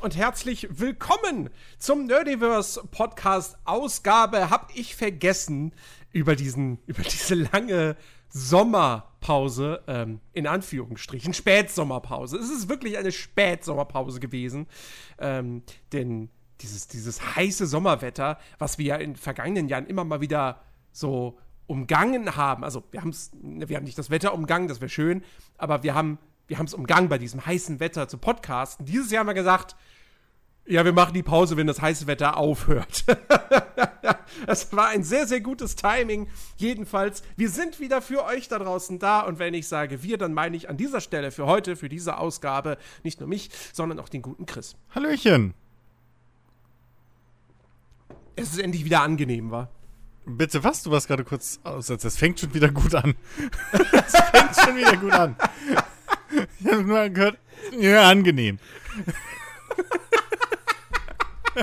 Und herzlich willkommen zum Nerdiverse Podcast Ausgabe. Hab ich vergessen über diesen über diese lange Sommerpause ähm, in Anführungsstrichen Spätsommerpause. Es ist wirklich eine Spätsommerpause gewesen, ähm, denn dieses dieses heiße Sommerwetter, was wir ja in vergangenen Jahren immer mal wieder so umgangen haben. Also wir haben es, wir haben nicht das Wetter umgangen, das wäre schön, aber wir haben wir haben es umgangen bei diesem heißen Wetter zu podcasten. Dieses Jahr haben wir gesagt, ja, wir machen die Pause, wenn das heiße Wetter aufhört. das war ein sehr, sehr gutes Timing. Jedenfalls, wir sind wieder für euch da draußen da. Und wenn ich sage wir, dann meine ich an dieser Stelle für heute, für diese Ausgabe, nicht nur mich, sondern auch den guten Chris. Hallöchen. Es ist endlich wieder angenehm, war. Bitte was? Du warst gerade kurz aussetzt. Es fängt schon wieder gut an. Es fängt schon wieder gut an. Ich habe nur gehört, ja, angenehm.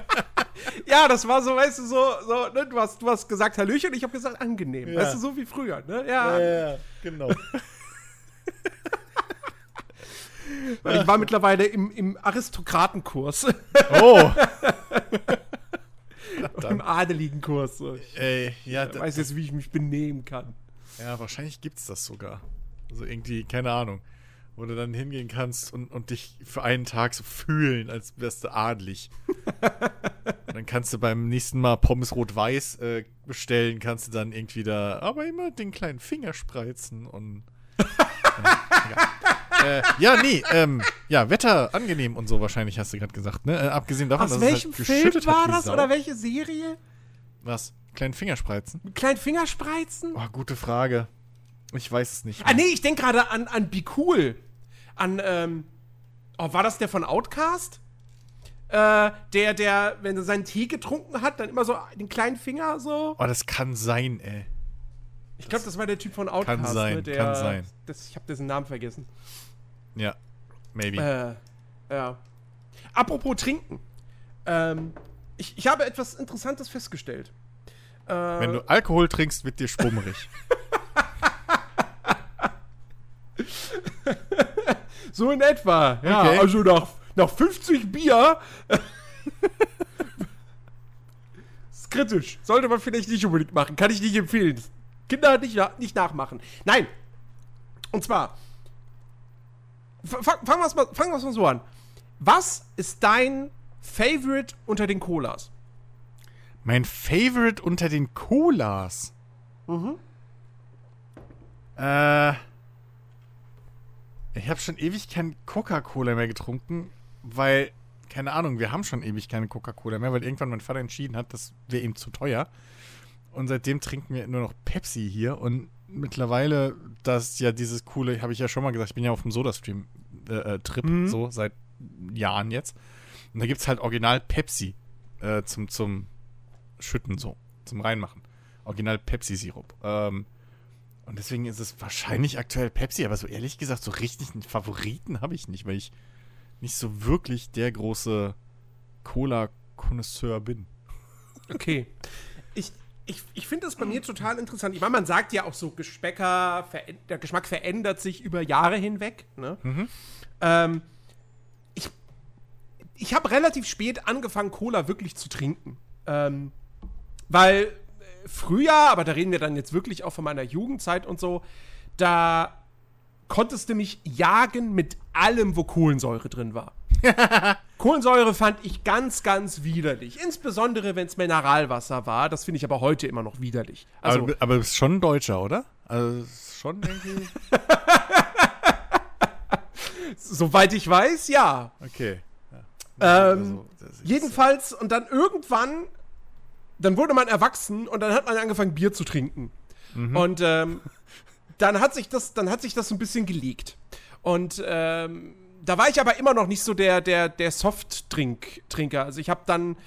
ja, das war so, weißt du, so, so ne? du, hast, du hast gesagt Hallöchen und ich habe gesagt angenehm. Ja. Weißt du, so wie früher, ne? Ja, ja, ja genau. Weil ich war mittlerweile im, im Aristokratenkurs. Oh. Im adeligen Kurs. So. Ey, ja, ich weiß jetzt, wie ich mich benehmen kann. Ja, wahrscheinlich gibt es das sogar. Also irgendwie, keine Ahnung wo du dann hingehen kannst und, und dich für einen Tag so fühlen, als wärst du adlig. dann kannst du beim nächsten Mal Pommes rot-weiß äh, bestellen, kannst du dann irgendwie da, aber immer den kleinen Finger spreizen und. ja. Äh, ja, nee, ähm, ja, Wetter angenehm und so wahrscheinlich, hast du gerade gesagt, ne? Äh, abgesehen davon, Aus dass welchem es halt Film war das oder welche Serie? Was? Kleinen Fingerspreizen? Kleinen Fingerspreizen? Oh, gute Frage. Ich weiß es nicht. Mehr. Ah, nee, ich denke gerade an, an Be Cool. An, ähm, oh, war das der von Outcast? Äh, der, der, wenn er seinen Tee getrunken hat, dann immer so den kleinen Finger so. Oh, das kann sein, ey. Ich glaube, das war der Typ von Outcast. Kann sein, ne, der, kann sein. Das, ich habe dessen Namen vergessen. Ja, maybe. Äh, ja. Apropos Trinken. Ähm, ich, ich habe etwas Interessantes festgestellt. Äh, Wenn du Alkohol trinkst, wird dir schwummrig. so in etwa. Ja, Okay. also nach, nach 50 Bier. ist kritisch. Sollte man vielleicht nicht unbedingt machen. Kann ich nicht empfehlen. Kinder nicht, nicht nachmachen. Nein. Und zwar. fang- Fangen wir es mal, wir's mal so an. Was ist dein Favorite unter den Colas? Mein Favorite unter den Colas. Mhm. Äh. Ich habe schon ewig kein Coca-Cola mehr getrunken, weil, keine Ahnung, wir haben schon ewig keine Coca-Cola mehr, weil irgendwann mein Vater entschieden hat, das wäre ihm zu teuer. Und seitdem trinken wir nur noch Pepsi hier. Und mittlerweile, das ja dieses coole, habe ich ja schon mal gesagt, ich bin ja auf dem Soda-Stream-Trip, Mhm. so seit Jahren jetzt. Und da gibt es halt original Pepsi äh, zum, zum Schütten, so, zum Reinmachen. Original Pepsi-Sirup. Ähm, und deswegen ist es wahrscheinlich aktuell Pepsi, aber so ehrlich gesagt, so richtig einen Favoriten habe ich nicht, weil ich nicht so wirklich der große Cola-Konnoisseur bin. Okay. Ich, ich, ich finde das bei mir total interessant. Ich meine, man sagt ja auch so, Geschmäcker, der Geschmack verändert sich über Jahre hinweg. Ne? Ähm, ich ich habe relativ spät angefangen, Cola wirklich zu trinken. Ähm, weil früher, aber da reden wir dann jetzt wirklich auch von meiner Jugendzeit und so, da konntest du mich jagen mit allem, wo Kohlensäure drin war. Kohlensäure fand ich ganz, ganz widerlich. Insbesondere, wenn es Mineralwasser war. Das finde ich aber heute immer noch widerlich. Also, aber, aber du bist schon ein Deutscher, oder? Also schon irgendwie. soweit ich weiß, ja. Okay. Ähm, Also, Jedenfalls, und dann irgendwann, dann wurde man erwachsen und dann hat man angefangen, Bier zu trinken. Und ähm, dann hat sich das, dann hat sich das so ein bisschen gelegt. Und ähm, da war ich aber immer noch nicht so der, der, der Softdrink-Trinker. Also ich habe dann,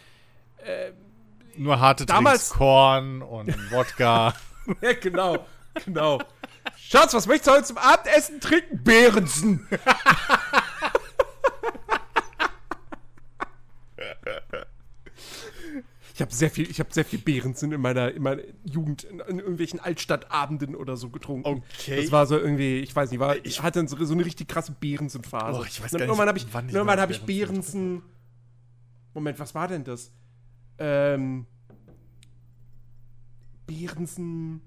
Nur harte damals- Drinks, Korn und Wodka. ja genau, genau. Schatz, was möchtest du heute zum Abendessen trinken? Behrensen. Ich habe sehr viel, ich habe sehr viel Beerensen in meiner, in meiner Jugend in, in irgendwelchen Altstadtabenden oder so getrunken. Okay. Das war so irgendwie, ich weiß nicht, war, ich hatte so, so eine richtig krasse Beerensen-Phase. Oh, ich weiß gar nicht, irgendwann habe ich, wann ich irgendwann mal habe ich Beerensen. Moment, was war denn das? Ähm. Beerensen.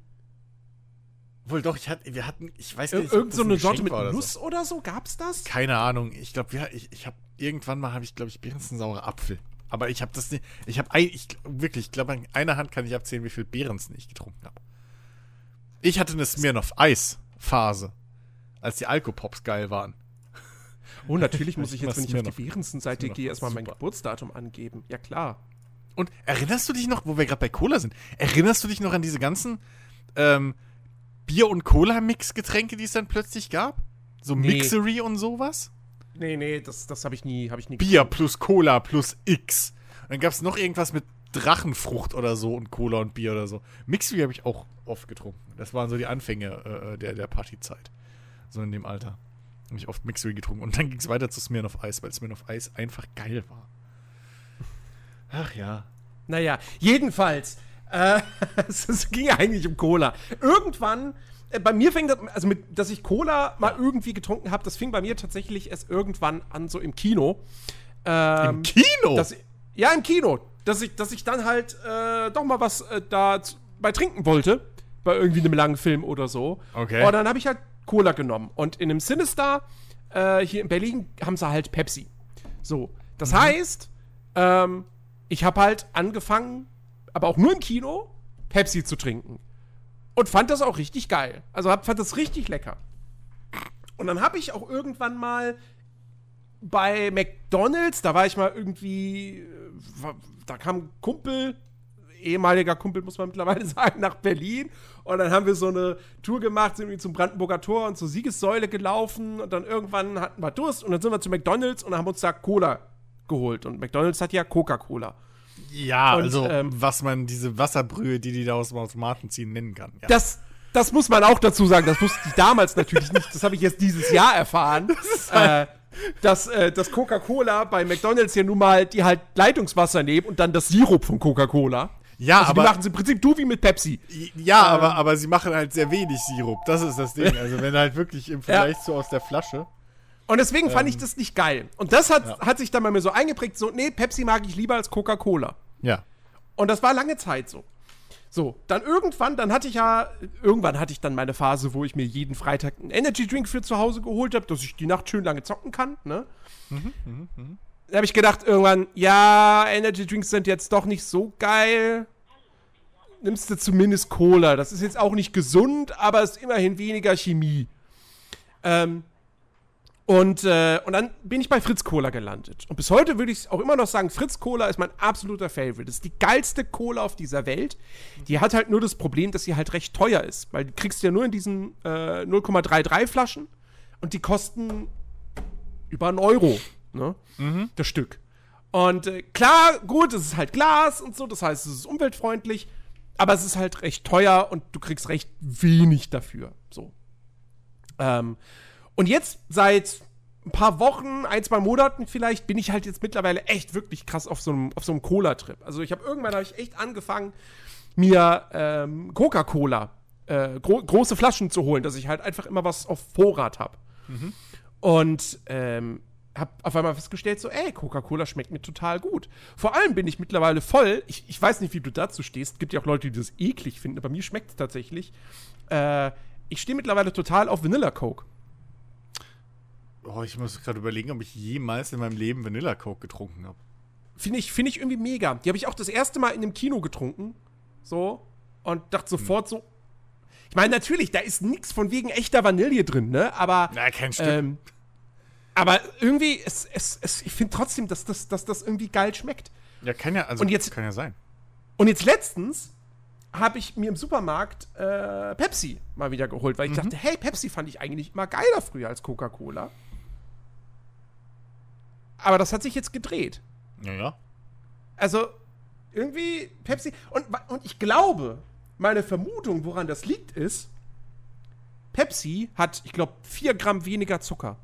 Wohl doch, ich hatte, wir hatten, ich weiß nicht, irgend so ein eine Sorte mit oder Nuss oder so? Gab's das? Keine Ahnung. Ich glaube, ja, ich, ich habe irgendwann mal habe ich glaube ich Beerensen saurer Apfel. Aber ich habe das nicht. Ich habe ich wirklich, ich glaube an einer Hand kann ich abzählen, wie viel Beerensen ich getrunken habe. Ich hatte eine Smirnoff Eis Phase, als die Alkopops geil waren. Oh, natürlich muss ich jetzt, wenn ich auf die Smirnoff gehe, erstmal mein. Geburtsdatum angeben. Ja, klar. Und erinnerst du dich noch, wo wir gerade bei Cola sind? Erinnerst du dich noch an diese ganzen ähm, Bier- und Cola-Mix-Getränke, die es dann plötzlich gab? So Nee. Mixery und sowas? Nee, nee, das, das habe ich nie, habe ich nie Bier plus Cola plus X. Und dann gab es noch irgendwas mit Drachenfrucht oder so und Cola und Bier oder so. Mixery habe ich auch oft getrunken. Das waren so die Anfänge äh, der, der Partyzeit. So in dem Alter. Habe ich oft Mixery getrunken. Und dann ging es weiter zu Smirnoff Eis, weil Smirnoff Eis einfach geil war. Ach ja. Naja, jedenfalls, äh, es, es ging ja eigentlich um Cola. Irgendwann, bei mir fängt das, also mit, dass ich Cola mal irgendwie getrunken habe, das fing bei mir tatsächlich erst irgendwann an, so im Kino. Ähm, Im Kino? Dass, ja, im Kino. Dass ich, dass ich dann halt äh, doch mal was äh, da bei trinken wollte. Bei irgendwie einem langen Film oder so. Okay. Und dann habe ich halt Cola genommen. Und in einem Sinister äh, hier in Berlin haben sie halt Pepsi. So. Das heißt, ähm, ich habe halt angefangen, aber auch nur im Kino, Pepsi zu trinken. Und fand das auch richtig geil. Also hab, fand das richtig lecker. Und dann habe ich auch irgendwann mal bei McDonalds, da war ich mal irgendwie, äh, da kam ein Kumpel, ehemaliger Kumpel, muss man mittlerweile sagen, nach Berlin. Und dann haben wir so eine Tour gemacht, sind irgendwie zum Brandenburger Tor und zur Siegessäule gelaufen. Und dann irgendwann hatten wir Durst und dann sind wir zu McDonalds und haben uns da Cola geholt. Und McDonalds hat ja Coca-Cola. Ja, Und, also ähm, was man diese Wasserbrühe, die die da aus dem Automaten ziehen, nennen kann. Ja. Das, das muss man auch dazu sagen. Das wusste ich damals natürlich nicht. Das habe ich jetzt dieses Jahr erfahren. äh, dass, äh, dass Coca-Cola bei McDonalds ja nun mal die halt Leitungswasser nehmen und dann das Sirup von Coca-Cola. ja, Also aber die machen es im Prinzip du wie mit Pepsi. ja, ähm, aber, aber sie machen halt sehr wenig Sirup. Das ist das Ding. Also wenn halt wirklich im Vergleich zu aus der Flasche. Und deswegen fand ich das nicht geil. Und das hat, Ja. hat sich dann bei mir so eingeprägt, so, nee, Pepsi mag ich lieber als Coca-Cola. Ja. Und das war lange Zeit so. So, dann irgendwann, dann hatte ich ja, irgendwann hatte ich dann meine Phase, wo ich mir jeden Freitag einen Energy Drink für zu Hause geholt habe, dass ich die Nacht schön lange zocken kann, ne? Da habe ich gedacht irgendwann, ja, Energy Drinks sind jetzt doch nicht so geil. Nimmst du zumindest Cola. Das ist jetzt auch nicht gesund, aber ist immerhin weniger Chemie. Ähm, und, äh, und dann bin ich bei Fritz Cola gelandet. Und bis heute würde ich auch immer noch sagen, Fritz Cola ist mein absoluter Favorite. Das ist die geilste Cola auf dieser Welt. Die hat halt nur das Problem, dass sie halt recht teuer ist. Weil die kriegst du ja nur in diesen äh, 0,33 Flaschen. Und die kosten über einen Euro, ne? Das Stück. Und äh, klar, gut, es ist halt Glas und so, das heißt, es ist umweltfreundlich, aber es ist halt recht teuer und du kriegst recht wenig dafür. So. Ähm, und jetzt seit ein paar Wochen, ein, zwei Monaten vielleicht, bin ich halt jetzt mittlerweile echt wirklich krass auf so einem, auf so einem Cola-Trip. Also ich habe irgendwann habe ich echt angefangen, mir ähm, Coca-Cola, äh, gro große Flaschen zu holen, dass ich halt einfach immer was auf Vorrat habe. Und ähm, hab auf einmal festgestellt, so, ey, Coca-Cola schmeckt mir total gut. Vor allem bin ich mittlerweile voll, ich, ich weiß nicht, wie du dazu stehst, gibt ja auch Leute, die das eklig finden, aber mir schmeckt es tatsächlich. Äh, ich stehe mittlerweile total auf Vanilla Coke. Oh, ich muss gerade überlegen, ob ich jemals in meinem Leben Vanilla Coke getrunken habe. Finde ich, find ich irgendwie mega. Die habe ich auch das erste Mal in einem Kino getrunken. So. Und dachte sofort so. Ich meine, natürlich, da ist nichts von wegen echter Vanille drin, ne? Aber. Na, kein Stück. Ähm, aber irgendwie, es, es, es, ich finde trotzdem, dass das, dass das irgendwie geil schmeckt. ja, kann ja, also und jetzt- kann ja sein. Und jetzt letztens habe ich mir im Supermarkt äh, Pepsi mal wieder geholt, weil ich dachte, hey, Pepsi fand ich eigentlich immer geiler früher als Coca-Cola. Aber das hat sich jetzt gedreht. Ja, ja. Also, irgendwie Pepsi. Und, und ich glaube, meine Vermutung, woran das liegt, ist, Pepsi hat, ich glaube, 4 Gramm weniger Zucker.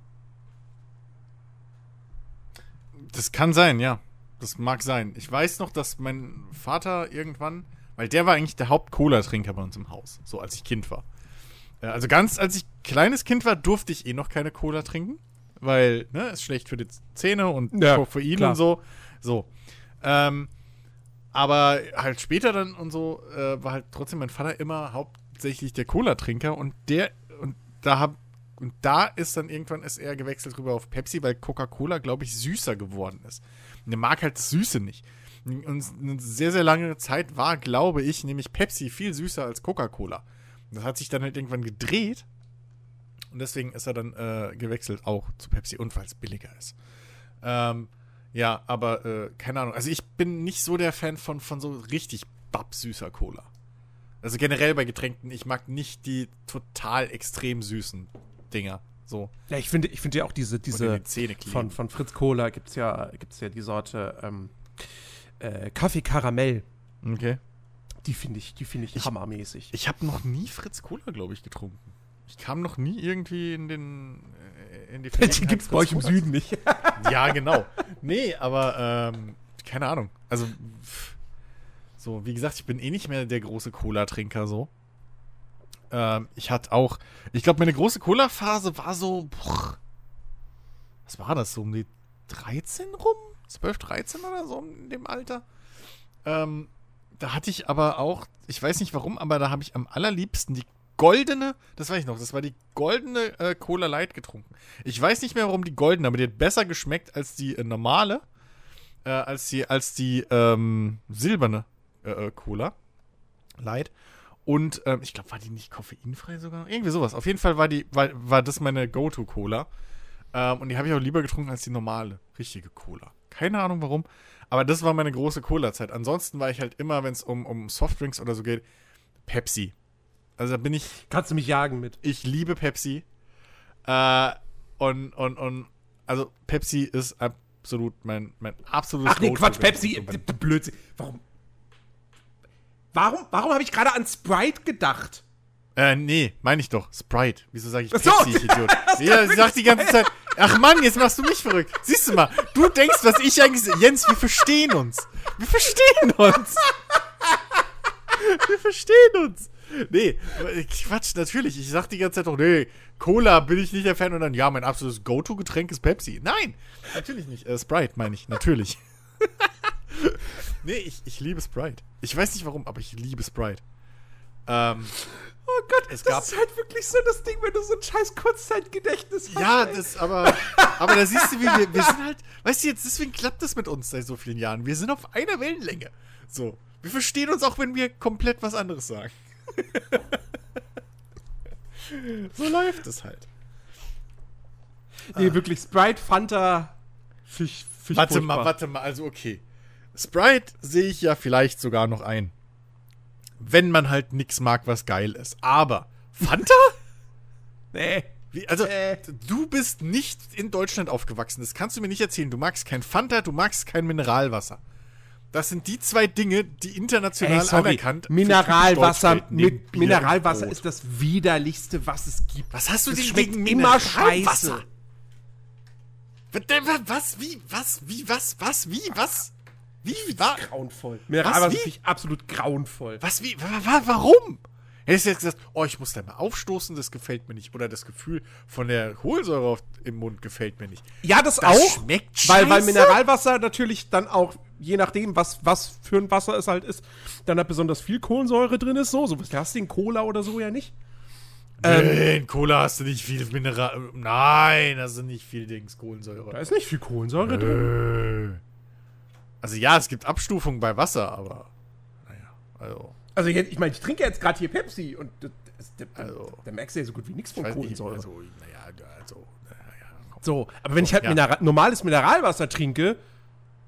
Das kann sein, ja. Das mag sein. Ich weiß noch, dass mein Vater irgendwann, weil der war eigentlich der Haupt-Cola-Trinker bei uns im Haus, so als ich Kind war. Äh, Also ganz als ich kleines Kind war, durfte ich eh noch keine Cola trinken, weil, ne, ist schlecht für die Zähne und Ja, Koffein klar. und so. So. Ähm, aber halt später dann und so äh, war halt trotzdem mein Vater immer hauptsächlich der Cola-Trinker und der und da hab und da ist dann irgendwann ist er gewechselt rüber auf Pepsi, weil Coca-Cola, glaube ich, süßer geworden ist. Und er mag halt das Süße nicht. Und eine sehr, sehr lange Zeit war, glaube ich, nämlich Pepsi viel süßer als Coca-Cola. Das hat sich dann halt irgendwann gedreht. Und deswegen ist er dann äh, gewechselt auch zu Pepsi und weil es billiger ist. Ähm, ja, aber äh, keine Ahnung. Also ich bin nicht so der Fan von, von so richtig babsüßer Cola. Also generell bei Getränken, ich mag nicht die total extrem süßen Dinger. So. Ja, ich finde ich finde ja auch diese, diese die von, von Fritz Cola gibt es ja, gibt's ja die Sorte ähm, äh, Kaffee Karamell. Okay. Die finde ich, die finde ich, hammermäßig. Ich habe noch nie Fritz Cola, glaube ich, getrunken. Ich kam noch nie irgendwie in den äh, in die die gibt es bei euch im Süden nicht. Ja, genau. Nee, aber ähm, keine Ahnung. Also so, wie gesagt, ich bin eh nicht mehr der große Cola-Trinker so. Ähm, ich hatte auch, ich glaube, meine große Cola-Phase war so, boah, was war das, so um die 13 rum? 12, 13 oder so in dem Alter? Ähm, da hatte ich aber auch, ich weiß nicht warum, aber da habe ich am allerliebsten die goldene, das weiß ich noch, das war die goldene äh, Cola Light getrunken. Ich weiß nicht mehr warum die goldene, aber die hat besser geschmeckt als die äh, normale, äh, als die, als die ähm, silberne äh, äh, Cola Light. Und ähm, ich glaube, war die nicht koffeinfrei sogar? Irgendwie sowas. Auf jeden Fall war die, war, war das meine Go-To-Cola. Ähm, und die habe ich auch lieber getrunken als die normale, richtige Cola. Keine Ahnung warum. Aber das war meine große Cola-Zeit. Ansonsten war ich halt immer, wenn es um, um Softdrinks oder so geht, Pepsi. Also da bin ich, Kannst du mich jagen mit. ich liebe Pepsi. Äh, und, und, und, also Pepsi ist absolut mein, mein absolutes Ach nee, Quatsch, Pepsi, ich Blödsinn. Warum? Warum, warum habe ich gerade an Sprite gedacht? Äh, nee, meine ich doch. Sprite. Wieso sage ich Ach so, Pepsi, ich Idiot? Ja, sie sagt die ganze Zeit, ach Mann, jetzt machst du mich verrückt. Siehst du mal, du denkst, was ich eigentlich... Jens, wir verstehen uns. Wir verstehen uns. Wir verstehen uns. Nee, Quatsch, natürlich. Ich sag die ganze Zeit doch, nee, Cola bin ich nicht der Fan und dann, ja, mein absolutes Go-To-Getränk ist Pepsi. Nein, natürlich nicht. Äh, Sprite meine ich, natürlich. nee, ich, ich liebe Sprite. Ich weiß nicht warum, aber ich liebe Sprite. Ähm, Oh Gott, Es das gab- ist halt wirklich so das Ding, wenn du so ein scheiß Kurzzeitgedächtnis hast. Ja, ey. das, aber, aber da siehst du, wie wir, wir sind halt, weißt du jetzt, deswegen klappt das mit uns seit so vielen Jahren. Wir sind auf einer Wellenlänge. So. Wir verstehen uns auch, wenn wir komplett was anderes sagen. So läuft es halt. Nee, wirklich, Sprite, Fanta, Fisch, Fisch. Warte mal, warte mal, also okay. Sprite sehe ich ja vielleicht sogar noch ein. Wenn man halt nix mag, was geil ist. Aber Fanta? Nee. Wie, also, Äh. du bist nicht in Deutschland aufgewachsen. Das kannst du mir nicht erzählen. Du magst kein Fanta, du magst kein Mineralwasser. Das sind die zwei Dinge, die international Ey, sorry, anerkannt Mineralwasser mit Bier Mineralwasser ist das widerlichste, was es gibt. Was hast du denn gegen immer Mineralwasser? scheiße. Was, wie, was, wie, was, was, wie, was? Wie, wa, Grauenvoll. Mineralwasser wie? finde ich absolut grauenvoll. was, wie, wa, wa, warum? Hättest du jetzt gesagt, oh, ich muss da mal aufstoßen, das gefällt mir nicht. Oder das Gefühl von der Kohlensäure im Mund gefällt mir nicht. Ja, das, Das auch. schmeckt weil, weil scheiße? Mineralwasser natürlich dann auch, je nachdem, was, was für ein Wasser es halt ist, dann hat besonders viel Kohlensäure drin ist. So, so was hast du in Cola oder so ja nicht. Ähm, Nee, in Cola hast du nicht viel Mineral. Nein, hast du nicht viel Dings, Da Kohlensäure. ist nicht viel Kohlensäure drin. Äh. Also ja, es gibt Abstufungen bei Wasser, aber. Naja, also. Also jetzt, ich meine, ich trinke jetzt gerade hier Pepsi und das, das, das, Also- da merkst du ja so gut wie nichts von weiß nicht, Kohlensäure. Also, naja, also. Naja. So, aber wenn ich halt Ja. Mineral normales Mineralwasser trinke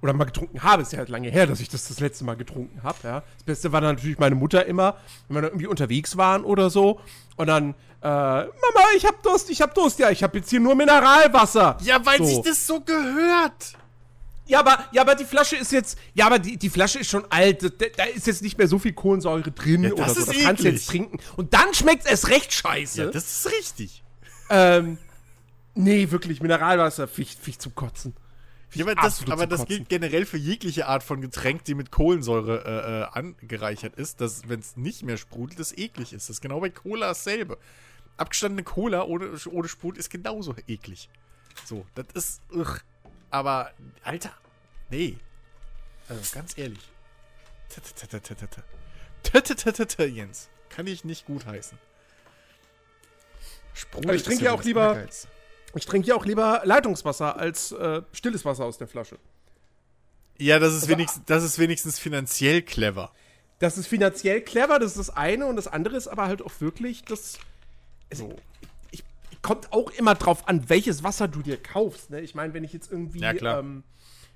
oder mal getrunken habe, ist ja halt lange her, dass ich das das letzte Mal getrunken habe, ja. Das Beste war dann natürlich meine Mutter immer, wenn wir dann irgendwie unterwegs waren oder so und dann, äh, Mama, ich hab Durst, ich hab Durst, ja, ich hab jetzt hier nur Mineralwasser. Ja, weil so. sich das so gehört. Ja, aber, ja, aber die Flasche ist jetzt, ja, aber die, die Flasche ist schon alt, da, da ist jetzt nicht mehr so viel Kohlensäure drin Ja, oder das so, ist das kannst du eklig. jetzt trinken. Und dann schmeckt es recht scheiße. Ja, das ist richtig. ähm, nee, wirklich, Mineralwasser, ficht, ficht zum Kotzen. Ja, aber das, aber das gilt generell für jegliche Art von Getränk, die mit Kohlensäure äh, äh, angereichert ist, dass, wenn es nicht mehr sprudelt, es eklig ist. Das ist genau bei Cola dasselbe. Abgestandene Cola ohne, ohne Sprudel ist genauso eklig. So, das ist. Ugh. Aber, Alter, nee. Also, ganz ehrlich. Jens. Kann ich nicht gut heißen. Sprudel ich trinke ja auch lieber. Ich trinke ja auch lieber Leitungswasser als äh, stilles Wasser aus der Flasche. Ja, das ist, also, wenigstens, das ist wenigstens finanziell clever. Das ist finanziell clever, das ist das eine. Und das andere ist aber halt auch wirklich das. Also, ich, ich, kommt auch immer drauf an, welches Wasser du dir kaufst. Ne? Ich meine, wenn ich jetzt irgendwie ja, ähm,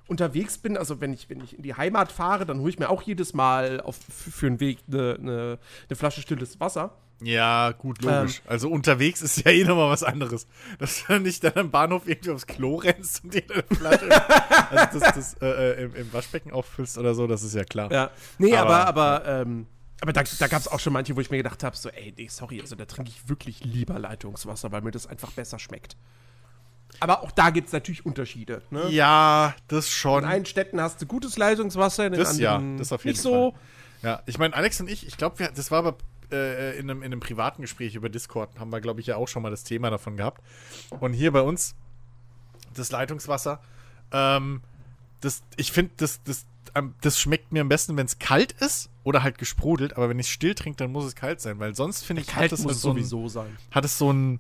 unterwegs bin, also wenn ich, wenn ich in die Heimat fahre, dann hole ich mir auch jedes Mal auf, für einen Weg eine, eine, eine Flasche stilles Wasser. Ja, gut, logisch. Ähm, also unterwegs ist ja eh nochmal was anderes. Dass du nicht dann am Bahnhof irgendwie aufs Klo rennst und dir eine Flasche also das, das äh, äh, im, im, Waschbecken auffüllst oder so, das ist ja klar. Ja. Nee, aber, aber, aber, ähm, aber da, da gab es auch schon manche, wo ich mir gedacht habe, so, ey, nee, sorry, also da trinke ich wirklich lieber Leitungswasser, weil mir das einfach besser schmeckt. Aber auch da gibt es natürlich Unterschiede. Ne? Ja, das schon. In einen Städten hast du gutes Leitungswasser, in den das, anderen ja, das auf jeden nicht Fall. so. Ja, ich meine, Alex und ich, ich glaube, das war aber äh, in, einem, in einem privaten Gespräch über Discord, haben wir, glaube ich, ja auch schon mal das Thema davon gehabt. Und hier bei uns, das Leitungswasser, ähm, das, ich finde, das, das, ähm, das schmeckt mir am besten, wenn es kalt ist oder halt gesprudelt, aber wenn ich still trinke, dann muss es kalt sein, weil sonst finde ich, kalt hat es halt so sowieso sein. Hat es so ein,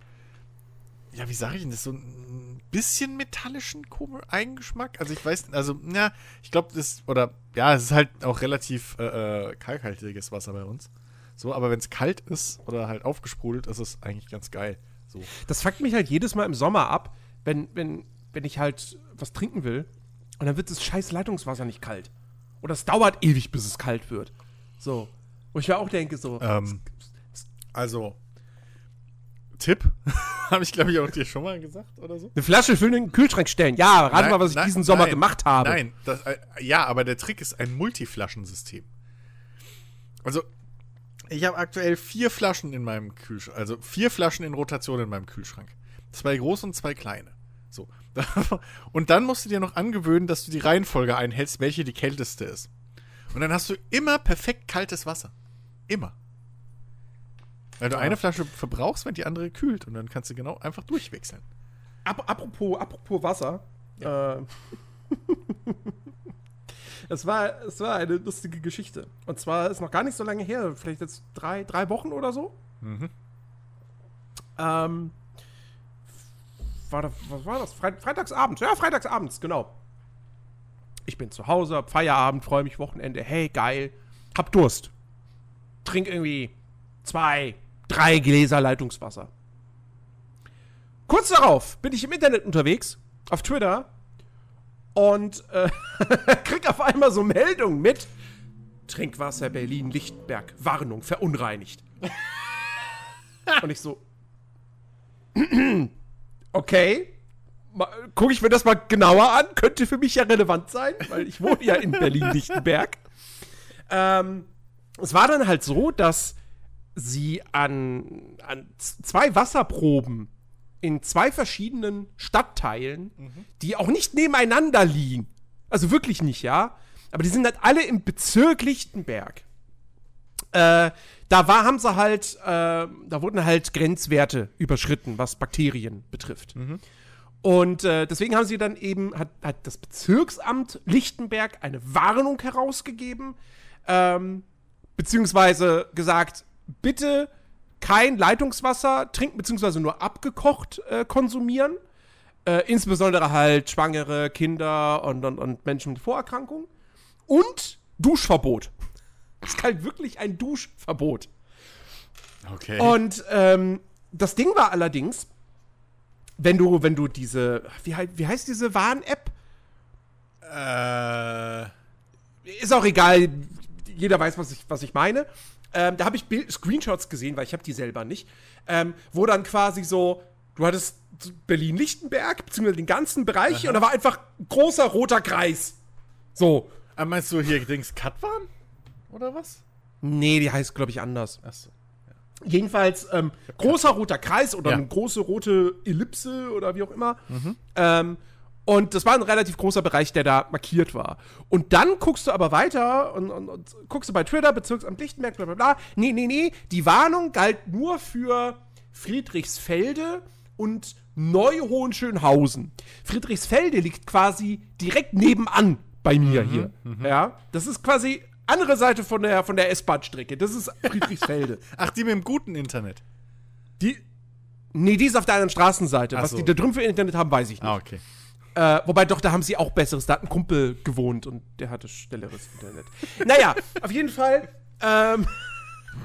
ja, wie sage ich denn das, so ein bisschen metallischen Eigengeschmack? Also ich weiß, also, ja, ich glaube, das, oder, ja, es ist halt auch relativ äh, äh kalkhaltiges Wasser bei uns. So, aber wenn es kalt ist oder halt aufgesprudelt, ist es eigentlich ganz geil. So. Das fuckt mich halt jedes Mal im Sommer ab, wenn, wenn, wenn ich halt was trinken will und dann wird das scheiß Leitungswasser nicht kalt. Oder es dauert ewig, bis es kalt wird. So. Wo ich mir auch denke, so. Ähm, also, Tipp, habe ich glaube ich auch dir schon mal gesagt oder so. Eine Flasche in den Kühlschrank stellen. Ja, rate mal, was ich nein, diesen Sommer nein, gemacht habe. Nein, das, äh, ja, aber der Trick ist ein Multiflaschensystem. Also, ich habe aktuell vier Flaschen in meinem Kühlschrank, also vier Flaschen in Rotation in meinem Kühlschrank. Zwei große und zwei kleine. So. Und dann musst du dir noch angewöhnen, dass du die Reihenfolge einhältst, welche die kälteste ist. Und dann hast du immer perfekt kaltes Wasser. Immer. Weil du eine Flasche verbrauchst, wenn die andere kühlt. Und dann kannst du genau einfach durchwechseln. apropos, apropos Wasser. Ja. Äh, Es war, es war eine lustige Geschichte. Und zwar ist noch gar nicht so lange her, vielleicht jetzt drei, drei Wochen oder so. Mhm. Ähm, war das, was war das? Fre Freitagsabends. Ja, Freitagsabends, genau. Ich bin zu Hause, hab Feierabend, freue mich Wochenende. Hey, geil. Hab Durst. Trink irgendwie zwei, drei Gläser Leitungswasser. Kurz darauf bin ich im Internet unterwegs, auf Twitter, und äh, krieg auf einmal so Meldungen mit. Trinkwasser Berlin-Lichtenberg, Warnung, verunreinigt. und ich so, okay, gucke ich mir das mal genauer an, könnte für mich ja relevant sein, weil ich wohne ja in Berlin-Lichtenberg. ähm, es war dann halt so, dass sie an, an zwei Wasserproben in zwei verschiedenen Stadtteilen, mhm. die auch nicht nebeneinander liegen. Also wirklich nicht, ja. Aber die sind halt alle im Bezirk Lichtenberg. Äh, da war, haben sie halt, äh, da wurden halt Grenzwerte überschritten, was Bakterien betrifft. Mhm. Und äh, deswegen haben sie dann eben, hat, hat, das Bezirksamt Lichtenberg eine Warnung herausgegeben, ähm, beziehungsweise gesagt, bitte kein Leitungswasser trinken, beziehungsweise nur abgekocht äh, konsumieren. Äh, insbesondere halt Schwangere, Kinder und, und, und Menschen mit Vorerkrankungen. Und Duschverbot. Es ist halt wirklich ein Duschverbot. Okay. Und ähm, das Ding war allerdings, wenn du, wenn du diese, wie, wie heißt diese Warn-App? Äh. Ist auch egal, jeder weiß, was ich, was ich meine. Ähm, da habe ich Bild Screenshots gesehen, weil ich habe die selber nicht. Ähm, wo dann quasi so, du hattest Berlin-Lichtenberg, beziehungsweise den ganzen Bereich, Aha. und da war einfach ein großer roter Kreis. So. Aber meinst du hier Dings Katwan? Oder was? Nee, die heißt, glaube ich, anders. Achso. Ja. Jedenfalls ähm, großer roter Kreis oder ja. eine große rote Ellipse oder wie auch immer. Mhm. Ähm, Und das war ein relativ großer Bereich, der da markiert war. Und dann guckst du aber weiter und, und, und guckst du bei Twitter, Bezirksamt Lichtenberg, bla bla bla. Nee, nee, nee. Die Warnung galt nur für Friedrichsfelde und Neu-Hohenschönhausen. Friedrichsfelde liegt quasi direkt nebenan bei mir hier. Ja, das ist quasi andere Seite von der, von der S-Bahn-Strecke. Das ist Friedrichsfelde. Ach, die mit dem guten Internet. die, nee, die ist auf der anderen Straßenseite. Ach Was so. die da drüben für Internet haben, weiß ich nicht. Ah, okay. Äh, wobei doch, da haben sie auch besseres. Da hat ein Kumpel gewohnt und der hatte schnelleres Internet. naja, auf jeden Fall. Ähm,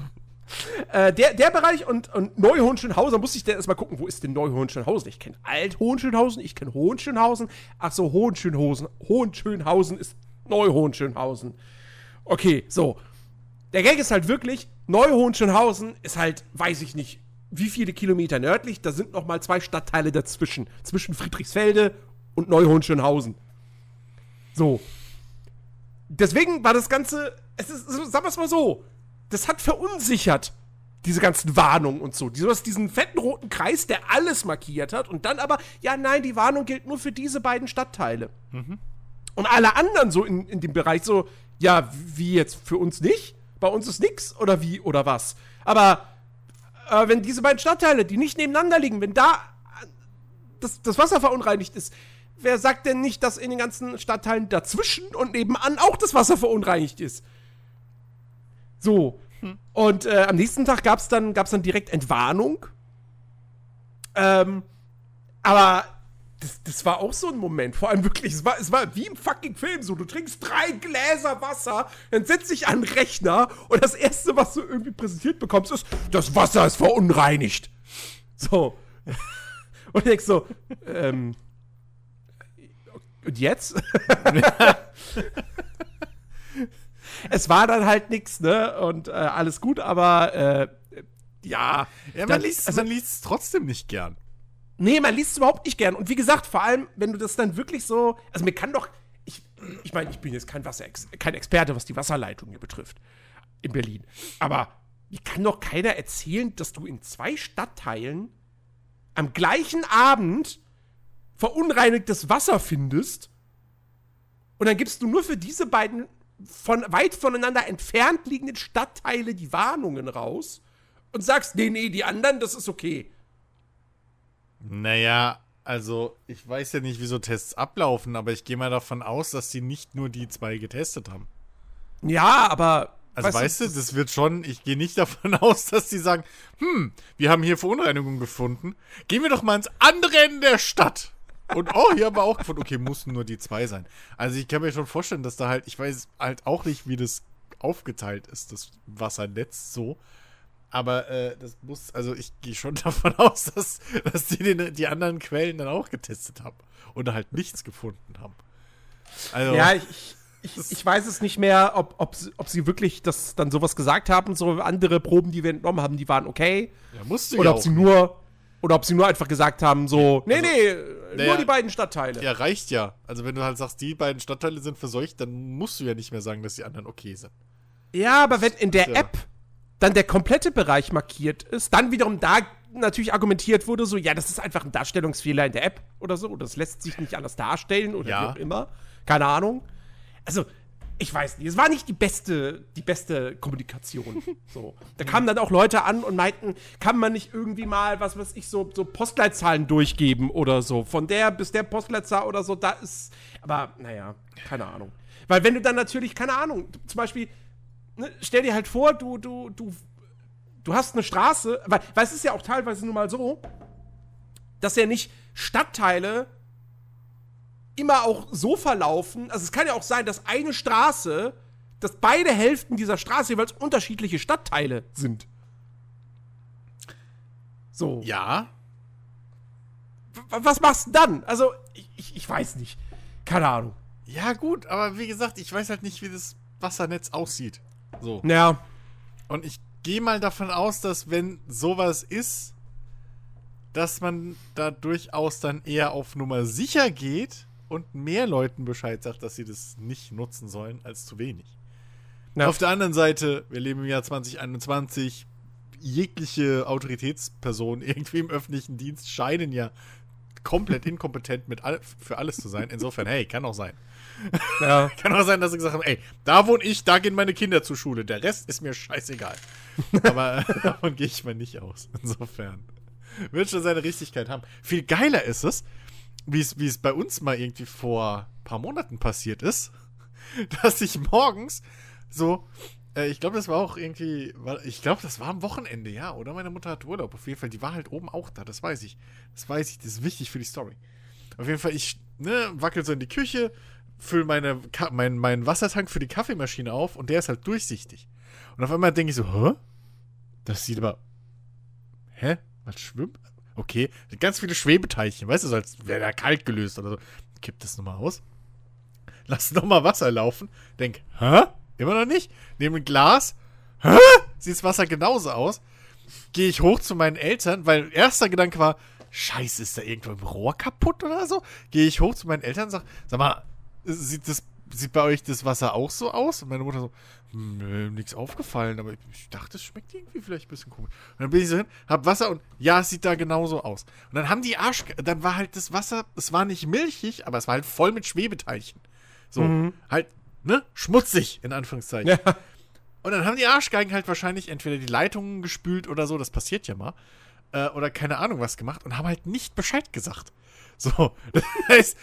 äh, der, der Bereich und, und Neu-Hohenschönhausen, musste ich dann erstmal gucken, wo ist denn Neu-Hohenschönhausen? Ich kenne Alt-Hohenschönhausen, ich kenne Hohenschönhausen. Ach so, Hohenschönhausen. Hohenschönhausen ist Neu-Hohenschönhausen. Okay, so. Der Gag ist halt wirklich, Neu-Hohenschönhausen ist halt, weiß ich nicht, wie viele Kilometer nördlich. Da sind noch mal zwei Stadtteile dazwischen. Zwischen Friedrichsfelde und Neu-Hohenschönhausen. So. Deswegen war das Ganze, es ist, sagen wir es mal so, das hat verunsichert, diese ganzen Warnungen und so. Du hast diesen fetten roten Kreis, der alles markiert hat und dann aber, ja, nein, die Warnung gilt nur für diese beiden Stadtteile. Und alle anderen so in, in dem Bereich so, ja, wie jetzt für uns nicht? Bei uns ist nix oder wie oder was? Aber äh, wenn diese beiden Stadtteile, die nicht nebeneinander liegen, wenn da äh, das, das Wasser verunreinigt ist, wer sagt denn nicht, dass in den ganzen Stadtteilen dazwischen und nebenan auch das Wasser verunreinigt ist? So. Und äh, am nächsten Tag gab es dann, gab's dann direkt Entwarnung. Ähm, aber das, das war auch so ein Moment. Vor allem wirklich, es war, es war wie im fucking Film so. Du trinkst drei Gläser Wasser, dann setzt dich an den Rechner und das Erste, was du irgendwie präsentiert bekommst, ist, das Wasser ist verunreinigt. So. Und denkst so, ähm. Und jetzt? es war dann halt nix, ne? Und äh, alles gut, aber äh, ja. Ja, man Dann- liest also- man liest es trotzdem nicht gern. Nee, man liest es überhaupt nicht gern. Und wie gesagt, vor allem, wenn du das dann wirklich so. Also mir kann doch. Ich, ich meine, ich bin jetzt kein, Wasser kein Experte, was die Wasserleitung hier betrifft. In Berlin. Aber mir kann doch keiner erzählen, dass du in zwei Stadtteilen am gleichen Abend verunreinigtes Wasser findest. Und dann gibst du nur für diese beiden von weit voneinander entfernt liegenden Stadtteile die Warnungen raus und sagst, nee, nee, die anderen, das ist okay. Naja, also ich weiß ja nicht, wie so Tests ablaufen, aber ich gehe mal davon aus, dass sie nicht nur die zwei getestet haben. Ja, aber. Also weißt, du, das wird schon, ich gehe nicht davon aus, dass die sagen, hm, wir haben hier Verunreinigungen gefunden. Gehen wir doch mal ins andere Ende der Stadt. Und oh, hier haben wir auch gefunden. Okay, mussten nur die zwei sein. Also ich kann mir schon vorstellen, dass da halt, ich weiß halt auch nicht, wie das aufgeteilt ist, das Wassernetz so. Aber äh, das muss, also ich gehe schon davon aus, dass, dass die den, die anderen Quellen dann auch getestet haben und halt nichts gefunden haben. Also, Ja, ich, ich, ich, weiß es nicht mehr, ob, ob, sie- ob sie wirklich das dann sowas gesagt haben. So andere Proben, die wir entnommen haben, die waren okay. ja, musste Oder ja ob sie nur. Oder ob sie nur einfach gesagt haben, so, nee, Also, nee, nur die beiden Stadtteile. Ja, reicht ja. Also wenn du halt sagst, die beiden Stadtteile sind verseucht, dann musst du ja nicht mehr sagen, dass die anderen okay sind. Ja, aber wenn in der Ja. App dann der komplette Bereich markiert ist, dann wiederum da natürlich argumentiert wurde, so, ja, das ist einfach ein Darstellungsfehler in der App oder so, oder das lässt sich nicht anders darstellen oder Ja. wie auch immer. Keine Ahnung. Also, ich weiß nicht, es war nicht die beste, die beste Kommunikation. So. Da kamen dann auch Leute an und meinten, kann man nicht irgendwie mal, was weiß ich, so, so Postleitzahlen durchgeben oder so. Von der bis der Postleitzahl oder so, da ist. Aber, naja, keine Ahnung. Weil wenn du dann natürlich, keine Ahnung, zum Beispiel, ne, stell dir halt vor, du, du, du, du hast eine Straße, weil, weil es ist ja auch teilweise nun mal so, dass ja nicht Stadtteile immer auch so verlaufen. Also es kann ja auch sein, dass eine Straße, dass beide Hälften dieser Straße jeweils unterschiedliche Stadtteile sind. So. Ja. W- Was machst du dann? Also, ich, ich, ich weiß nicht. Keine Ahnung. Ja, gut, aber wie gesagt, ich weiß halt nicht, wie das Wassernetz aussieht. So. Naja. Und ich gehe mal davon aus, dass wenn sowas ist, dass man da durchaus dann eher auf Nummer sicher geht und mehr Leuten Bescheid sagt, dass sie das nicht nutzen sollen, als zu wenig. Ja. Auf der anderen Seite, wir leben im Jahr 2021, jegliche Autoritätspersonen irgendwie im öffentlichen Dienst scheinen ja komplett inkompetent mit all, für alles zu sein. Insofern, hey, kann auch sein. Ja. Kann auch sein, dass sie gesagt haben, ey, da wohne ich, da gehen meine Kinder zur Schule. Der Rest ist mir scheißegal. Aber davon gehe ich mal nicht aus. Insofern. Wird schon seine Richtigkeit haben. Viel geiler ist es, wie es, bei uns mal irgendwie vor ein paar Monaten passiert ist, dass ich morgens so, äh, ich glaube, das war auch irgendwie, ich glaube, das war am Wochenende, ja, oder? Meine Mutter hat Urlaub. Auf jeden Fall, die war halt oben auch da, das weiß ich. Das weiß ich, das ist wichtig für die Story. Auf jeden Fall, ich ne, wackel so in die Küche, fülle meine, Ka mein, meinen Wassertank für die Kaffeemaschine auf und der ist halt durchsichtig. Und auf einmal denke ich so, hä? Das sieht aber. Hä? Was schwimmt? Okay, ganz viele Schwebeteilchen, weißt du, so als wäre da kalt gelöst oder so. Kipp das nochmal aus. Lass nochmal Wasser laufen. Denk, hä? Immer noch nicht? Nehme ein Glas. Hä? Sieht das Wasser genauso aus? Gehe ich hoch zu meinen Eltern, weil erster Gedanke war, Scheiße, ist da irgendwo im Rohr kaputt oder so? Gehe ich hoch zu meinen Eltern und sag, sag mal, sieht das sieht bei euch das Wasser auch so aus? Und meine Mutter so, nö, nichts aufgefallen, aber ich dachte, es schmeckt irgendwie vielleicht ein bisschen komisch. Und dann bin ich so hin, hab Wasser und ja, es sieht da genauso aus. Und dann haben die Arsch, dann war halt das Wasser, es war nicht milchig, aber es war halt voll mit Schwebeteilchen. So, Mhm. halt, ne, schmutzig, in Anführungszeichen. Ja. Und dann haben die Arschgeigen halt wahrscheinlich entweder die Leitungen gespült oder so, das passiert ja mal. Äh, oder keine Ahnung was gemacht und haben halt nicht Bescheid gesagt. So, das heißt,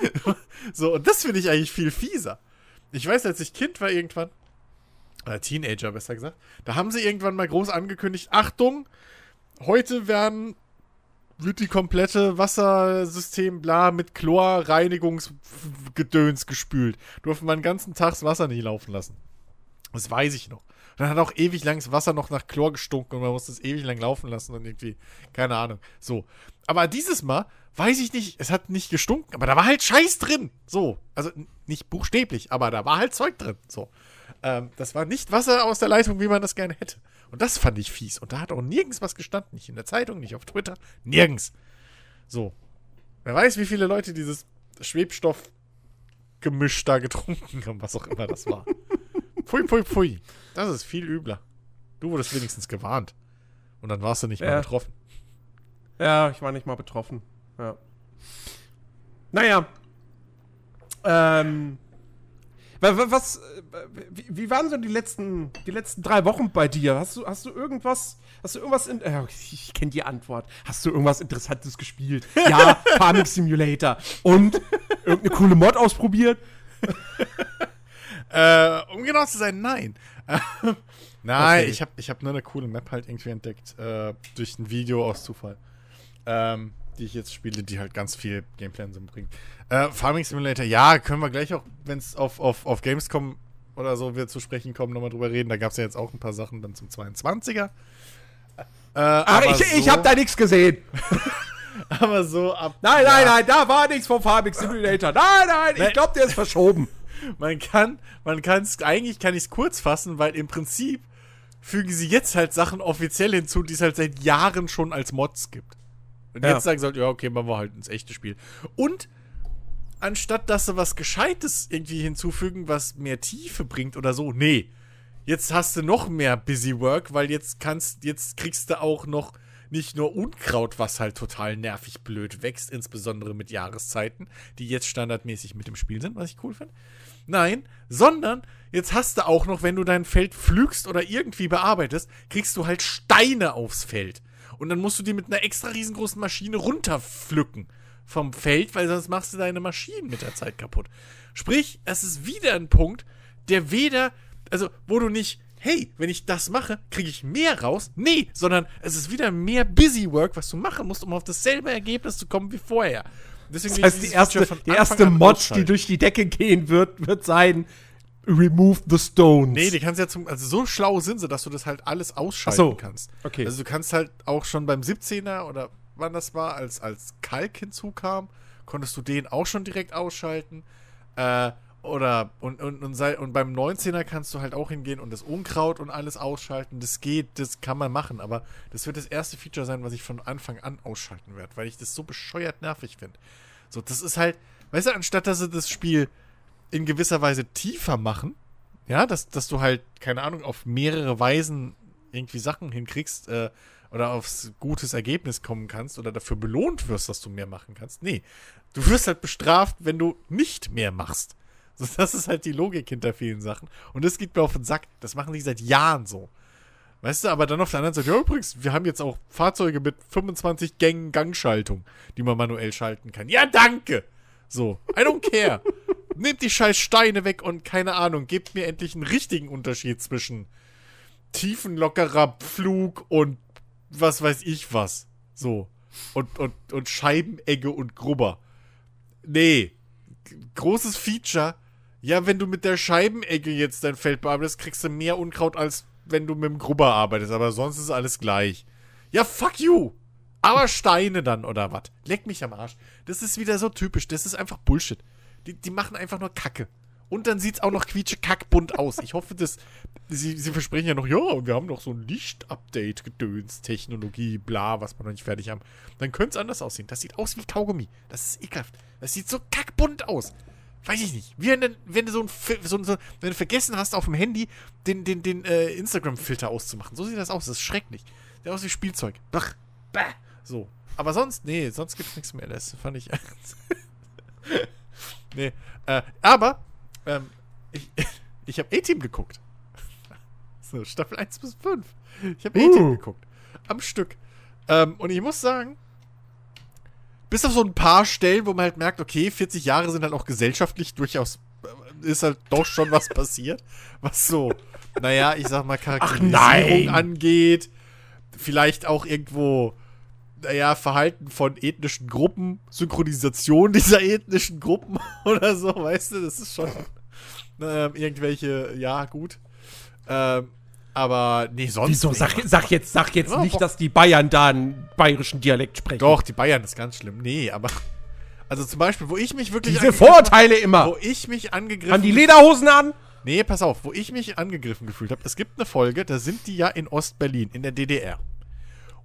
so, und das finde ich eigentlich viel fieser. Ich weiß, als ich Kind war irgendwann, oder Teenager besser gesagt, da haben sie irgendwann mal groß angekündigt, Achtung, heute werden, wird die komplette Wassersystem bla mit Chlorreinigungsgedöns gespült. Durften wir den ganzen Tag das Wasser nicht laufen lassen. Das weiß ich noch. Dann hat auch ewig lang Wasser noch nach Chlor gestunken und man musste es ewig lang laufen lassen und irgendwie, keine Ahnung. So. Aber dieses Mal, weiß ich nicht, es hat nicht gestunken, aber da war halt Scheiß drin. So. Also nicht buchstäblich, aber da war halt Zeug drin. So. Ähm, das war nicht Wasser aus der Leitung, wie man das gerne hätte. Und das fand ich fies. Und da hat auch nirgends was gestanden. Nicht in der Zeitung, nicht auf Twitter. Nirgends. So. Wer weiß, wie viele Leute dieses Schwebstoffgemisch da getrunken haben, was auch immer das war. Pfui, pfui, pfui. Das ist viel übler. Du wurdest wenigstens gewarnt. Und dann warst du nicht Ja. betroffen. Ja, ich war nicht mal betroffen. Ja. Naja. Ähm. wa- wa- Was, äh, wie, wie waren so die letzten, die letzten drei Wochen bei dir? Hast du, hast du irgendwas, hast du irgendwas, in, äh, ich kenne die Antwort. Hast du irgendwas Interessantes gespielt? Ja, Farming Simulator. Und irgendeine coole Mod ausprobiert? Äh, um genau zu sein, nein. nein, Okay. ich habe ich hab nur eine coole Map halt irgendwie entdeckt, äh, durch ein Video aus Zufall. Ähm, die ich jetzt spiele, die halt ganz viel Gameplay und so bringt. Äh, Farming Simulator, ja, können wir gleich auch, wenn es auf, auf, auf Gamescom oder so wir zu sprechen kommen, nochmal drüber reden. Da gab es ja jetzt auch ein paar Sachen dann zum 22er. Äh, Aber, aber ich, ich so- habe da nichts gesehen. Aber so ab. Nein, nein, nein, da war nichts vom Farming Simulator. Nein, nein, Nein. ich glaube, der ist verschoben. Man kann, man kann es, eigentlich kann ich es kurz fassen, weil im Prinzip fügen sie jetzt halt Sachen offiziell hinzu, die es halt seit Jahren schon als Mods gibt. Und Ja. jetzt sagen sie halt, ja, okay, machen wir halt ins echte Spiel. Und anstatt dass sie was Gescheites irgendwie hinzufügen, was mehr Tiefe bringt oder so, nee. Jetzt hast du noch mehr Busy Work, weil jetzt kannst, jetzt kriegst du auch noch nicht nur Unkraut, was halt total nervig blöd wächst, insbesondere mit Jahreszeiten, die jetzt standardmäßig mit im Spiel sind, was ich cool finde. Nein, sondern jetzt hast du auch noch, wenn du dein Feld pflügst oder irgendwie bearbeitest, kriegst du halt Steine aufs Feld. Und dann musst du die mit einer extra riesengroßen Maschine runterpflücken vom Feld, weil sonst machst du deine Maschinen mit der Zeit kaputt. Sprich, es ist wieder ein Punkt, der weder, also wo du nicht, hey, wenn ich das mache, kriege ich mehr raus. Nee, sondern es ist wieder mehr Busy Work, was du machen musst, um auf dasselbe Ergebnis zu kommen wie vorher. Deswegen Das heißt, die erste, die erste Mod, die durch die Decke gehen wird, wird sein Remove the Stones. Nee, die kannst ja zum, also so schlau sind sie, dass du das halt alles ausschalten so. kannst. Okay. Also du kannst halt auch schon beim 17er oder wann das war, als, als Kalk hinzukam, konntest du den auch schon direkt ausschalten. Äh, oder und, und, und, sei, und beim 19er kannst du halt auch hingehen und das Unkraut und alles ausschalten. Das geht, das kann man machen, aber das wird das erste Feature sein, was ich von Anfang an ausschalten werde, weil ich das so bescheuert nervig finde. So, das ist halt, weißt du, anstatt dass sie das Spiel in gewisser Weise tiefer machen, ja, dass, dass du halt, keine Ahnung, auf mehrere Weisen irgendwie Sachen hinkriegst, äh, oder aufs gutes Ergebnis kommen kannst oder dafür belohnt wirst, dass du mehr machen kannst. Nee, du wirst halt bestraft, wenn du nicht mehr machst. So, das ist halt die Logik hinter vielen Sachen. Und das geht mir auf den Sack. Das machen die seit Jahren so. Weißt du, aber dann auf der anderen Seite, ja, übrigens, wir haben jetzt auch Fahrzeuge mit 25 Gängen Gangschaltung, die man manuell schalten kann. Ja, danke! So, I don't care. Nehmt die scheiß Steine weg und keine Ahnung, gebt mir endlich einen richtigen Unterschied zwischen tiefenlockerer Flug und was weiß ich was. So. Und, und, und Scheibenegge und Grubber. Nee. Großes Feature. Ja, wenn du mit der Scheibenegge jetzt dein Feld bearbeitest, kriegst du mehr Unkraut, als wenn du mit dem Grubber arbeitest. Aber sonst ist alles gleich. Ja, fuck you. Aber Steine dann, oder was? Leck mich am Arsch. Das ist wieder so typisch. Das ist einfach Bullshit. Die, die machen einfach nur Kacke. Und dann sieht es auch noch quietsche-kackbunt aus. Ich hoffe, dass. Sie, sie versprechen ja noch, ja, wir haben noch so ein Licht-Update-Gedöns, Technologie, bla, was wir noch nicht fertig haben. Dann könnte es anders aussehen. Das sieht aus wie Kaugummi. Das ist ekelhaft. Das sieht so kackbunt aus. Weiß ich nicht. Wie wenn, wenn du so ein, so, so, wenn du vergessen hast, auf dem Handy den, den, den äh, Instagram-Filter auszumachen. So sieht das aus. Das ist schrecklich. Sieht aus wie Spielzeug. Bach. Bäh. So. Aber sonst, nee, sonst gibt es nichts mehr. Das fand ich. nee. Äh, aber ähm, ich, ich habe A-Team geguckt. So, Staffel 1 bis 5. Ich habe uh. A-Team geguckt. Am Stück. Ähm, und ich muss sagen, bis auf so ein paar Stellen, wo man halt merkt, okay, 40 Jahre sind halt auch gesellschaftlich durchaus, äh, ist halt doch schon was passiert. Was so, naja, ich sag mal, Charakterisierung angeht. Vielleicht auch irgendwo, naja, Verhalten von ethnischen Gruppen, Synchronisation dieser ethnischen Gruppen oder so, weißt du, das ist schon ähm, irgendwelche, ja, gut. Ähm, aber nee, sonst. Wieso? Sag, sag jetzt, sag jetzt ja, nicht, dass die Bayern da einen bayerischen Dialekt sprechen. Doch, die Bayern ist ganz schlimm. Nee, aber. Also zum Beispiel, wo ich mich wirklich. Diese Vorurteile immer. Wo ich mich angegriffen. Haben die Lederhosen an? Nee, pass auf, wo ich mich angegriffen gefühlt habe. Es gibt eine Folge, da sind die ja in Ostberlin, in der DDR.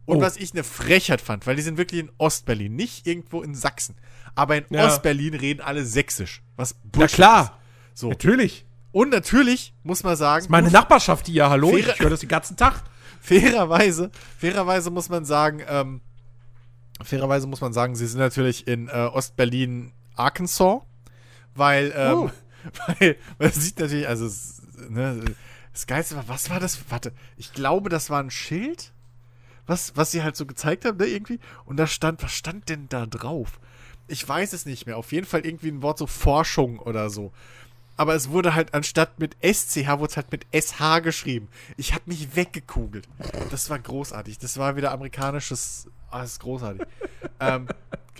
Und oh. was ich eine Frechheit fand, weil die sind wirklich in Ostberlin, nicht irgendwo in Sachsen. Aber in ja. Ostberlin reden alle Sächsisch. Was Bullshit Na klar. Ist. So. Natürlich. Und natürlich muss man sagen. Das ist meine Nachbarschaft hier, hallo? ich höre das den ganzen Tag. Fairerweise, fairerweise muss man sagen, ähm, fairerweise muss man sagen, sie sind natürlich in äh, Ostberlin, Arkansas, weil, ähm, oh. weil, man sieht natürlich, also, ne, das Geilste war, was war das? Warte, ich glaube, das war ein Schild, was, was sie halt so gezeigt haben, ne, irgendwie. Und da stand, was stand denn da drauf? Ich weiß es nicht mehr. Auf jeden Fall irgendwie ein Wort so Forschung oder so aber es wurde halt anstatt mit SCH, wurde es halt mit SH geschrieben. Ich habe mich weggekugelt. Das war großartig. Das war wieder amerikanisches. Ah, das ist großartig. ähm,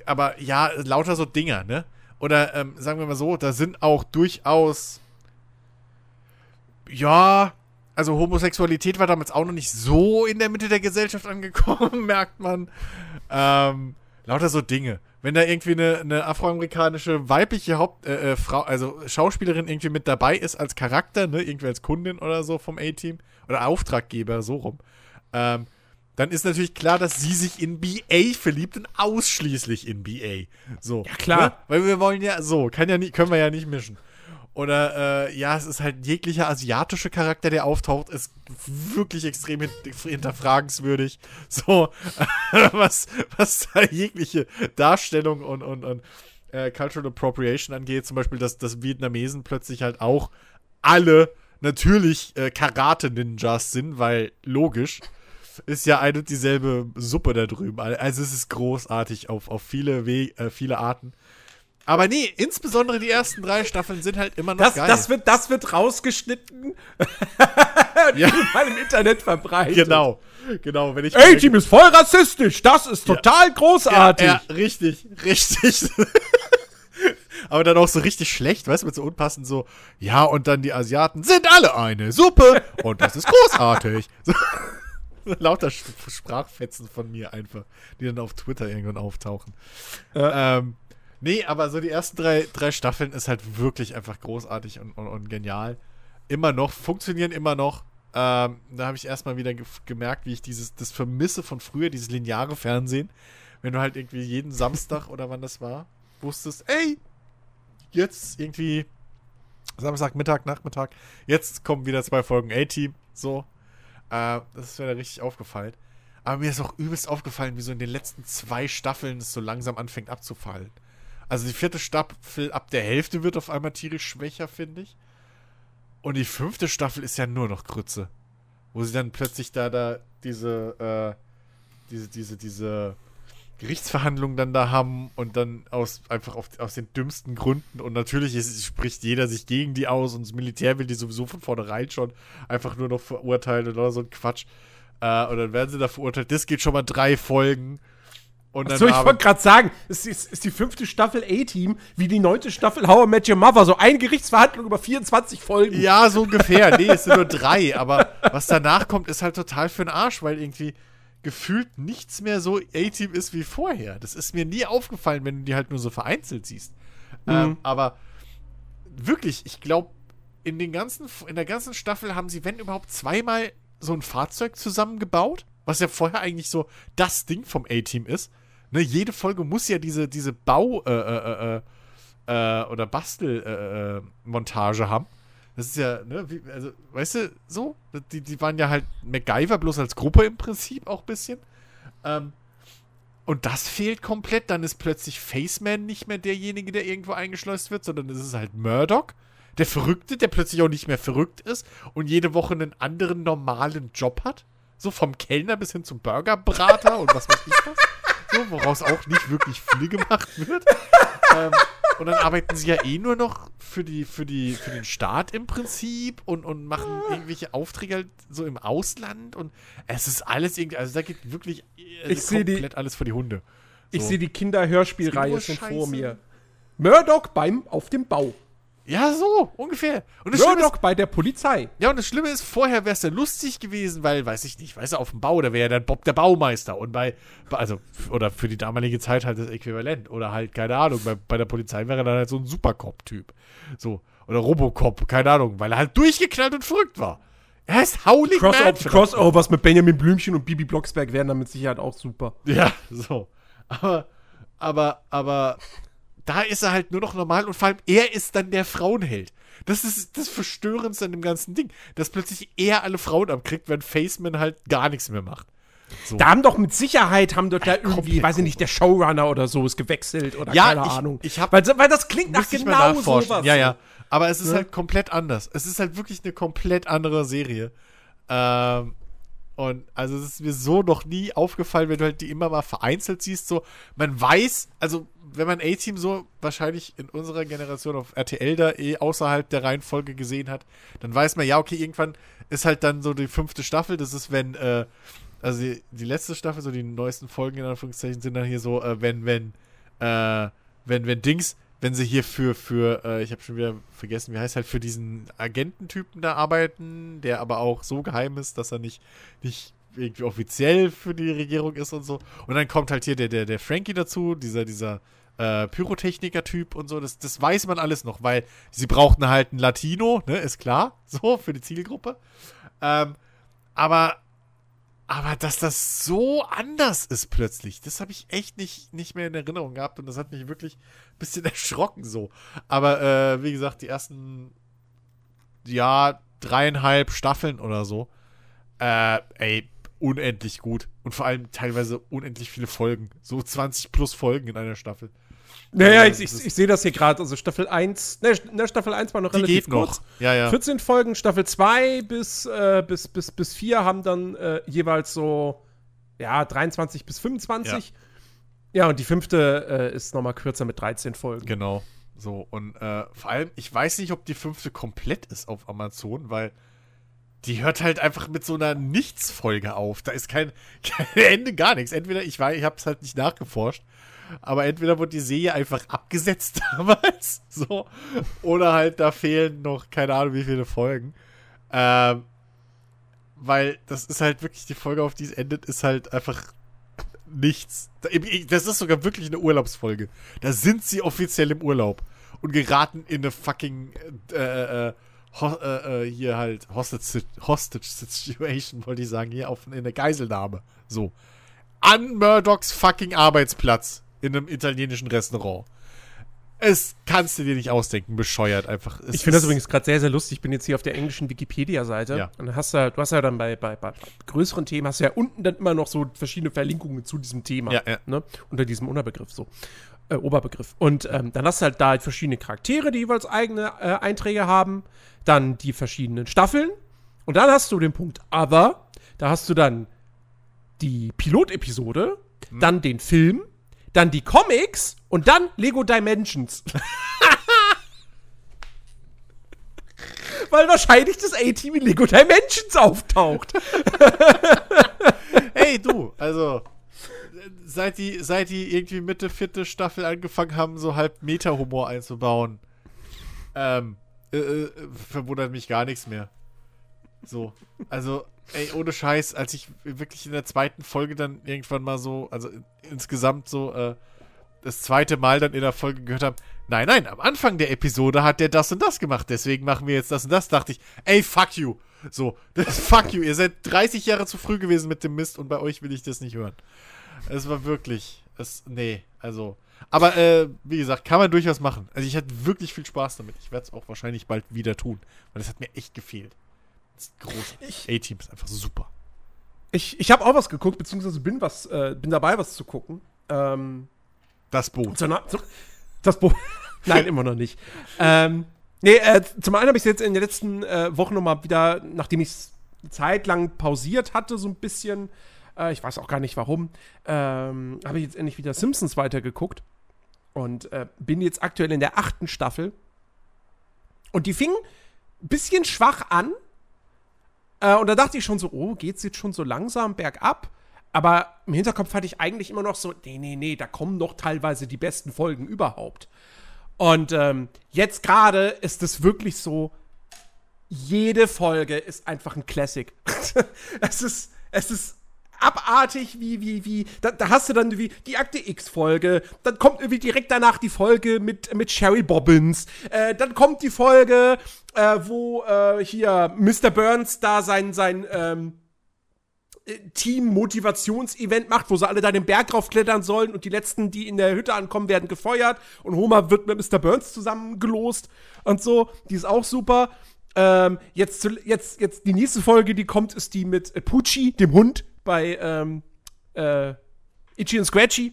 aber ja, lauter so Dinger, ne? Oder ähm, sagen wir mal so, da sind auch durchaus. Ja, also Homosexualität war damals auch noch nicht so in der Mitte der Gesellschaft angekommen, merkt man. Ähm, lauter so Dinge wenn da irgendwie eine, eine afroamerikanische weibliche Haupt, äh, äh, Frau, also Schauspielerin irgendwie mit dabei ist als Charakter, ne, irgendwie als Kundin oder so vom A-Team oder Auftraggeber, so rum, ähm, dann ist natürlich klar, dass sie sich in BA verliebt und ausschließlich in BA. So. Ja, klar. Ne? Weil wir wollen ja, so, kann ja nie, können wir ja nicht mischen. Oder äh, ja, es ist halt jeglicher asiatische Charakter, der auftaucht, ist wirklich extrem hinterfragenswürdig. So, was, was da jegliche Darstellung und, und, und äh, Cultural Appropriation angeht, zum Beispiel, dass, dass Vietnamesen plötzlich halt auch alle natürlich äh, Karate-Ninjas sind, weil logisch ist ja eine und dieselbe Suppe da drüben. Also es ist großartig auf, auf viele, We äh, viele Arten. Aber nee, insbesondere die ersten drei Staffeln sind halt immer noch das, geil. Das wird, das wird rausgeschnitten ja. mal im Internet verbreitet. Genau, genau. Wenn ich A-Team ist voll rassistisch. Das ist total ja. großartig. Ja, ja, richtig, richtig. Aber dann auch so richtig schlecht, weißt du, mit so unpassend so, ja, und dann die Asiaten sind alle eine Suppe und das ist großartig. So, lauter Sprachfetzen von mir einfach, die dann auf Twitter irgendwann auftauchen. Ja. Ähm, Nee, aber so die ersten drei, drei Staffeln ist halt wirklich einfach großartig und, und, und genial. Immer noch, funktionieren immer noch. Ähm, da habe ich erstmal wieder ge gemerkt, wie ich dieses, das vermisse von früher, dieses lineare Fernsehen. Wenn du halt irgendwie jeden Samstag oder wann das war, wusstest, ey, jetzt irgendwie Samstag, Mittag, Nachmittag, jetzt kommen wieder zwei Folgen A-Team, so. Äh, das ist mir da richtig aufgefallen. Aber mir ist auch übelst aufgefallen, wie so in den letzten zwei Staffeln es so langsam anfängt abzufallen. Also die vierte Staffel ab der Hälfte wird auf einmal tierisch schwächer, finde ich. Und die fünfte Staffel ist ja nur noch Grütze. Wo sie dann plötzlich da, da diese, äh, diese, diese, diese Gerichtsverhandlungen dann da haben und dann aus einfach auf, aus den dümmsten Gründen und natürlich ist, spricht jeder sich gegen die aus und das Militär will die sowieso von vornherein schon einfach nur noch verurteilen oder so ein Quatsch. Äh, und dann werden sie da verurteilt. Das geht schon mal drei Folgen. Und so, ich wollte gerade sagen, es ist, ist die fünfte Staffel A-Team, wie die neunte Staffel How I Met Your Mother, so eine Gerichtsverhandlung über 24 Folgen. Ja, so ungefähr. Nee, es sind nur drei, aber was danach kommt, ist halt total für den Arsch, weil irgendwie gefühlt nichts mehr so A-Team ist wie vorher. Das ist mir nie aufgefallen, wenn du die halt nur so vereinzelt siehst. Mhm. Ähm, aber wirklich, ich glaube, in den ganzen, in der ganzen Staffel haben sie, wenn überhaupt, zweimal so ein Fahrzeug zusammengebaut, was ja vorher eigentlich so das Ding vom A-Team ist. Ne, jede Folge muss ja diese, diese Bau- äh, äh, äh, äh oder Bastelmontage haben. Das ist ja, ne, wie, also, weißt du, so, die, die waren ja halt MacGyver bloß als Gruppe im Prinzip auch ein bisschen. Ähm, und das fehlt komplett. Dann ist plötzlich Faceman nicht mehr derjenige, der irgendwo eingeschleust wird, sondern es ist halt Murdoch, der Verrückte, der plötzlich auch nicht mehr verrückt ist und jede Woche einen anderen normalen Job hat. So vom Kellner bis hin zum Burgerbrater und was weiß ich was so, woraus auch nicht wirklich viel gemacht wird. ähm, und dann arbeiten sie ja eh nur noch für, die, für, die, für den Staat im Prinzip und, und machen irgendwelche Aufträge halt so im Ausland und es ist alles irgendwie, also da geht wirklich also ich komplett die, alles für die Hunde. So. Ich sehe die Kinderhörspielreihe schon vor mir. Murdoch beim auf dem Bau. Ja, so, ungefähr. Und das Murdoch ist, bei der Polizei. Ja, und das Schlimme ist, vorher wäre es ja lustig gewesen, weil, weiß ich nicht, weißt du, auf dem Bau, da wäre ja dann Bob der Baumeister. Und bei, also, oder für die damalige Zeit halt das Äquivalent. Oder halt, keine Ahnung, bei, bei der Polizei wäre dann halt so ein Supercop-Typ. So. Oder Robocop, keine Ahnung, weil er halt durchgeknallt und verrückt war. Er ist Howling Cross Man. Crossovers mit Benjamin Blümchen und Bibi Blocksberg wären dann mit Sicherheit auch super. Ja, so. Aber, aber, aber, da ist er halt nur noch normal und vor allem er ist dann der Frauenheld. Das ist das Verstörendste an dem ganzen Ding, dass plötzlich er alle Frauen abkriegt, wenn Faceman halt gar nichts mehr macht. So. Da haben doch mit Sicherheit haben dort da irgendwie, weiß ich nicht, der Showrunner oder so ist gewechselt oder ja, keine ich, Ahnung. Ich hab, weil, weil das klingt nach genau sowas. Ja, ja. Aber es ist ja? halt komplett anders. Es ist halt wirklich eine komplett andere Serie. Ähm, und also es ist mir so noch nie aufgefallen, wenn du halt die immer mal vereinzelt siehst. So, man weiß, also wenn man A-Team so wahrscheinlich in unserer Generation auf RTL da eh außerhalb der Reihenfolge gesehen hat, dann weiß man, ja, okay, irgendwann ist halt dann so die fünfte Staffel. Das ist, wenn, äh, also die, die, letzte Staffel, so die neuesten Folgen in Anführungszeichen sind dann hier so, äh, wenn, wenn, äh, wenn, wenn Dings, wenn sie hier für, für, äh, ich habe schon wieder vergessen, wie heißt halt, für diesen Agententypen da arbeiten, der aber auch so geheim ist, dass er nicht, nicht irgendwie offiziell für die Regierung ist und so. Und dann kommt halt hier der, der, der Frankie dazu, dieser, dieser, äh, Pyrotechniker-Typ und so, das, das weiß man alles noch, weil sie brauchten halt einen Latino, ne, ist klar, so, für die Zielgruppe. Ähm, aber, aber dass das so anders ist plötzlich, das habe ich echt nicht, nicht mehr in Erinnerung gehabt und das hat mich wirklich ein bisschen erschrocken so. Aber, äh, wie gesagt, die ersten, ja, dreieinhalb Staffeln oder so, äh, ey, unendlich gut. Und vor allem teilweise unendlich viele Folgen. So 20 plus Folgen in einer Staffel. Naja, ich, ich, ich sehe das hier gerade. Also Staffel 1, ne, ne, Staffel 1 war noch Die relativ geht kurz. Noch. Ja, ja. 14 Folgen, Staffel 2 bis, äh, bis, bis, bis 4 haben dann äh, jeweils so, ja, 23 bis 25. Ja, ja und die fünfte äh, ist noch mal kürzer mit 13 Folgen. Genau. So, und äh, vor allem, ich weiß nicht, ob die fünfte komplett ist auf Amazon, weil die hört halt einfach mit so einer Nichtsfolge auf. Da ist kein, kein Ende, gar nichts. Entweder, ich war, ich hab's halt nicht nachgeforscht, aber entweder wurde die Serie einfach abgesetzt damals, so, oder halt da fehlen noch keine Ahnung wie viele Folgen. Ähm, weil das ist halt wirklich die Folge, auf die es endet, ist halt einfach nichts. Das ist sogar wirklich eine Urlaubsfolge. Da sind sie offiziell im Urlaub und geraten in eine fucking äh, äh, Ho äh, äh hier halt Hostage, Hostage Situation, wollte ich sagen, hier auf, in eine Geiselnahme. So. An Murdochs fucking Arbeitsplatz in einem italienischen Restaurant. Es kannst du dir nicht ausdenken, bescheuert einfach. Es Ich finde das übrigens gerade sehr, sehr lustig. Ich bin jetzt hier auf der englischen Wikipedia-Seite. Ja. Und dann hast du, ja- du hast ja dann bei, bei, bei größeren Themen, hast du ja unten dann immer noch so verschiedene Verlinkungen zu diesem Thema. Ja, ja. Ne? Unter diesem Unterbegriff so. Äh, Oberbegriff. Und ähm, dann hast du halt da verschiedene Charaktere, die jeweils eigene äh, Einträge haben. Dann die verschiedenen Staffeln. Und dann hast du den Punkt Other. Da hast du dann die Pilotepisode, Hm. dann den Film, dann die Comics und dann Lego Dimensions. Weil wahrscheinlich das A-Team in Lego Dimensions auftaucht. Hey, du, also. Seit die, seit die irgendwie Mitte, vierte Staffel angefangen haben, so halb Meta-Humor einzubauen, ähm, äh, äh, verwundert mich gar nichts mehr. So. Also, ey, ohne Scheiß, als ich wirklich in der zweiten Folge dann irgendwann mal so, also in- insgesamt so, äh, das zweite Mal dann in der Folge gehört habe, nein, nein, am Anfang der Episode hat der das und das gemacht, deswegen machen wir jetzt das und das, dachte ich, ey, fuck you. So, das, fuck you, ihr seid 30 Jahre zu früh gewesen mit dem Mist und bei euch will ich das nicht hören. Es war wirklich, es, nee, also, aber äh, wie gesagt, kann man durchaus machen. Also ich hatte wirklich viel Spaß damit. Ich werde es auch wahrscheinlich bald wieder tun, weil das hat mir echt gefehlt. Großartig. A-Team ist einfach super. Ich, ich habe auch was geguckt, beziehungsweise bin, was, äh, bin dabei, was zu gucken. Ähm, Das Boot. na, so, das Bo Nein, immer noch nicht. Ähm, nee, äh, zum einen habe ich es jetzt in den letzten äh, Wochen noch mal wieder, nachdem ich es zeitlang pausiert hatte, so ein bisschen, äh, ich weiß auch gar nicht warum, ähm, habe ich jetzt endlich wieder Simpsons weitergeguckt und äh, bin jetzt aktuell in der achten Staffel. Und die fing ein bisschen schwach an. Äh, und da dachte ich schon so, oh, geht's jetzt schon so langsam bergab? Aber im Hinterkopf hatte ich eigentlich immer noch so, nee, nee, nee, da kommen noch teilweise die besten Folgen überhaupt. Und ähm, jetzt gerade ist es wirklich so, jede Folge ist einfach ein Classic. es ist, es ist abartig, wie, wie, wie, da, da hast du dann wie die Akte X-Folge, dann kommt irgendwie direkt danach die Folge mit, mit Sherry Bobbins, äh, dann kommt die Folge, äh, wo äh, hier Mr. Burns da sein, sein, ähm, Team-Motivationsevent macht, wo sie alle da den Berg raufklettern sollen und die letzten, die in der Hütte ankommen, werden gefeuert und Homer wird mit Mr. Burns zusammengelost und so. Die ist auch super. Ähm, jetzt, jetzt, jetzt die nächste Folge, die kommt, ist die mit äh, Pucci, dem Hund, bei ähm, äh, Itchy und Scratchy.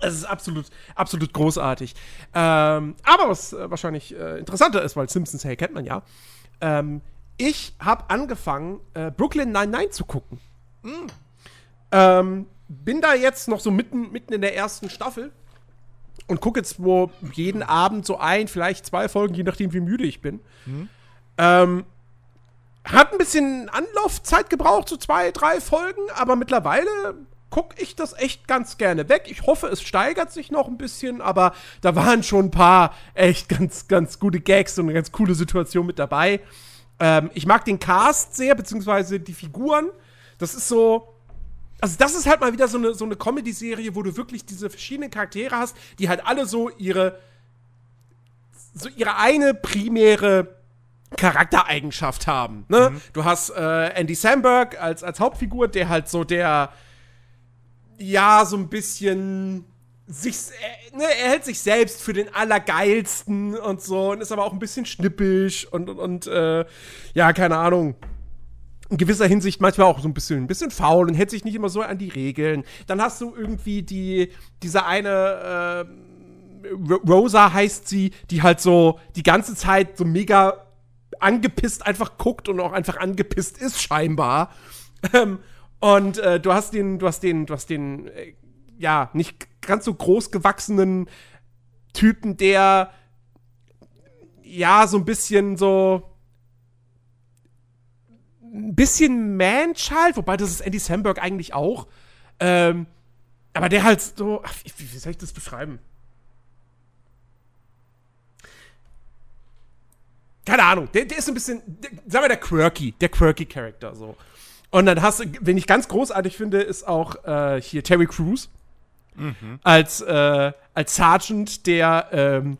Es ist absolut, absolut großartig. Ähm, aber was äh, wahrscheinlich äh, interessanter ist, weil Simpsons, hey, kennt man ja. Ähm, ich habe angefangen, äh, Brooklyn 99 zu gucken. Ähm, bin da jetzt noch so mitten, mitten in der ersten Staffel und gucke jetzt wo jeden Abend so ein, vielleicht zwei Folgen, je nachdem, wie müde ich bin. Ähm, hat ein bisschen Anlaufzeit gebraucht, so zwei, drei Folgen, aber mittlerweile gucke ich das echt ganz gerne weg. Ich hoffe, es steigert sich noch ein bisschen, aber da waren schon ein paar echt ganz, ganz gute Gags und eine ganz coole Situation mit dabei. Ähm, ich mag den Cast sehr, beziehungsweise die Figuren. Das ist so. Also, das ist halt mal wieder so eine, so eine Comedy-Serie, wo du wirklich diese verschiedenen Charaktere hast, die halt alle so ihre. so ihre eine primäre Charaktereigenschaft haben. Ne? Du hast äh, Andy Samberg als, als Hauptfigur, der halt so der, ja, so ein bisschen sich, äh, ne, er hält sich selbst für den Allergeilsten und so und ist aber auch ein bisschen schnippisch und, und, und äh, ja, keine Ahnung. In gewisser Hinsicht manchmal auch so ein bisschen, ein bisschen faul und hält sich nicht immer so an die Regeln. Dann hast du irgendwie die, diese eine, äh, Ro- Rosa heißt sie, die halt so die ganze Zeit so mega angepisst einfach guckt und auch einfach angepisst ist scheinbar. Ähm, und äh, du hast den, du hast den, du hast den, äh, ja, nicht ganz so groß gewachsenen Typen, der ja so ein bisschen so ein bisschen Man-Child, wobei das ist Andy Samberg eigentlich auch. Ähm, aber der halt so, ach, wie, wie soll ich das beschreiben? Keine Ahnung, der, der ist ein bisschen, der, sagen wir der quirky, der quirky Charakter so. Und dann hast du, wenn ich ganz großartig finde, ist auch äh, hier Terry Crews als äh, als Sergeant, der ähm,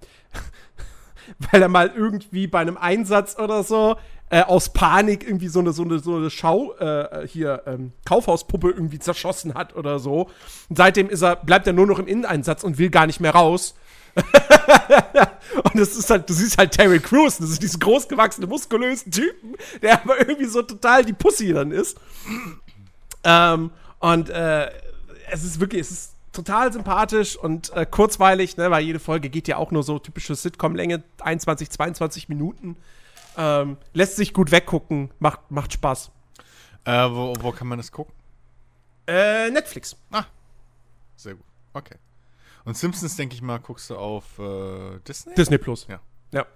weil er mal irgendwie bei einem Einsatz oder so äh, aus Panik irgendwie so eine so eine so eine Schau äh, hier ähm, Kaufhauspuppe irgendwie zerschossen hat oder so. Und seitdem ist er bleibt er nur noch im Inneneinsatz und will gar nicht mehr raus. und das ist halt, du siehst halt Terry Crews, das ist diesen großgewachsene, muskulösen Typen, der aber irgendwie so total die Pussy dann ist. Ähm, und äh, es ist wirklich, es ist total sympathisch und äh, kurzweilig, ne, weil jede Folge geht ja auch nur so typische Sitcom-Länge, 21, 22 Minuten. Ähm, lässt sich gut weggucken, macht, macht Spaß. Äh, wo, wo kann man das gucken? Äh, Netflix. Ah, sehr gut. Okay. Und Simpsons, denke ich mal, guckst du auf äh, Disney? Disney Plus. Ja. Ja.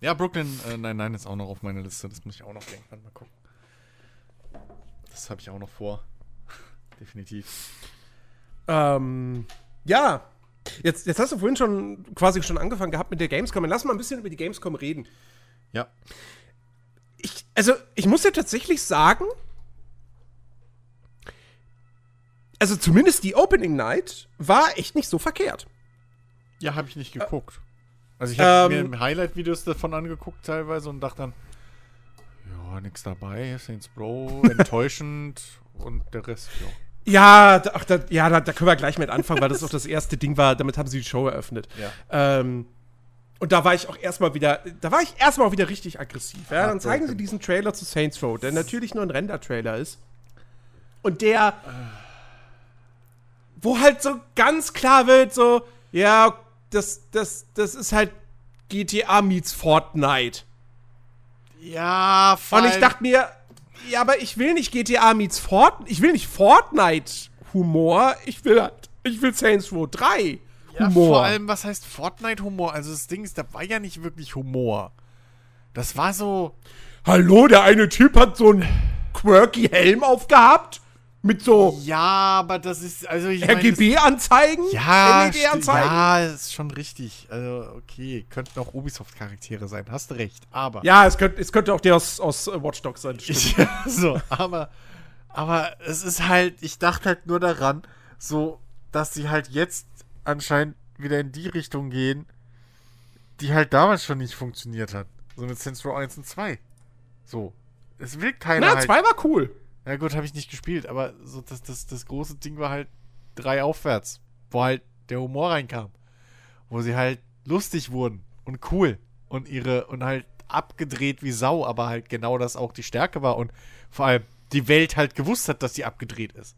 Ja, Brooklyn, äh, nein, nein, ist auch noch auf meiner Liste. Das muss ich auch noch irgendwann mal gucken. Das habe ich auch noch vor. Definitiv. Ähm, ja. Jetzt, jetzt hast du vorhin schon quasi schon angefangen gehabt mit der Gamescom. Lass mal ein bisschen über die Gamescom reden. Ja. Ich, also, ich muss ja tatsächlich sagen, also zumindest die Opening Night war echt nicht so verkehrt. Ja, habe ich nicht geguckt. Also ich habe Ähm, mir Highlight-Videos davon angeguckt teilweise und dachte dann, ja, nix dabei, Saints Row, enttäuschend und der Rest, ja. Ja, da, ach, da, ja da, da können wir gleich mit anfangen, weil das auch das erste Ding war, damit haben sie die Show eröffnet. Ja. Ähm, und da war ich auch erstmal wieder, da war ich erstmal wieder richtig aggressiv. Ja? Dann zeigen sie diesen Trailer zu Saints Row, der natürlich nur ein Render-Trailer ist. Und der, wo halt so ganz klar wird, so, ja, das, das, das ist halt GTA meets Fortnite. Ja, Und ich dachte mir, ja, aber ich will nicht GTA meets Fortnite, ich will nicht Fortnite-Humor, ich will halt, ich will Saints Row 3 ja, Humor. vor allem, was heißt Fortnite-Humor? Also das Ding ist, da war ja nicht wirklich Humor. Das war so, Hallo, der eine Typ hat so einen quirky Helm aufgehabt mit so ja, aber das ist, also RGB-Anzeigen, Ja, LED-Anzeigen. ja, ist schon richtig. Also, okay, könnten auch Ubisoft-Charaktere sein, hast du recht. Aber. Ja, es könnte, es könnte auch der aus, aus Watch Dogs sein. Ich, so, aber, aber es ist halt, ich dachte halt nur daran, so, dass sie halt jetzt anscheinend wieder in die Richtung gehen, die halt damals schon nicht funktioniert hat. So mit Saints Row 1 und 2. So. Es will keiner Na, halt. zwei war cool. Ja gut, habe ich nicht gespielt, aber so das, das, das große Ding war halt drei aufwärts, wo halt der Humor reinkam. Wo sie halt lustig wurden und cool und ihre und halt abgedreht wie Sau, aber halt genau das auch die Stärke war und vor allem die Welt halt gewusst hat, dass sie abgedreht ist.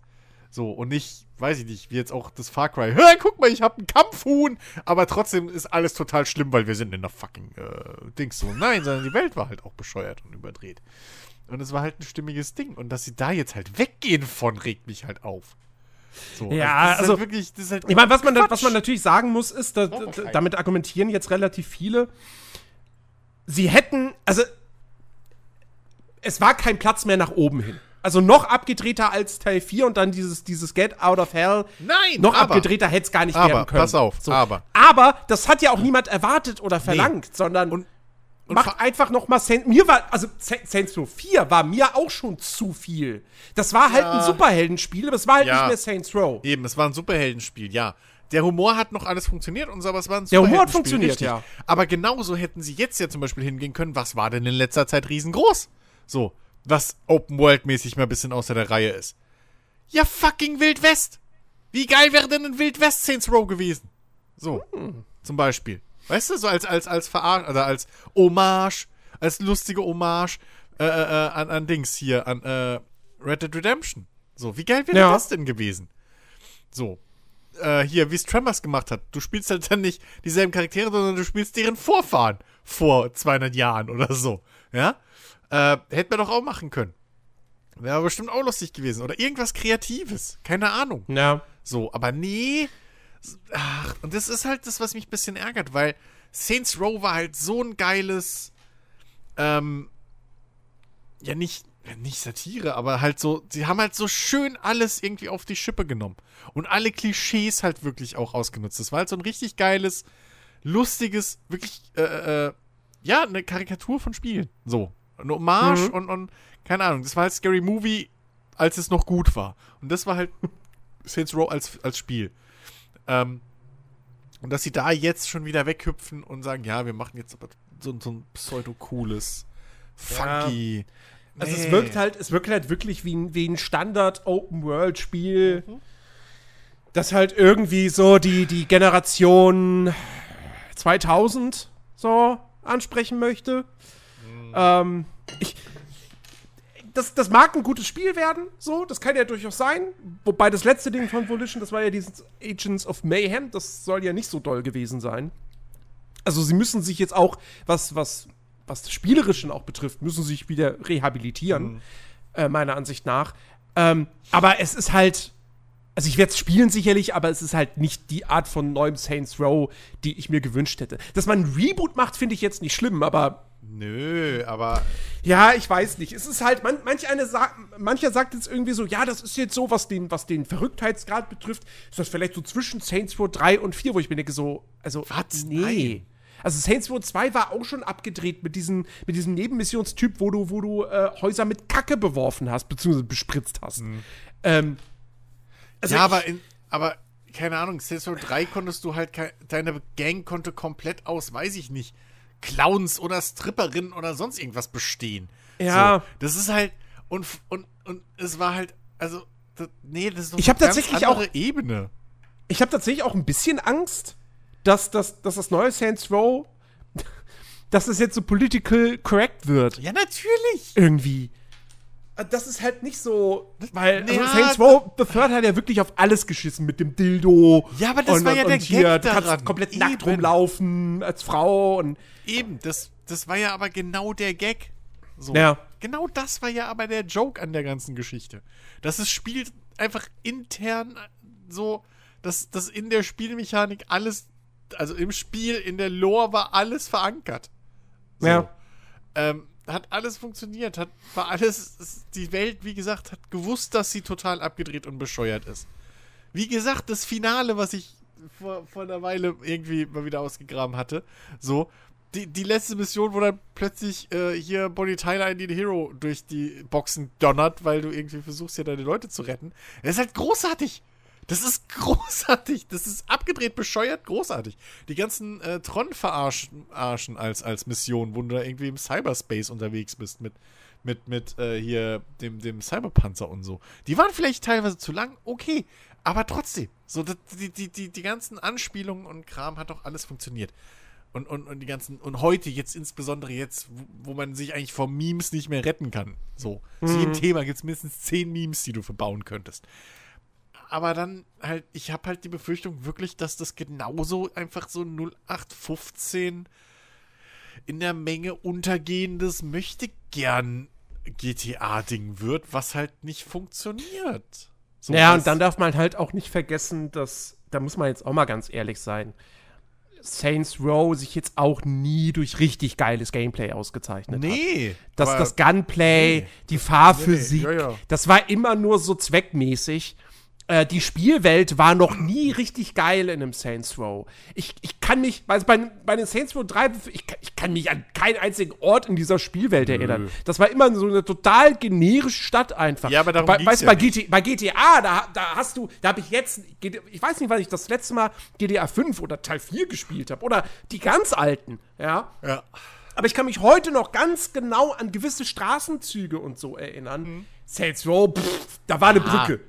So, und nicht, weiß ich nicht, wie jetzt auch das Far Cry. Hör, guck mal, ich hab einen Kampfhuhn. Aber trotzdem ist alles total schlimm, weil wir sind in der fucking äh, Dings so. Nein, sondern die Welt war halt auch bescheuert und überdreht. Und es war halt ein stimmiges Ding. Und dass sie da jetzt halt weggehen von, regt mich halt auf. So, Ja, das ist also- halt wirklich, das ist halt Ich meine, was man, da, was man natürlich sagen muss, ist, da, Oh, damit argumentieren jetzt relativ viele, sie hätten, also es war kein Platz mehr nach oben hin. Also noch abgedrehter als Teil 4 und dann dieses, dieses Get Out of Hell. Nein, Noch aber- abgedrehter hätte es gar nicht aber, werden können. pass auf, aber. Aber das hat ja auch niemand erwartet oder verlangt, sondern Und- mach einfach noch mal Saint, mir war also Sa- Saints Row 4 war mir auch schon zu viel. Das war halt ein Superheldenspiel, aber es war halt Ja. nicht mehr Saints Row. Eben, es war ein Superheldenspiel, ja. Der Humor hat noch alles funktioniert und so, aber es war ein Der Humor hat funktioniert, richtig. ja. Aber genauso hätten sie jetzt ja zum Beispiel hingehen können, was war denn in letzter Zeit riesengroß? So, was Open-World-mäßig mal ein bisschen außer der Reihe ist. Ja, fucking Wild West! Wie geil wäre denn ein Wild West Saints Row gewesen? So, zum Beispiel. Weißt du, so als, als, als Verarsch, oder als Hommage, als lustige Hommage äh, äh, äh, an, an Dings hier, an äh, Red Dead Redemption. So, wie geil wäre Ja. das denn gewesen? So. Äh, hier, wie es Tremors gemacht hat. Du spielst halt dann nicht dieselben Charaktere, sondern du spielst deren Vorfahren vor 200 Jahren oder so. Ja? Äh, hätten wir doch auch machen können. Wäre bestimmt auch lustig gewesen. Oder irgendwas Kreatives. Keine Ahnung. Ja. So, aber nee. Ach, und das ist halt das, was mich ein bisschen ärgert, weil Saints Row war halt so ein geiles, ähm, ja nicht, nicht Satire, aber halt so, sie haben halt so schön alles irgendwie auf die Schippe genommen und alle Klischees halt wirklich auch ausgenutzt. Das war halt so ein richtig geiles, lustiges, wirklich, äh, äh, ja, eine Karikatur von Spielen. So, eine Hommage Mhm. und, und, keine Ahnung, das war halt Scary Movie, als es noch gut war. Und das war halt Saints Row als, als Spiel. Ähm, und dass sie da jetzt schon wieder weghüpfen und sagen, ja, wir machen jetzt aber so, so ein pseudo-cooles, funky. Also es Nee. wirkt halt, es wirkt halt wirklich wie ein, wie ein Standard Open World Spiel. das halt irgendwie so die, die Generation 2000 so ansprechen möchte. Ähm, ich, das, das mag ein gutes Spiel werden, so, das kann ja durchaus sein. Wobei das letzte Ding von Volition, das war ja dieses Agents of Mayhem, das soll ja nicht so doll gewesen sein. Also sie müssen sich jetzt auch, was, was, was das Spielerischen auch betrifft, müssen sich wieder rehabilitieren, äh, meiner Ansicht nach. Ähm, aber es ist halt, also ich werde es spielen sicherlich, aber es ist halt nicht die Art von neuem Saints Row, die ich mir gewünscht hätte. Dass man ein Reboot macht, finde ich jetzt nicht schlimm, aber Nö, aber ja, ich weiß nicht. Es ist halt, man, manch eine sa mancher sagt jetzt irgendwie so, ja, das ist jetzt so, was den, was den Verrücktheitsgrad betrifft, ist das vielleicht so zwischen Saints Row 3 und 4, wo ich mir denke, so, also, Was? nee. Nein. Also Saints Row 2 war auch schon abgedreht mit diesem, mit diesem Nebenmissionstyp, wo du, wo du äh, Häuser mit Kacke beworfen hast, beziehungsweise bespritzt hast. Ähm, also ja, ich- aber, in, aber keine Ahnung, Saints Row 3 konntest du halt, deine Gang konnte komplett aus, weiß ich nicht, Clowns oder Stripperinnen oder sonst irgendwas bestehen. Ja. So, das ist halt, und, und, und es war halt, also, das, nee, das ist doch Ich eine ganz tatsächlich andere Ebene. ich habe tatsächlich auch ein bisschen Angst, dass, dass, dass das neue Saints Row, dass es jetzt so political correct wird. Ja, natürlich. irgendwie. Äh, Das ist halt nicht so, weil also Ja, Saints Row the Third hat ja wirklich auf alles geschissen mit dem Dildo. Ja, aber das und, war ja und der hier, Gag du kannst daran. komplett Eben. nackt rumlaufen als Frau und Eben, das, das war ja aber genau der Gag. So. Ja. Genau das war ja aber der Joke an der ganzen Geschichte. Dass es spielt einfach intern so, dass, dass in der Spielmechanik alles, also im Spiel, in der Lore war alles verankert. So. Ja. Ähm, hat alles funktioniert, hat, war alles, es- die Welt, wie gesagt, hat gewusst, dass sie total abgedreht und bescheuert ist. Wie gesagt, das Finale, was ich vor, vor einer Weile irgendwie mal wieder ausgegraben hatte, so, die, die letzte Mission, wo dann plötzlich äh, hier Bonnie Tyler in den Hero durch die Boxen donnert, weil du irgendwie versuchst, ja deine Leute zu retten. Das ist halt großartig. Das ist großartig. Das ist abgedreht, bescheuert, großartig. Die ganzen äh, Tron-Verarschen Arschen als, als Mission, wo du da irgendwie im Cyberspace unterwegs bist mit, mit, mit äh, hier dem, dem Cyberpanzer und so. Die waren vielleicht teilweise zu lang, okay. Aber trotzdem, so die, die, die, die ganzen Anspielungen und Kram hat doch alles funktioniert. Und, und, und die ganzen, und heute, jetzt insbesondere jetzt, wo, wo man sich eigentlich vor Memes nicht mehr retten kann. So. Zu jedem Thema gibt es mindestens zehn Memes, die du verbauen könntest. Aber dann halt, ich habe halt die Befürchtung wirklich, dass das genauso einfach so 0815 in der Menge untergehendes möchte gern GTA-Ding wird, was halt nicht funktioniert. So, ja, und dann darf man halt auch nicht vergessen, dass, da muss man jetzt auch mal ganz ehrlich sein, Saints Row sich jetzt auch nie durch richtig geiles Gameplay ausgezeichnet hat. Nee. Das, das Gunplay, nee. die Fahrphysik, Nee, nee, ja, ja. das war immer nur so zweckmäßig. Äh, die Spielwelt war noch nie richtig geil in einem Saints Row. Ich, ich kann mich, also bei, bei den Saints Row 3, ich, kann- ich kann mich an keinen einzigen Ort in dieser Spielwelt erinnern. Das war immer so eine total generische Stadt einfach. Ja, aber darum bei, weißt du, ja bei, GT, bei GTA, da, da hast du, da habe ich jetzt, ich weiß nicht, wann ich das letzte Mal GTA 5 oder Teil 4 gespielt habe. Oder die ganz alten, ja. Ja. Aber ich kann mich heute noch ganz genau an gewisse Straßenzüge und so erinnern. Saints Row, pff, da war eine Brücke.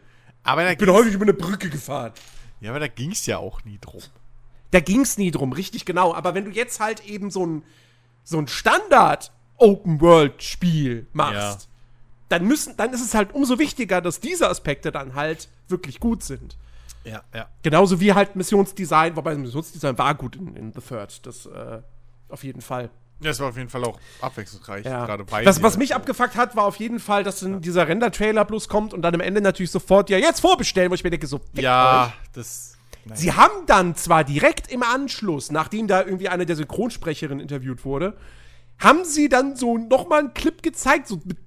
Aber da Ich bin häufig über eine Brücke gefahren. ja, aber da ging's ja auch nie drum. Da ging's nie drum, richtig genau. Aber wenn du jetzt halt eben so ein, so ein Standard-Open-World-Spiel machst, Ja. dann, müssen, dann ist es halt umso wichtiger, dass diese Aspekte dann halt wirklich gut sind. Ja, ja. Genauso wie halt Missionsdesign, wobei Missionsdesign war gut in, in The Third. Das äh, auf jeden Fall. Das war auf jeden Fall auch abwechslungsreich, Ja. gerade bei Was, dir. was mich abgefuckt hat, war auf jeden Fall, dass dann dieser Render-Trailer bloß kommt und dann am Ende natürlich sofort, ja, jetzt vorbestellen, wo ich mir denke, so, Ja, euch. das. Nein. Sie haben dann zwar direkt im Anschluss, nachdem da irgendwie eine der Synchronsprecherinnen interviewt wurde, haben sie dann so nochmal einen Clip gezeigt, so mit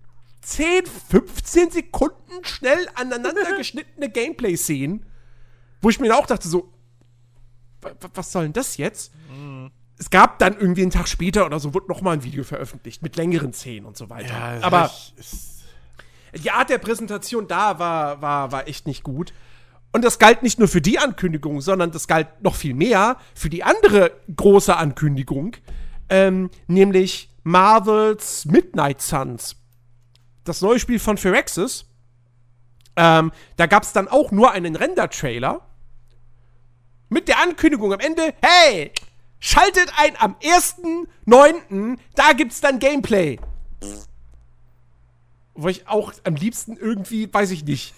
10, 15 Sekunden schnell aneinander geschnittene Gameplay-Szenen, wo ich mir auch dachte, so, wa- wa- was soll denn das jetzt? Es gab dann irgendwie einen Tag später oder so, wurde nochmal ein Video veröffentlicht mit längeren Szenen und so weiter. ja, Aber die Art der Präsentation da war, war, war echt nicht gut. Und das galt nicht nur für die Ankündigung, sondern das galt noch viel mehr für die andere große Ankündigung, ähm, nämlich Marvels Midnight Suns. Das neue Spiel von Firaxis. Ähm, da gab es dann auch nur einen Render-Trailer. Mit der Ankündigung am Ende, hey, schaltet ein am 1.9., da gibt's dann Gameplay. Wo ich auch am liebsten irgendwie, weiß ich nicht,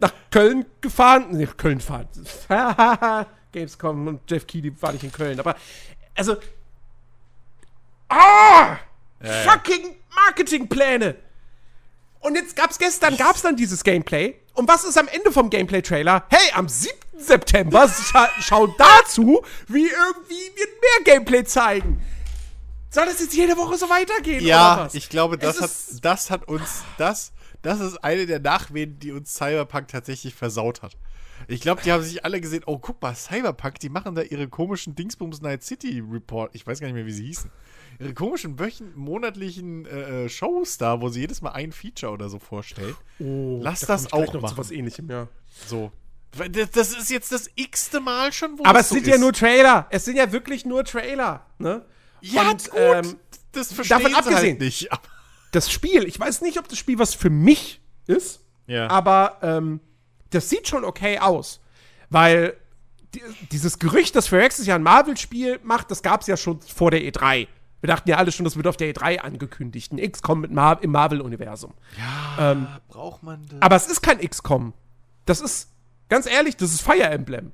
nach Köln gefahren, nee, Köln fahren. Gamescom und Jeff Keighley war nicht in Köln, aber also Ah! Ja, ja. fucking Marketingpläne. Und jetzt gab's gestern, gab's dann dieses Gameplay. Und was ist am Ende vom Gameplay-Trailer? Hey, am 7. September scha schau dazu, wie irgendwie wir mehr Gameplay zeigen. Soll das jetzt jede Woche so weitergehen? Ja, ich glaube, das Es hat, das hat uns, das, das ist eine der Nachwehen, die uns Cyberpunk tatsächlich versaut hat. Ich glaube, die haben sich alle gesehen, oh, guck mal, Cyberpunk, die machen da ihre komischen Dingsbums Night City Report. Ich weiß gar nicht mehr, wie sie hießen. Ihre komischen wöchn monatlichen äh, äh, Shows da, wo sie jedes Mal ein Feature oder so vorstellen. Oh, Lass da das auch noch machen. Zu was ähnlichem, ja. So. Das ist jetzt das x-te Mal schon, wo Aber es so sind ist. ja nur Trailer. Es sind ja wirklich nur Trailer, ne? Ja, Und, gut. ähm, das davon sie abgesehen. halt nicht. Das Spiel, ich weiß nicht, ob das Spiel was für mich ist. Ja. Aber ähm, das sieht schon okay aus. Weil die, dieses Gerücht, dass Firaxis ja ein Marvel-Spiel macht, das gab es ja schon vor der E3. Wir dachten ja alle schon, das wird auf der E3 angekündigt. Ein XCOM mit Mar im Marvel-Universum. Ähm, Braucht man das? Aber es ist kein XCOM. Das ist, ganz ehrlich, das ist Fire Emblem.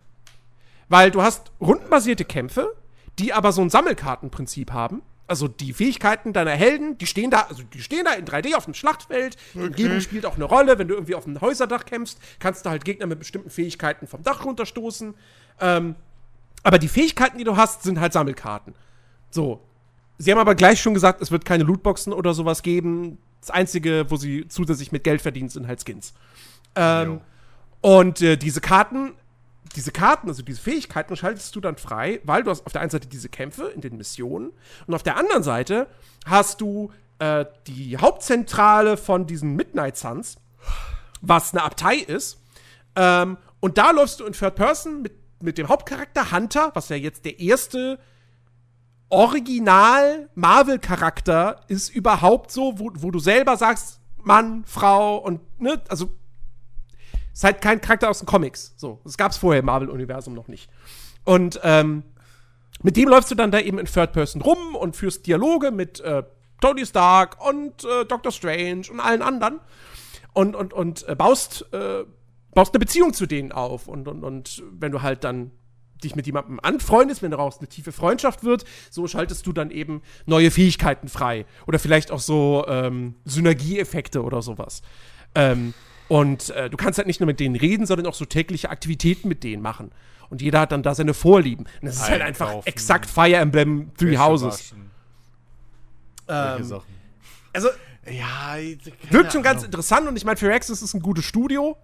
Weil du hast rundenbasierte Kämpfe, die aber so ein Sammelkartenprinzip haben. Also die Fähigkeiten deiner Helden, die stehen da, also die stehen da in 3D auf dem Schlachtfeld. Die Umgebung spielt auch eine Rolle. Wenn du irgendwie auf einem Häuserdach kämpfst, kannst du halt Gegner mit bestimmten Fähigkeiten vom Dach runterstoßen. Ähm, aber die Fähigkeiten, die du hast, sind halt Sammelkarten. So. Sie haben aber gleich schon gesagt, es wird keine Lootboxen oder sowas geben. Das Einzige, wo sie zusätzlich mit Geld verdienen, sind halt Skins. Ähm, und äh, diese Karten, diese Karten, also diese Fähigkeiten, schaltest du dann frei, weil du hast auf der einen Seite diese Kämpfe in den Missionen und auf der anderen Seite hast du äh, die Hauptzentrale von diesen Midnight Suns, was eine Abtei ist. Ähm, und da läufst du in Third Person mit, mit dem Hauptcharakter Hunter, was ja jetzt der erste Original-Marvel-Charakter ist überhaupt so, wo, wo du selber sagst, Mann, Frau und, ne, also ist halt kein Charakter aus den Comics. So, das gab's vorher im Marvel-Universum noch nicht. Und ähm, mit dem läufst du dann da eben in Third Person rum und führst Dialoge mit äh, Tony Stark und äh, Doctor Strange und allen anderen und, und, und äh, baust, äh, baust eine Beziehung zu denen auf. Und, und, und wenn du halt dann dich mit jemandem anfreundest, wenn daraus eine tiefe Freundschaft wird, so schaltest du dann eben neue Fähigkeiten frei. Oder vielleicht auch so ähm, Synergieeffekte oder sowas. Ähm, und äh, du kannst halt nicht nur mit denen reden, sondern auch so tägliche Aktivitäten mit denen machen. Und jeder hat dann da seine Vorlieben. Und das ist halt einfach exakt Fire Emblem Three Houses. Ähm, Sachen. also Ja, wirkt schon ganz interessant und ich meine, Firaxis ist ein gutes Studio.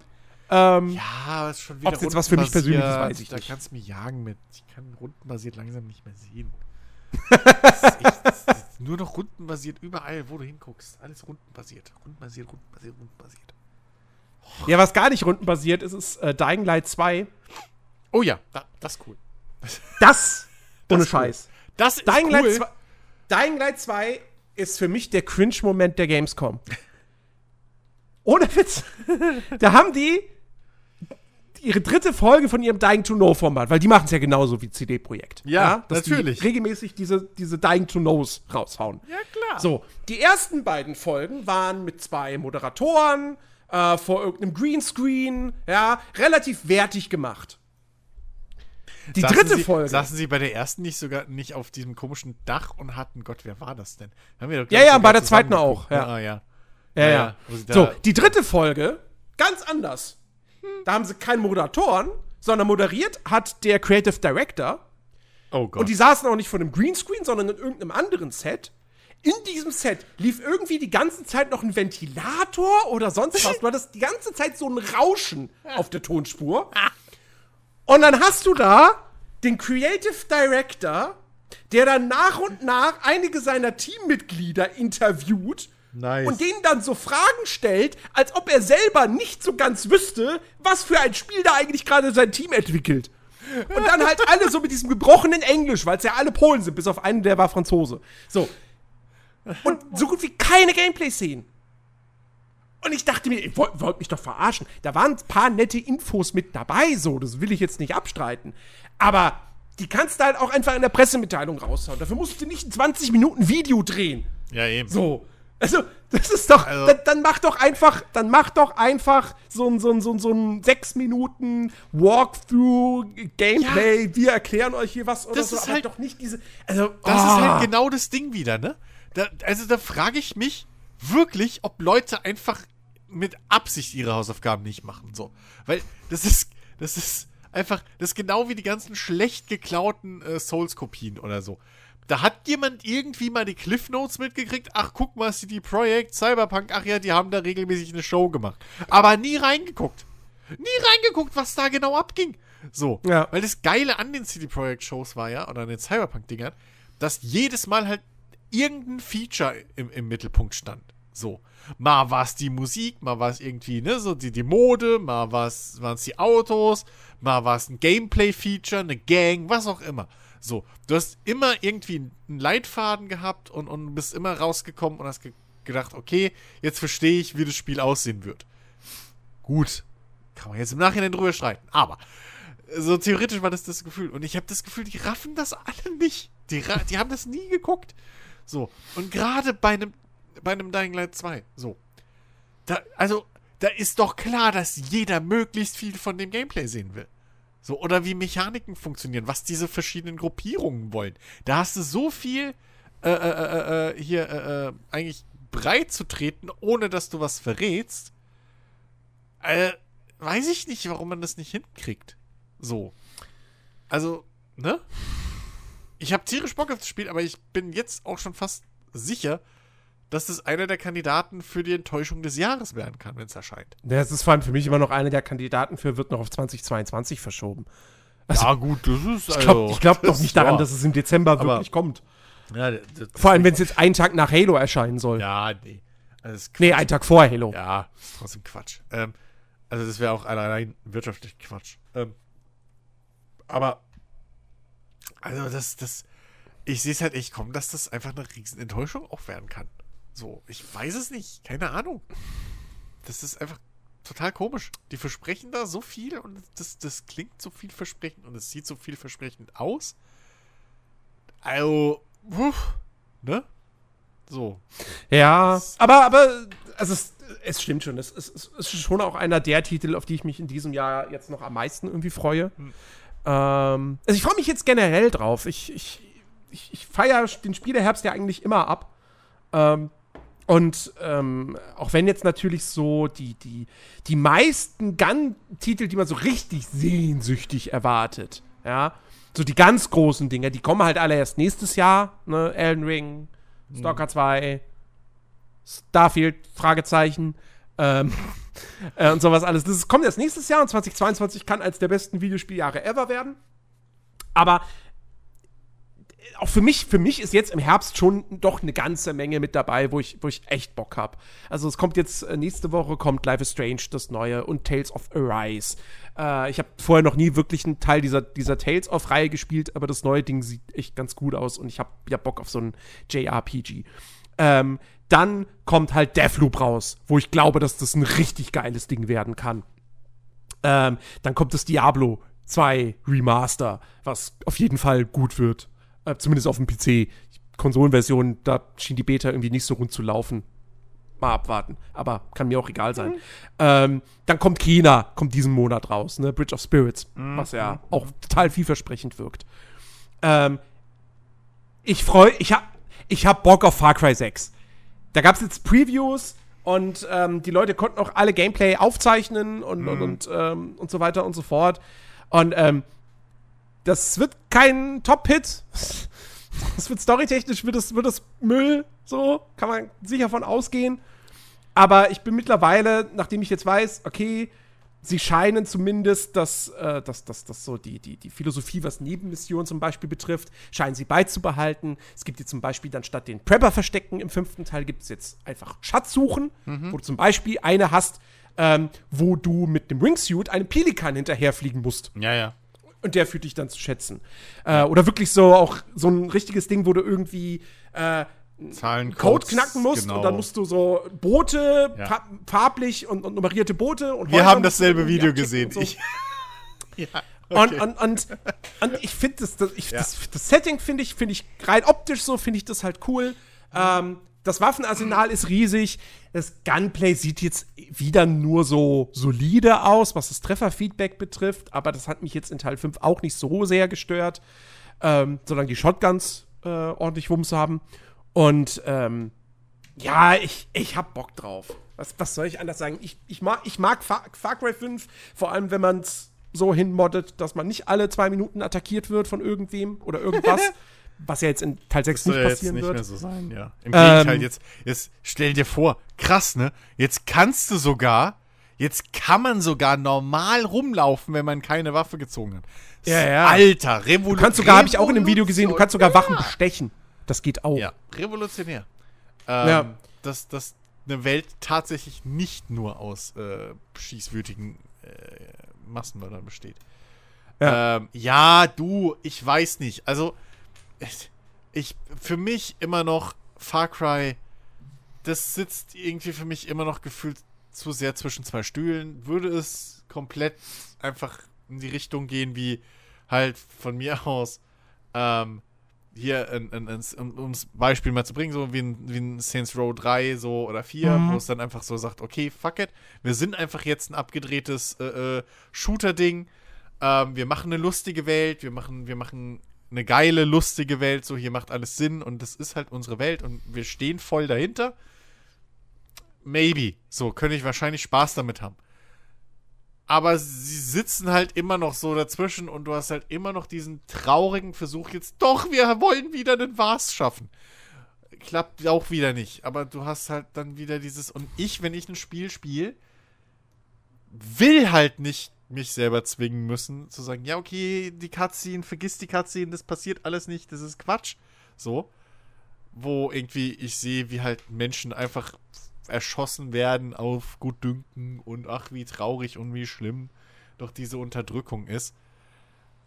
Ähm, Ja, aber es ist schon wieder Ob's jetzt was für mich persönlich ist, weiß ich Da nicht. kannst du mich jagen mit. Ich kann rundenbasiert langsam nicht mehr sehen. das ist echt, das ist nur noch rundenbasiert überall, wo du hinguckst. Alles rundenbasiert. Rundenbasiert, rundenbasiert, rundenbasiert. Ja, was gar nicht rundenbasiert ist, ist äh, Dying Light 2. Oh ja, da, das ist cool. Das, ohne ist cool. Scheiß. Das ist Dying, cool. Light 2, Dying Light 2 ist für mich der Cringe-Moment der Gamescom. Ohne Witz. da haben die ihre dritte Folge von ihrem Dying to Know-Format, weil die machen es ja genauso wie CD-Projekt. Ja, dass natürlich. Die regelmäßig diese, diese Dying to Knows raushauen. Ja, klar. So, die ersten beiden Folgen waren mit zwei Moderatoren äh, vor irgendeinem Greenscreen, ja, relativ wertig gemacht. Die Saßen dritte Sie, Folge. Saßen Sie bei der ersten nicht sogar nicht auf diesem komischen Dach und hatten, Gott, wer war das denn? Haben wir doch, Ja, ja, bei der zweiten auch, ja. Ah, ja. Ja, Ja, ja. ja, So, die dritte Folge, ganz anders. Da haben sie keinen Moderatoren, sondern moderiert hat der Creative Director. Oh Gott. Und die saßen auch nicht vor einem Greenscreen, sondern in irgendeinem anderen Set. In diesem Set lief irgendwie die ganze Zeit noch ein Ventilator oder sonst was. Du hattest die ganze Zeit so ein Rauschen auf der Tonspur. Und dann hast du da den Creative Director, der dann nach und nach einige seiner Teammitglieder interviewt Nice. und denen dann so Fragen stellt, als ob er selber nicht so ganz wüsste, was für ein Spiel da eigentlich gerade sein Team entwickelt. Und dann halt alle so mit diesem gebrochenen Englisch, weil es ja alle Polen sind, bis auf einen, der war Franzose. So. Und so gut wie keine Gameplay-Szenen. Und ich dachte mir, ihr wollt, wollt mich doch verarschen. Da waren ein paar nette Infos mit dabei, so, das will ich jetzt nicht abstreiten. Aber die kannst du halt auch einfach in der Pressemitteilung raushauen. Dafür musst du nicht ein 20 Minuten Video drehen. Ja, eben. So. Also, das ist doch, Also- dann, dann mach doch einfach, dann mach doch einfach so ein, so ein, so ein, so ein 6 Minuten Walkthrough, Gameplay, wir erklären euch hier was oder Das so, ist halt- doch nicht diese, also, Das ah. ist halt genau das Ding wieder, ne? Da, also da frage ich mich wirklich, ob Leute einfach mit Absicht ihre Hausaufgaben nicht machen. So. Weil das ist, das ist einfach, das ist genau wie die ganzen schlecht geklauten äh, Souls-Kopien oder so. Da hat jemand irgendwie mal die Cliff Notes mitgekriegt. Ach, guck mal, CD Projekt, Cyberpunk, ach ja, die haben da regelmäßig eine Show gemacht. Aber nie reingeguckt. Nie reingeguckt, was da genau abging. So. Ja. Weil das Geile an den CD Projekt Shows war ja, oder an den Cyberpunk-Dingern, dass jedes Mal halt irgendein Feature im, im Mittelpunkt stand. So. Mal war es die Musik, mal war es irgendwie, ne, so die, die Mode, mal waren es die Autos, mal war es ein Gameplay-Feature, eine Gang, was auch immer. So, du hast immer irgendwie einen Leitfaden gehabt und, und bist immer rausgekommen und hast ge gedacht, okay, jetzt verstehe ich, wie das Spiel aussehen wird. Gut, kann man jetzt im Nachhinein drüber streiten, aber so theoretisch war das das Gefühl. Und ich habe das Gefühl, die raffen das alle nicht. Die, die haben das nie geguckt. So. Und gerade bei einem bei einem Dying Light 2. So. Da, also, da ist doch klar, dass jeder möglichst viel von dem Gameplay sehen will. So, oder wie Mechaniken funktionieren, was diese verschiedenen Gruppierungen wollen. Da hast du so viel äh, äh, äh, äh, hier äh, äh, eigentlich breit zu treten, ohne dass du was verrätst. Äh, weiß ich nicht, warum man das nicht hinkriegt. So. Also, ne? Ich habe tierisch Bock auf das Spiel, aber ich bin jetzt auch schon fast sicher, dass das einer der Kandidaten für die Enttäuschung des Jahres werden kann, wenn es erscheint. Das ist vor allem für mich immer noch einer der Kandidaten für, wird noch auf 2022 verschoben. Also, ja, gut, das ist Ich glaube glaub noch nicht daran, dass es im Dezember Aber- wirklich kommt. Ja, das, das, Vor allem, wenn es jetzt einen Tag nach Halo erscheinen soll. ja nee. Also, Nee, einen Tag vor Halo. Ja, ist trotzdem Quatsch. Ähm, also das wäre auch allein wirtschaftlich Quatsch. Ähm, aber also das, das, ich sehe es halt echt kommen, dass das einfach eine riesen Enttäuschung auch werden kann. So, ich weiß es nicht, keine Ahnung. Das ist einfach total komisch. Die versprechen da so viel und das, das klingt so vielversprechend und es sieht so vielversprechend aus. Also, uff, ne? So. Ja, aber, aber also es, es stimmt schon. Es, es, es ist schon auch einer der Titel, auf die ich mich in diesem Jahr jetzt noch am meisten irgendwie freue. Ähm, also ich freue mich jetzt generell drauf. Ich, ich, ich, ich feiere den Spieleherbst ja eigentlich immer ab. Ähm, und ähm, auch wenn jetzt natürlich so die, die, die meisten Gun-Titel, die man so richtig sehnsüchtig erwartet, ja, so die ganz großen Dinger, die kommen halt alle erst nächstes Jahr, ne, Elden Ring, Stalker 2, Starfield, Fragezeichen, ähm, äh, und sowas alles. Das kommt erst nächstes Jahr und 2022 kann als der besten Videospieljahre ever werden. Aber auch für mich, für mich ist jetzt im Herbst schon doch eine ganze Menge mit dabei, wo ich, wo ich echt Bock habe. Also es kommt jetzt, äh, nächste Woche kommt Life is Strange, das neue, und Tales of Arise. Äh, ich habe vorher noch nie wirklich einen Teil dieser, dieser Tales of Reihe gespielt, aber das neue Ding sieht echt ganz gut aus und ich habe ja Bock auf so ein JRPG. Ähm, dann kommt halt Deathloop raus, wo ich glaube, dass das ein richtig geiles Ding werden kann. Ähm, dann kommt das Diablo 2 Remaster, was auf jeden Fall gut wird. Äh, zumindest auf dem PC. Konsolenversion, da schien die Beta irgendwie nicht so rund zu laufen. Mal abwarten. Aber kann mir auch egal sein. Ähm, dann kommt China, kommt diesen Monat raus, ne? Bridge of Spirits, was ja auch total vielversprechend wirkt. Ähm, ich freue, ich hab, ich hab Bock auf Far Cry 6. Da gab es jetzt Previews und ähm, die Leute konnten auch alle Gameplay aufzeichnen und, und, und, ähm, und so weiter und so fort. Und ähm, das wird kein Top-Hit. Das wird storytechnisch, wird es, wird es Müll, so, kann man sicher von ausgehen. Aber ich bin mittlerweile, nachdem ich jetzt weiß, okay, sie scheinen zumindest, dass, äh, dass, dass, dass so die, die, die Philosophie, was Nebenmissionen zum Beispiel betrifft, scheinen sie beizubehalten. Es gibt jetzt zum Beispiel dann statt den Prepper-Verstecken im fünften Teil gibt es jetzt einfach Schatzsuchen, wo du zum Beispiel eine hast, ähm, wo du mit dem Wingsuit einem Pelikan hinterherfliegen musst. Ja, ja. Und der fühlt dich dann zu schätzen. Äh, oder wirklich so auch so ein richtiges Ding, wo du irgendwie äh, Zahlen, Code knacken musst genau. und dann musst du so Boote, Ja. fa farblich und, und nummerierte Boote und Wir haben dasselbe Video gesehen. und so. Ich, ja, Und, okay. und, und, und ich finde das, das, ich, Ja. das, das Setting finde ich, finde ich rein optisch so, finde ich das halt cool. Ähm, das Waffenarsenal ist riesig. Das Gunplay sieht jetzt wieder nur so solide aus, was das Trefferfeedback betrifft. Aber das hat mich jetzt in Teil 5 auch nicht so sehr gestört. Ähm, solange die Shotguns äh, ordentlich Wumms haben. Und ähm, ja, ich, ich hab Bock drauf. Was, was soll ich anders sagen? Ich, ich mag, ich mag Far, Far Cry 5, vor allem wenn man es so hinmoddet, dass man nicht alle zwei Minuten attackiert wird von irgendwem oder irgendwas. was ja jetzt in Teil 6 soll nicht ja jetzt passieren nicht wird. mehr so sein, ja. Im Ähm, Gegenteil, jetzt, jetzt stell dir vor, krass, ne? Jetzt kannst du sogar, jetzt kann man sogar normal rumlaufen, wenn man keine Waffe gezogen hat. Ja, ja. Alter, Revolution. Du kannst sogar, habe ich auch in dem Video gesehen, du kannst sogar Wachen bestechen. Das geht auch. Ja, revolutionär. Ähm, Ja. Dass, dass eine Welt tatsächlich nicht nur aus äh, schießwütigen äh, Massenmördern besteht. Ja. Ähm, ja, du, ich weiß nicht. Also, ich, ich, für mich immer noch Far Cry, das sitzt irgendwie für mich immer noch gefühlt zu sehr zwischen zwei Stühlen. Würde es komplett einfach in die Richtung gehen, wie halt von mir aus, ähm, hier, ein, ein, ein, um ums Beispiel mal zu bringen, so wie ein, wie ein Saints Row 3 so oder 4, Mhm. wo es dann einfach so sagt, okay, fuck it, wir sind einfach jetzt ein abgedrehtes äh, äh, Shooter-Ding, ähm, wir machen eine lustige Welt, wir machen, wir machen eine geile, lustige Welt, so hier macht alles Sinn und das ist halt unsere Welt und wir stehen voll dahinter. Maybe. So, könnte ich wahrscheinlich Spaß damit haben. Aber sie sitzen halt immer noch so dazwischen und du hast halt immer noch diesen traurigen Versuch jetzt, doch, wir wollen wieder einen Vars schaffen. Klappt auch wieder nicht. Aber du hast halt dann wieder dieses, und ich, wenn ich ein Spiel spiele, will halt nicht mich selber zwingen müssen, zu sagen, ja, okay, die Cutscene, vergiss die Cutscene, das passiert alles nicht, das ist Quatsch. So. Wo irgendwie ich sehe, wie halt Menschen einfach erschossen werden auf Gutdünken und ach, wie traurig und wie schlimm doch diese Unterdrückung ist.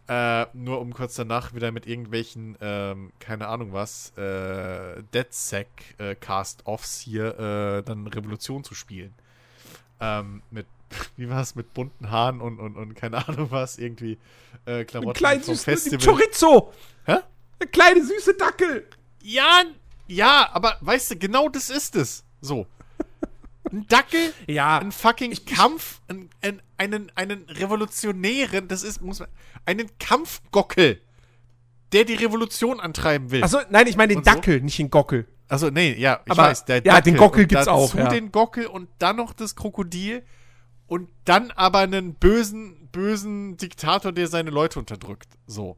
Äh, nur um kurz danach wieder mit irgendwelchen, ähm, keine Ahnung was, äh, DeadSec äh, Cast-Offs hier äh, dann Revolution zu spielen. Ähm, mit, wie war es, mit bunten Haaren und, und, und keine Ahnung was, irgendwie äh, Klamotten kleinen vom süßen Festival. Chorizo. Hä? Der kleine süße Dackel. Ja, ja, aber weißt du, genau das ist es. So. Ein Dackel, Ja. ein fucking Kampf, ein, ein, einen, einen revolutionären, das ist, muss man, einen Kampfgockel, der die Revolution antreiben will. Also nein, ich meine den Und so? Dackel, nicht den Gockel. Also, nee, ja, ich Aber- weiß, der ja, den Gockel und gibt's auch, ja. den Gockel und dann noch das Krokodil und dann aber einen bösen, bösen Diktator, der seine Leute unterdrückt. So.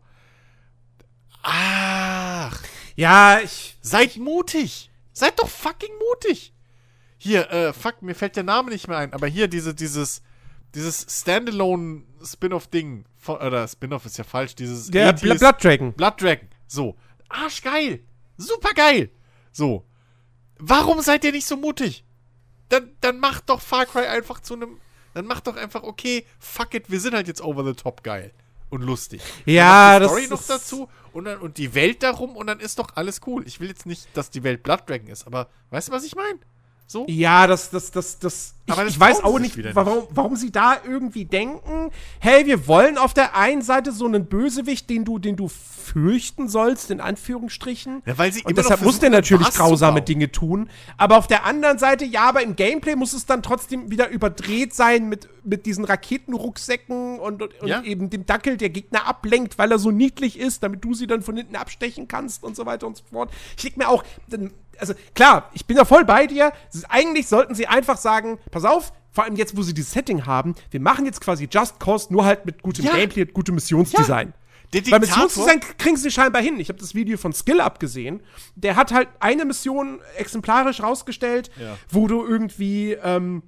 Ach. Ja, ich. Seid mutig. Seid doch fucking mutig. Hier, äh, fuck, mir fällt der Name nicht mehr ein, aber hier diese, dieses, dieses Standalone Spin-off-Ding, oder Spin-off ist ja falsch, dieses Der 80s Bl Blood Dragon. Blood Dragon. So. Arschgeil. Super geil. So. Warum seid ihr nicht so mutig? Dann, dann macht doch Far Cry einfach zu einem. Dann macht doch einfach, okay, fuck it, wir sind halt jetzt over the top geil. Und lustig. Ja, dann das die Story noch ist- dazu und, dann, und die Welt darum und dann ist doch alles cool. Ich will jetzt nicht, dass die Welt Blood Dragon ist, aber weißt du, was ich meine? So? Ja, das, das, das, das. Ich, Aber das ich weiß auch nicht, sich wieder warum, warum sie da irgendwie denken, hey, wir wollen auf der einen Seite so einen Bösewicht, den du, den du fürchten sollst, in Anführungsstrichen. Ja, weil sie Und deshalb muss der natürlich grausame. Dinge tun. Aber auf der anderen Seite, ja, aber im Gameplay muss es dann trotzdem wieder überdreht sein mit, mit diesen Raketenrucksäcken und, und, Ja. und eben dem Dackel, der Gegner ablenkt, weil er so niedlich ist, damit du sie dann von hinten abstechen kannst und so weiter und so fort. Ich leg mir auch, dann- also klar, ich bin da voll bei dir. Eigentlich sollten sie einfach sagen, pass auf, vor allem jetzt, wo sie dieses Setting haben, wir machen jetzt quasi Just Cause, nur halt mit gutem Ja. Gameplay, und gutem Missionsdesign. Der Weil Diktator, Missionsdesign kriegen sie scheinbar hin. Ich habe das Video von Skill abgesehen. Der hat halt eine Mission exemplarisch rausgestellt, Ja. wo du irgendwie ähm,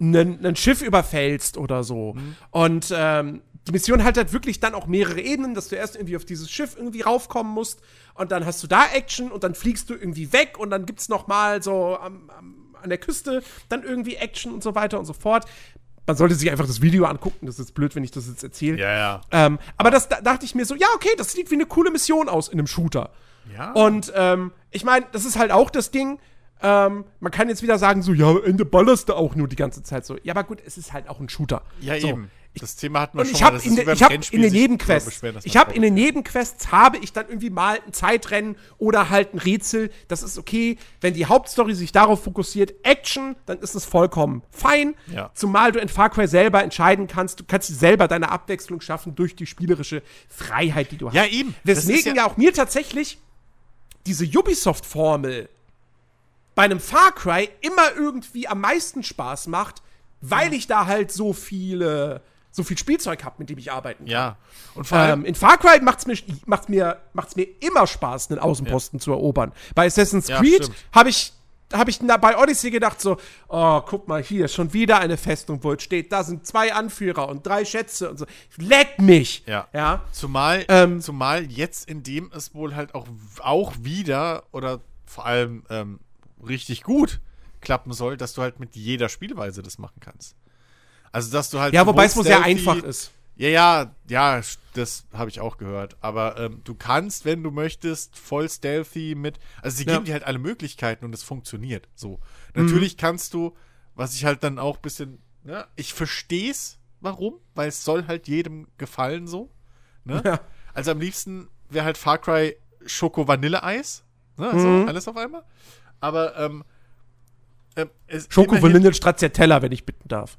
ein Schiff überfällst oder so. Mhm. Und ähm, die Mission hat halt wirklich dann auch mehrere Ebenen, dass du erst irgendwie auf dieses Schiff irgendwie raufkommen musst und dann hast du da Action und dann fliegst du irgendwie weg und dann gibt's noch mal so am, am, an der Küste dann irgendwie Action und so weiter und so fort. Man sollte sich einfach das Video angucken. Das ist blöd, wenn ich das jetzt erzähle. Ja, ja. Ähm, aber das da dachte ich mir so, ja, okay, das sieht wie eine coole Mission aus in einem Shooter. Ja. Und ähm, ich meine, das ist halt auch das Ding. Ähm, man kann jetzt wieder sagen, so, ja, Ende ballerst du auch nur die ganze Zeit so. Ja, aber gut, es ist halt auch ein Shooter. Ja, so. eben. Das Thema hatten wir schon ich mal. habe in, ist de, ich hab Rennspiel in den Nebenquests, ich habe in den. Nebenquests habe ich dann irgendwie mal ein Zeitrennen oder halt ein Rätsel. Das ist okay. Wenn die Hauptstory sich darauf fokussiert, Action, dann ist es vollkommen fein. Ja. Zumal du in Far Cry selber entscheiden kannst, du kannst selber deine Abwechslung schaffen durch die spielerische Freiheit, die du hast. Ja, eben. Ist Weswegen ja, auch mir tatsächlich diese Ubisoft-Formel bei einem Far Cry immer irgendwie am meisten Spaß macht, weil ich da halt so viele, so viel Spielzeug habe, mit dem ich arbeiten kann. Ja. Und vor allem, Ähm, in Far Cry macht's mir, macht's mir, macht's mir immer Spaß, einen Außenposten zu erobern. Bei Assassin's Ja, Creed habe ich, habe ich bei Odyssey gedacht so, oh, guck mal hier, schon wieder eine Festung, wo es steht, da sind zwei Anführer und drei Schätze und so. Leck mich! Ja. Ja. Zumal, Ähm, zumal jetzt, in dem es wohl halt auch, auch wieder oder vor allem ähm, richtig gut klappen soll, dass du halt mit jeder Spielweise das machen kannst. Also, dass du halt. Ja, wobei es wohl sehr einfach ist. Ja, ja, ja, das habe ich auch gehört. Aber ähm, du kannst, wenn du möchtest, voll stealthy mit. Also, sie Ja. geben dir halt alle Möglichkeiten und es funktioniert so. Mhm. Natürlich kannst du, was ich halt dann auch ein bisschen. Ne, ich verstehe es, warum, weil es soll halt jedem gefallen so. Ne? Ja. Also am liebsten wäre halt Far Cry Schoko-Vanille-Eis. Ne? Also Mhm. alles auf einmal. Aber ähm, ähm, es, Schoko immerhin- Vanille Stracciatella, wenn ich bitten darf.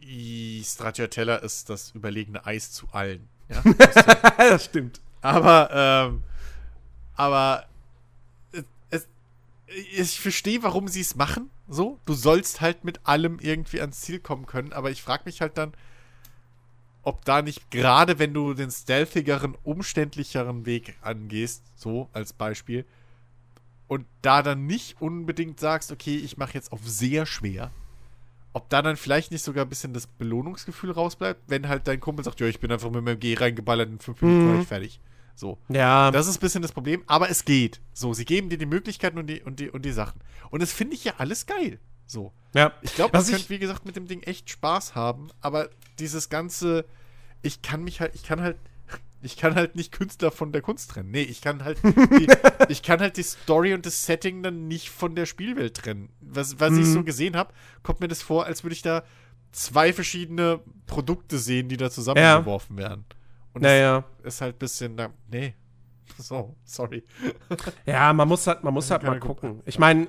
I- Stracciatella ist das überlegene Eis zu allen. Ja? das stimmt. aber, ähm, aber es, ich verstehe, warum sie es machen. So, du sollst halt mit allem irgendwie ans Ziel kommen können. Aber ich frage mich halt dann, ob da nicht gerade, wenn du den stealthigeren, umständlicheren Weg angehst, so als Beispiel, und da dann nicht unbedingt sagst, okay, ich mache jetzt auf sehr schwer, ob da dann vielleicht nicht sogar ein bisschen das Belohnungsgefühl rausbleibt, wenn halt dein Kumpel sagt, ja, ich bin einfach mit meinem G reingeballert, in fünf Minuten war Mhm. ich fertig. So. Ja. Das ist ein bisschen das Problem, aber es geht. So, sie geben dir die Möglichkeiten und die, und die, und die Sachen. Und das finde ich ja alles geil. So. ja. Ich glaube, man könnte, wie gesagt, mit dem Ding echt Spaß haben, aber dieses ganze, ich kann mich halt, ich kann halt, ich kann halt nicht Künstler von der Kunst trennen. Nee, ich kann halt die, ich kann halt die Story und das Setting dann nicht von der Spielwelt trennen. Was, was ich Mhm. so gesehen habe, kommt mir das vor, als würde ich da zwei verschiedene Produkte sehen, die da zusammengeworfen werden. Und Naja. das ist halt ein bisschen, na, nee. So, sorry. Ja, man muss halt, man muss halt mal gucken. Ich meine,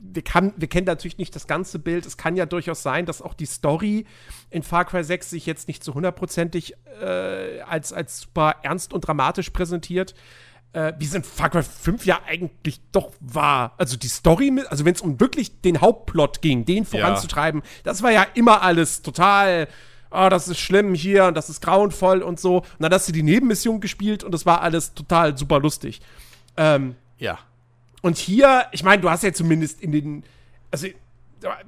wir, kann, wir kennen natürlich nicht das ganze Bild. Es kann ja durchaus sein, dass auch die Story in Far Cry 6 sich jetzt nicht zu hundertprozentig äh, als, als super ernst und dramatisch präsentiert. Äh, wie es in Far Cry 5 ja eigentlich doch war. Also die Story, also wenn es um wirklich den Hauptplot ging, den voranzutreiben, das war ja immer alles total oh, das ist schlimm hier und das ist grauenvoll und so. Und dann hast du die Nebenmission gespielt und das war alles total super lustig. Ähm, Ja. Und hier, ich meine, du hast ja zumindest in den, also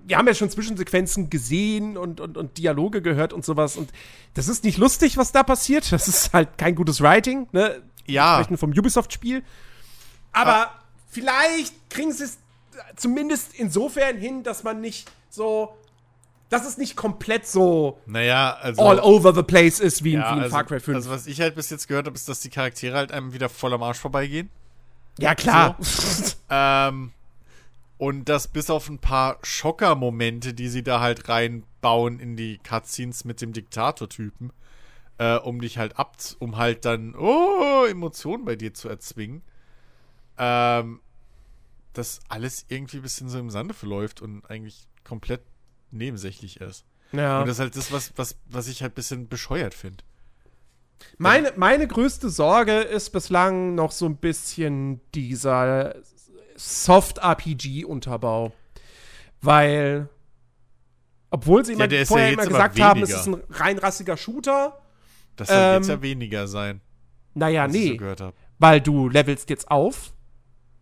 wir haben ja schon Zwischensequenzen gesehen und, und, und Dialoge gehört und sowas. Und das ist nicht lustig, was da passiert. Das ist halt kein gutes Writing, ne? Ja. Sprechen vom Ubisoft-Spiel. Aber vielleicht kriegen sie es zumindest insofern hin, dass man nicht so, dass es nicht komplett so Naja, also. all over the place ist wie, in- ja, wie in also, Far Cry 5. Also, was ich halt bis jetzt gehört habe, ist, dass die Charaktere halt einem wieder voll am Arsch vorbeigehen. Ja, klar. Ähm, und dass bis auf ein paar Schocker-Momente, die sie da halt reinbauen in die Cutscenes mit dem Diktator-Typen, äh, um dich halt ab, um halt dann, oh, Emotionen bei dir zu erzwingen, ähm, dass alles irgendwie ein bisschen so im Sande verläuft und eigentlich komplett nebensächlich ist. ja. Und das ist halt das, was, was, was ich halt ein bisschen bescheuert finde. Meine, meine größte Sorge ist bislang noch so ein bisschen dieser Soft-RPG-Unterbau. Weil, obwohl sie Ja, immer vorher ja immer gesagt aber haben, es ist ein rein rassiger Shooter. Das soll Ähm, jetzt ja weniger sein, Naja, so nee, habe. weil du levelst jetzt auf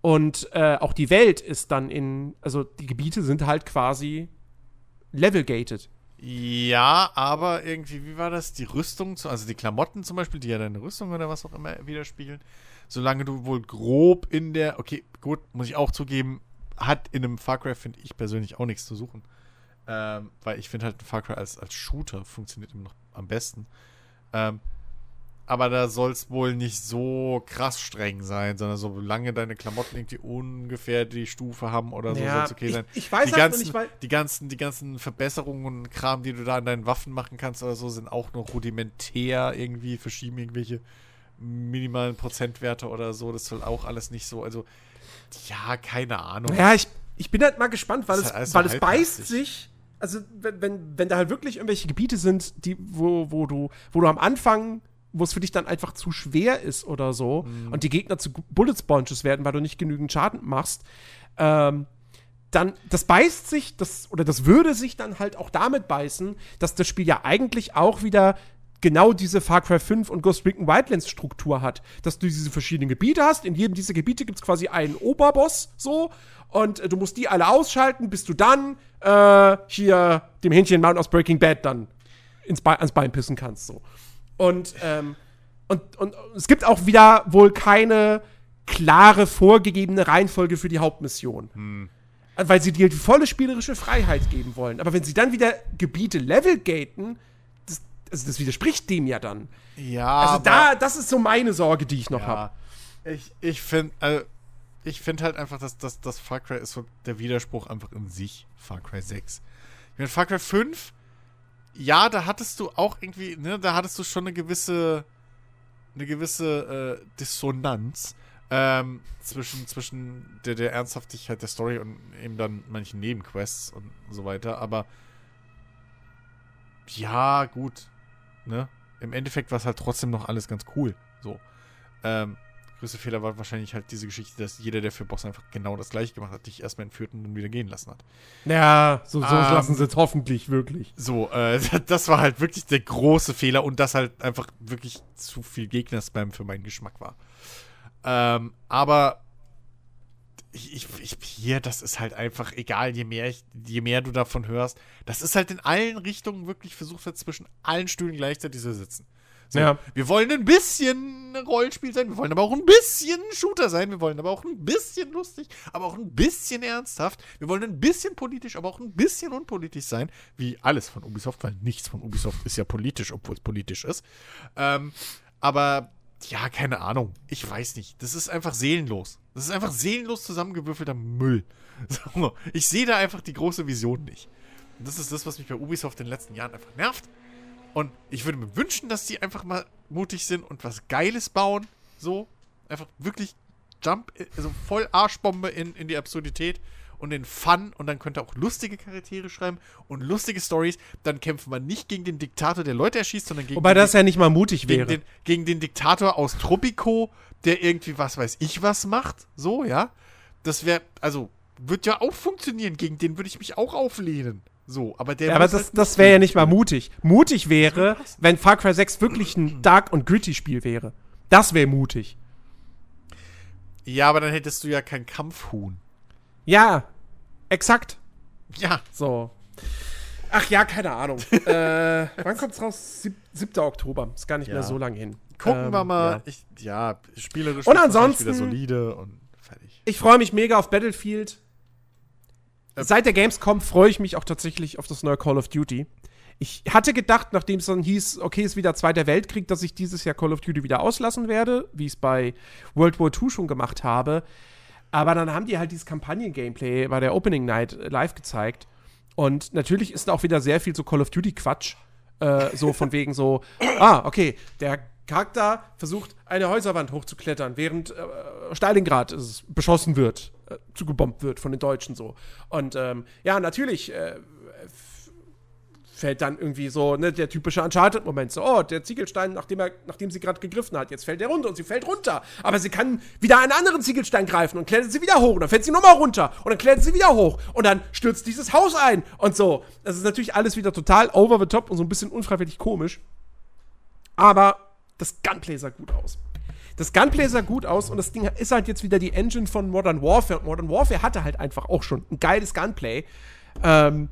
und äh, auch die Welt ist dann in, also die Gebiete sind halt quasi level-gated. Ja, aber irgendwie, wie war das? Die Rüstung, also die Klamotten zum Beispiel, die ja deine Rüstung oder was auch immer widerspiegeln. Solange du wohl grob in der, okay, gut, muss ich auch zugeben, hat in einem Far Cry, finde ich persönlich, auch nichts zu suchen. Ähm, weil ich finde halt, ein Far Cry als, als Shooter funktioniert immer noch am besten. Ähm, aber da soll es wohl nicht so krass streng sein, sondern solange deine Klamotten irgendwie ungefähr die Stufe haben oder so, Ja, soll es okay ich- sein. ich weiß die halt ganzen, nicht, weil- die ganzen, die ganzen Verbesserungen und Kram, die du da an deinen Waffen machen kannst oder so, sind auch nur rudimentär irgendwie, verschieben irgendwelche minimalen Prozentwerte oder so. Das soll auch alles nicht so, also ja, keine Ahnung. Ja, ich, ich bin halt mal gespannt, weil es, ist alles so weil es beißt sich. Also, wenn, wenn, wenn da halt wirklich irgendwelche Gebiete sind, die, wo, wo, du, wo du am Anfang, wo es für dich dann einfach zu schwer ist oder so Mhm. und die Gegner zu Bullet Sponges werden, weil du nicht genügend Schaden machst, ähm, dann, das beißt sich, das, oder das würde sich dann halt auch damit beißen, dass das Spiel ja eigentlich auch wieder genau diese Far Cry 5 und Ghost Recon Wildlands Struktur hat. Dass du diese verschiedenen Gebiete hast. In jedem dieser Gebiete gibt es quasi einen Oberboss, so. Und äh, du musst die alle ausschalten, bis du dann äh, hier dem Hähnchen Mount aus Breaking Bad dann ins Be ans Bein pissen kannst, so. Und, ähm, und, und es gibt auch wieder wohl keine klare vorgegebene Reihenfolge für die Hauptmission. Weil sie dir die volle spielerische Freiheit geben wollen. Aber wenn sie dann wieder Gebiete level gaten, das, also das widerspricht dem ja dann. Ja, Also da, das ist so meine Sorge, die ich noch habe. Ja. Ich, ich finde also, ich finde halt einfach, dass, dass, dass Far Cry ist so der Widerspruch einfach in sich, Far Cry 6. Ich meine, Far Cry 5, ja, da hattest du auch irgendwie, ne, da hattest du schon eine gewisse, eine gewisse äh, Dissonanz ähm, zwischen, zwischen der, der Ernsthaftigkeit der Story und eben dann manchen Nebenquests und so weiter, aber ja, gut, ne? Im Endeffekt war es halt trotzdem noch alles ganz cool. So. Ähm, größte Fehler war wahrscheinlich halt diese Geschichte, dass jeder, der für Boss einfach genau das gleiche gemacht hat, dich erstmal entführt und dann wieder gehen lassen hat. Ja, so, so Ähm, lassen sie es hoffentlich wirklich. So, äh, das war halt wirklich der große Fehler und dass halt einfach wirklich zu viel Gegner-Spam für meinen Geschmack war. Ähm, aber ich, ich, hier, das ist halt einfach egal, je mehr, ich, je mehr du davon hörst. Das ist halt in allen Richtungen wirklich versucht hat, zwischen allen Stühlen gleichzeitig zu sitzen. So, Ja. Wir wollen ein bisschen Rollenspiel sein, wir wollen aber auch ein bisschen Shooter sein, wir wollen aber auch ein bisschen lustig, aber auch ein bisschen ernsthaft. Wir wollen ein bisschen politisch, aber auch ein bisschen unpolitisch sein, wie alles von Ubisoft, weil nichts von Ubisoft ist ja politisch, obwohl es politisch ist. Ähm, aber ja, keine Ahnung. Ich weiß nicht. Das ist einfach seelenlos. Das ist einfach seelenlos zusammengewürfelter Müll. So, ich sehe da einfach die große Vision nicht. Und das ist das, was mich bei Ubisoft in den letzten Jahren einfach nervt. Und ich würde mir wünschen, dass die einfach mal mutig sind und was Geiles bauen. So. Einfach wirklich Jump, also voll Arschbombe in, in die Absurdität und den Fun. Und dann könnt ihr auch lustige Charaktere schreiben und lustige Stories. Dann kämpft man nicht gegen den Diktator, der Leute erschießt, sondern gegen Wobei den das ja nicht mal mutig gegen wäre. den, gegen den Diktator aus Tropico, der irgendwie was weiß ich was macht. So, ja. Das wäre, also, wird ja auch funktionieren. Gegen den würde ich mich auch auflehnen. So, aber der Ja, aber das, halt das wäre ja nicht mal mutig. Mutig wäre, wenn Far Cry 6 wirklich ein Dark und Gritty Spiel wäre. Das wäre mutig. Ja, aber dann hättest du ja kein Kampfhuhn. Ja, exakt. Ja. So. Ach ja, keine Ahnung. äh, wann kommt's raus? Sieb 7. Oktober. Ist gar nicht Ja. mehr so lang hin. Gucken Ähm, wir mal. ja. Ich, ja, spielerisch Und ansonsten- wieder solide und fertig. Ich freue mich mega auf Battlefield. Äh, Seit der Gamescom freue ich mich auch tatsächlich auf das neue Call of Duty. Ich hatte gedacht, nachdem es dann hieß, okay, ist wieder Zweiter Weltkrieg, dass ich dieses Jahr Call of Duty wieder auslassen werde, wie ich es bei World War II schon gemacht habe. Aber dann haben die halt dieses Kampagnen-Gameplay bei der Opening Night äh, live gezeigt. Und natürlich ist da auch wieder sehr viel so Call of Duty-Quatsch. Äh, so von wegen so, ah, okay, der Charakter versucht, eine Häuserwand hochzuklettern, während äh, Stalingrad es beschossen wird, äh, zugebombt wird von den Deutschen so. Und ähm, ja, natürlich äh, fällt dann irgendwie so ne, der typische Uncharted-Moment. So, oh, der Ziegelstein, nachdem, er, nachdem sie gerade gegriffen hat, jetzt fällt der runter und sie fällt runter. Aber sie kann wieder einen anderen Ziegelstein greifen und klettert sie wieder hoch. Und dann fällt sie nochmal runter und dann klettert sie wieder hoch. Und dann stürzt dieses Haus ein und so. Das ist natürlich alles wieder total over the top und so ein bisschen unfreiwillig komisch. Aber das Gunplay sah gut aus. Das Gunplay sah gut aus und das Ding ist halt jetzt wieder die Engine von Modern Warfare. Und Modern Warfare hatte halt einfach auch schon ein geiles Gunplay. Ähm,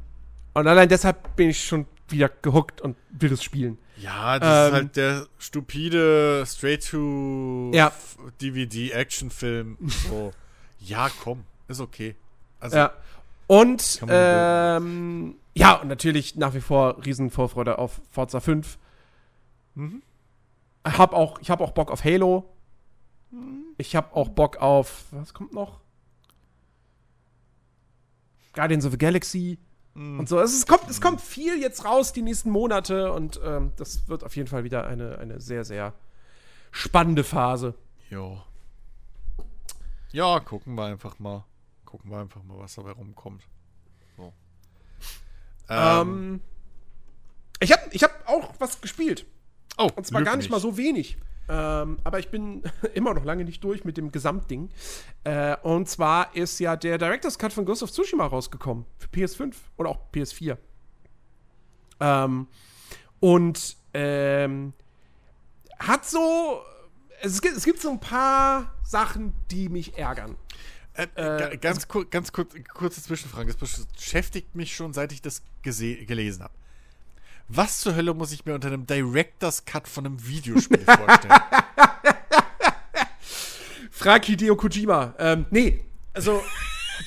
und allein deshalb bin ich schon wieder gehuckt und will es spielen. Ja, das ist Ähm, halt der stupide Ja. Straight-to-DVD-Action-Film. So, ja, komm, ist okay. Also, Ja. Und ähm, ja, und natürlich nach wie vor Riesenvorfreude auf Forza 5. Mhm. hab auch, ich habe auch Bock auf Halo. Ich habe auch Bock auf, was kommt noch? Guardians of the Galaxy und so. Also es, kommt, es kommt viel jetzt raus die nächsten Monate und ähm, das wird auf jeden Fall wieder eine, eine sehr, sehr spannende Phase. Jo. Ja, gucken wir einfach mal. Gucken wir einfach mal, was dabei rumkommt. So. Ähm, ich habe ich hab auch was gespielt. oh, Und zwar gar nicht mal so wenig. Ähm, aber ich bin immer noch lange nicht durch mit dem Gesamtding. Äh, und zwar ist ja der Director's Cut von Ghost of Tsushima rausgekommen. Für PS5 und auch PS4. Ähm, und ähm, hat so. Es gibt, es gibt so ein paar Sachen, die mich ärgern. Äh, äh, ganz, kur ganz kurz, kurze Zwischenfrage. Das beschäftigt mich schon, seit ich das gelesen habe. Was zur Hölle muss ich mir unter einem Director's Cut von einem Videospiel vorstellen? Frag Hideo Kojima. Ähm, nee, also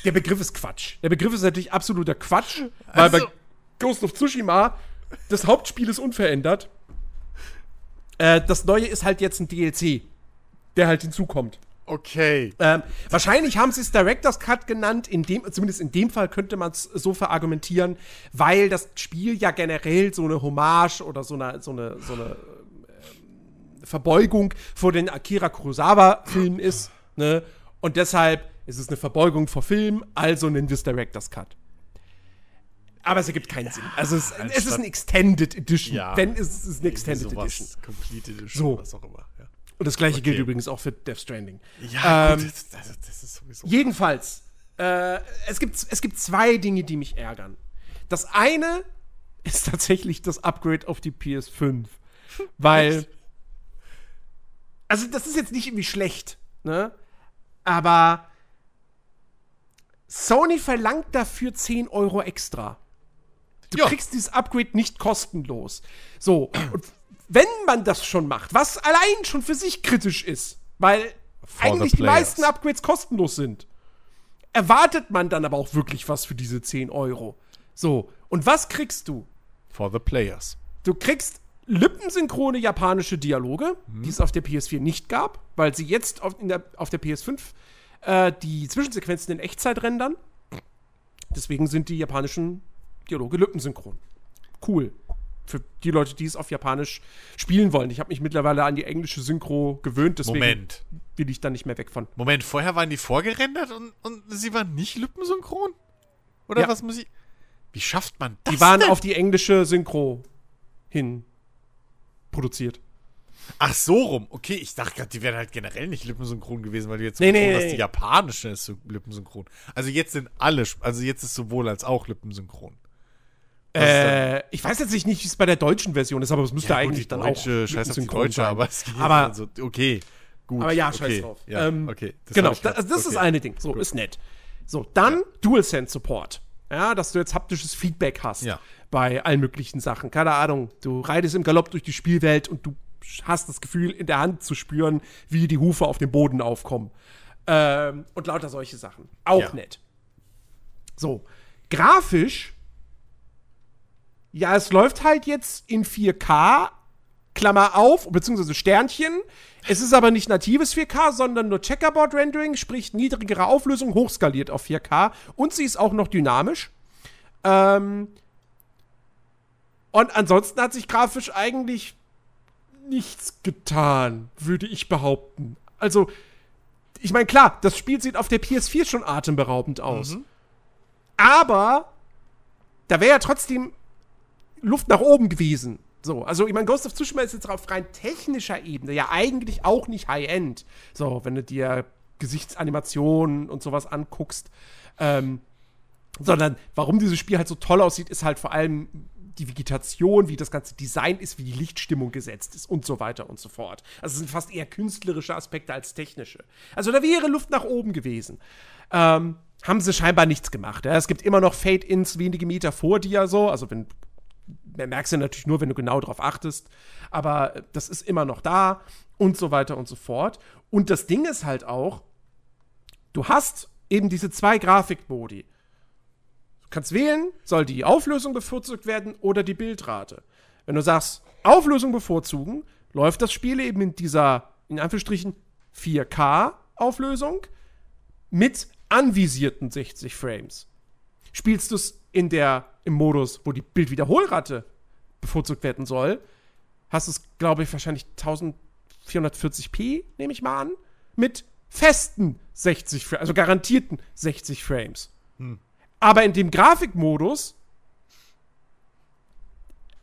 der Begriff ist Quatsch. Der Begriff ist natürlich absoluter Quatsch, weil Also- bei Ghost of Tsushima das Hauptspiel ist unverändert. Äh, das Neue ist halt jetzt ein DLC, der halt hinzukommt. Okay. Ähm, wahrscheinlich haben sie es Director's Cut genannt, in dem, zumindest in dem Fall könnte man es so verargumentieren, weil das Spiel ja generell so eine Hommage oder so eine, so eine, so eine ähm, Verbeugung vor den Akira Kurosawa-Filmen ist. Ne? Und deshalb ist es eine Verbeugung vor Film, also nennen wir es Director's Cut. Aber es ergibt keinen Sinn. Also es, es ist ein Extended Edition. Ja. Wenn es ist eine Extended Sowas, Edition. Complete Edition, So. was auch immer. Und das gleiche gilt Okay. übrigens auch für Death Stranding. ja Ähm, das, das, das ist sowieso. Jedenfalls, äh, es, gibt, es gibt zwei Dinge, die mich ärgern. Das eine ist tatsächlich das Upgrade auf die PS5. Weil. Also, das ist jetzt nicht irgendwie schlecht, ne? Aber Sony verlangt dafür 10 Euro extra. Du Ja. kriegst dieses Upgrade nicht kostenlos. So, und wenn man das schon macht, was allein schon für sich kritisch ist, weil For eigentlich die meisten Upgrades kostenlos sind, erwartet man dann aber auch wirklich was für diese 10 Euro. So, und was kriegst du? For the players. Du kriegst lippensynchrone japanische Dialoge, die es auf der PS4 nicht gab, weil sie jetzt auf, der, auf der PS5 äh, die Zwischensequenzen in Echtzeit rendern. Deswegen sind die japanischen Dialoge lippensynchron. Cool. Für die Leute, die es auf Japanisch spielen wollen. Ich habe mich mittlerweile an die englische Synchro gewöhnt, deswegen Moment. will ich da nicht mehr weg von. Moment, vorher waren die vorgerendert und, und sie waren nicht lippensynchron? Oder Ja. was muss ich. Wie schafft man das? Die waren denn? auf die englische Synchro hin produziert. Ach so rum. Okay, ich dachte gerade, die wären halt generell nicht lippensynchron gewesen, weil du jetzt Nee, nee, hast, nee. die japanische ist so lippensynchron. Also jetzt sind alle, also jetzt ist sowohl als auch lippensynchron. Ist Äh, ich weiß jetzt nicht, wie es bei der deutschen Version ist, aber es müsste Ja, gut, eigentlich die dann deutsche, auch scheiß auf die deutsche, sein. aber es geht Aber- also, okay, gut. Aber ja, okay, scheiß drauf. Ja, Ähm, okay. das genau, das ist okay. das eine Ding. So, ist nett. So, dann DualSense Support. Ja, dass du jetzt haptisches Feedback hast Ja. bei allen möglichen Sachen. Keine Ahnung, du reitest im Galopp durch die Spielwelt und du hast das Gefühl, in der Hand zu spüren, wie die Hufe auf dem Boden aufkommen. Ähm, und lauter solche Sachen. Auch Ja. nett. So, grafisch, ja, es läuft halt jetzt in 4K, Klammer auf, beziehungsweise Sternchen. Es ist aber nicht natives 4K, sondern nur Checkerboard-Rendering, sprich niedrigere Auflösung, hochskaliert auf 4K. Und sie ist auch noch dynamisch. Ähm und ansonsten hat sich grafisch eigentlich nichts getan, würde ich behaupten. Also, ich meine, klar, das Spiel sieht auf der PS4 schon atemberaubend aus. Aber da wäre ja trotzdem Luft nach oben gewesen. So, also ich meine, Ghost of Tsushima ist jetzt auf rein technischer Ebene ja eigentlich auch nicht High-End. So, wenn du dir Gesichtsanimationen und sowas anguckst. Ähm, sondern warum dieses Spiel halt so toll aussieht, ist halt vor allem die Vegetation, wie das ganze Design ist, wie die Lichtstimmung gesetzt ist und so weiter und so fort. Also es sind fast eher künstlerische Aspekte als technische. Also da wäre Luft nach oben gewesen. Ähm, haben sie scheinbar nichts gemacht. Ja? Es gibt immer noch Fade-Ins wenige Meter vor dir, so. Also wenn merkst du natürlich nur, wenn du genau darauf achtest. Aber das ist immer noch da und so weiter und so fort. Und das Ding ist halt auch, du hast eben diese zwei Grafikmodi. Du kannst wählen, soll die Auflösung bevorzugt werden oder die Bildrate. Wenn du sagst, Auflösung bevorzugen, läuft das Spiel eben in dieser, in Anführungsstrichen, 4K-Auflösung mit anvisierten 60 Frames. Spielst du es in der, im Modus, wo die Bildwiederholrate bevorzugt werden soll, hast du es, glaube ich, wahrscheinlich 1440p, nehme ich mal an, mit festen 60 Frames, also garantierten 60 Frames. Hm. Aber in dem Grafikmodus,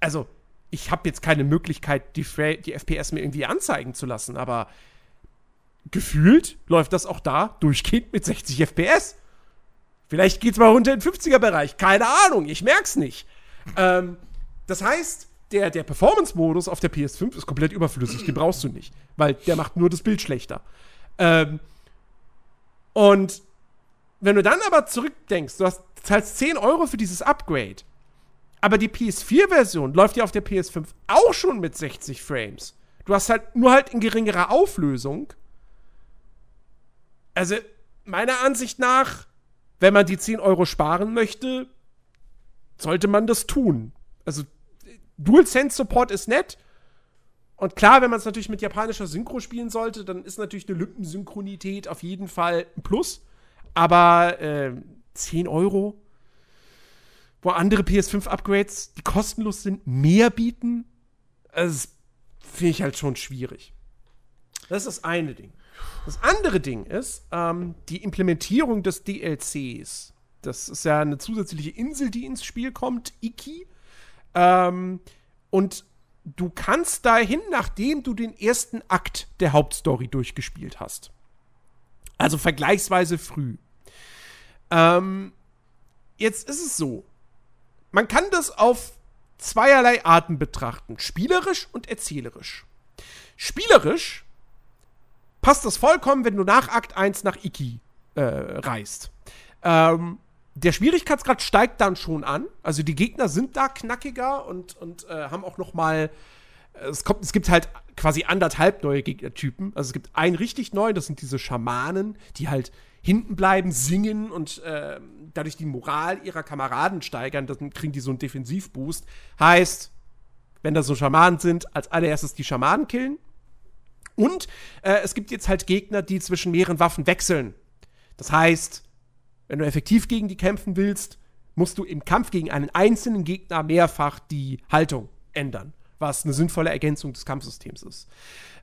also ich habe jetzt keine Möglichkeit, die, die FPS mir irgendwie anzeigen zu lassen, aber gefühlt läuft das auch da durchgehend mit 60 FPS. Vielleicht geht's mal runter in den 50er-Bereich. Keine Ahnung, ich merk's nicht. Ähm, das heißt, der, der Performance-Modus auf der PS5 ist komplett überflüssig. Den brauchst du nicht, weil der macht nur das Bild schlechter. Ähm, und wenn du dann aber zurückdenkst, du hast, zahlst 10 Euro für dieses Upgrade, aber die PS4-Version läuft ja auf der PS5 auch schon mit 60 Frames. Du hast halt nur halt in geringerer Auflösung. Also, meiner Ansicht nach, wenn man die 10 Euro sparen möchte, sollte man das tun. Also, DualSense Support ist nett. Und klar, wenn man es natürlich mit japanischer Synchro spielen sollte, dann ist natürlich eine Lückensynchronität auf jeden Fall ein Plus. Aber äh, 10 Euro, wo andere PS5-Upgrades, die kostenlos sind, mehr bieten, das finde ich halt schon schwierig. Das ist das eine Ding. Das andere Ding ist ähm, die Implementierung des DLCs. Das ist ja eine zusätzliche Insel, die ins Spiel kommt, Iki. Ähm, und du kannst dahin, nachdem du den ersten Akt der Hauptstory durchgespielt hast. Also vergleichsweise früh. Ähm, jetzt ist es so. Man kann das auf zweierlei Arten betrachten. Spielerisch und erzählerisch. Spielerisch passt das vollkommen, wenn du nach Akt 1 nach Iki äh, reist. Ähm, der Schwierigkeitsgrad steigt dann schon an. Also die Gegner sind da knackiger und, und äh, haben auch noch mal äh, es, kommt, es gibt halt quasi anderthalb neue Gegnertypen. Also es gibt einen richtig neuen, das sind diese Schamanen, die halt hinten bleiben, singen und äh, dadurch die Moral ihrer Kameraden steigern. Dann kriegen die so einen Defensivboost. Heißt, wenn da so Schamanen sind, als allererstes die Schamanen killen. Und äh, es gibt jetzt halt Gegner, die zwischen mehreren Waffen wechseln. Das heißt, wenn du effektiv gegen die kämpfen willst, musst du im Kampf gegen einen einzelnen Gegner mehrfach die Haltung ändern, was eine sinnvolle Ergänzung des Kampfsystems ist.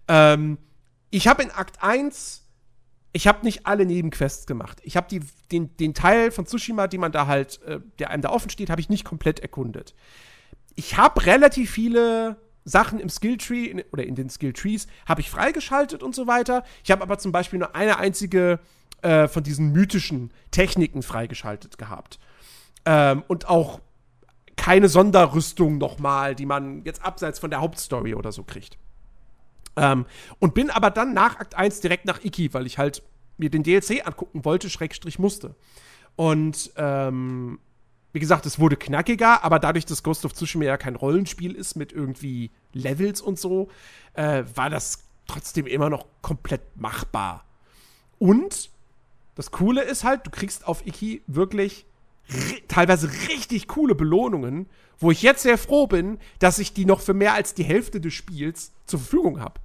Ähm, ich habe in Akt 1, ich habe nicht alle Nebenquests gemacht. Ich habe den, den Teil von Tsushima, die man da halt, äh, der einem da offen steht, habe ich nicht komplett erkundet. Ich habe relativ viele Sachen im Skilltree in, oder in den Skilltrees habe ich freigeschaltet und so weiter. Ich habe aber zum Beispiel nur eine einzige äh, von diesen mythischen Techniken freigeschaltet gehabt. Ähm, und auch keine Sonderrüstung nochmal, die man jetzt abseits von der Hauptstory oder so kriegt. Ähm, und bin aber dann nach Akt 1 direkt nach Iki, weil ich halt mir den DLC angucken wollte, Schrägstrich musste. Und ähm, wie gesagt, es wurde knackiger, aber dadurch, dass Ghost of Tsushima ja kein Rollenspiel ist mit irgendwie Levels und so, äh, war das trotzdem immer noch komplett machbar. Und das Coole ist halt, du kriegst auf Iki wirklich teilweise richtig coole Belohnungen, wo ich jetzt sehr froh bin, dass ich die noch für mehr als die Hälfte des Spiels zur Verfügung habe.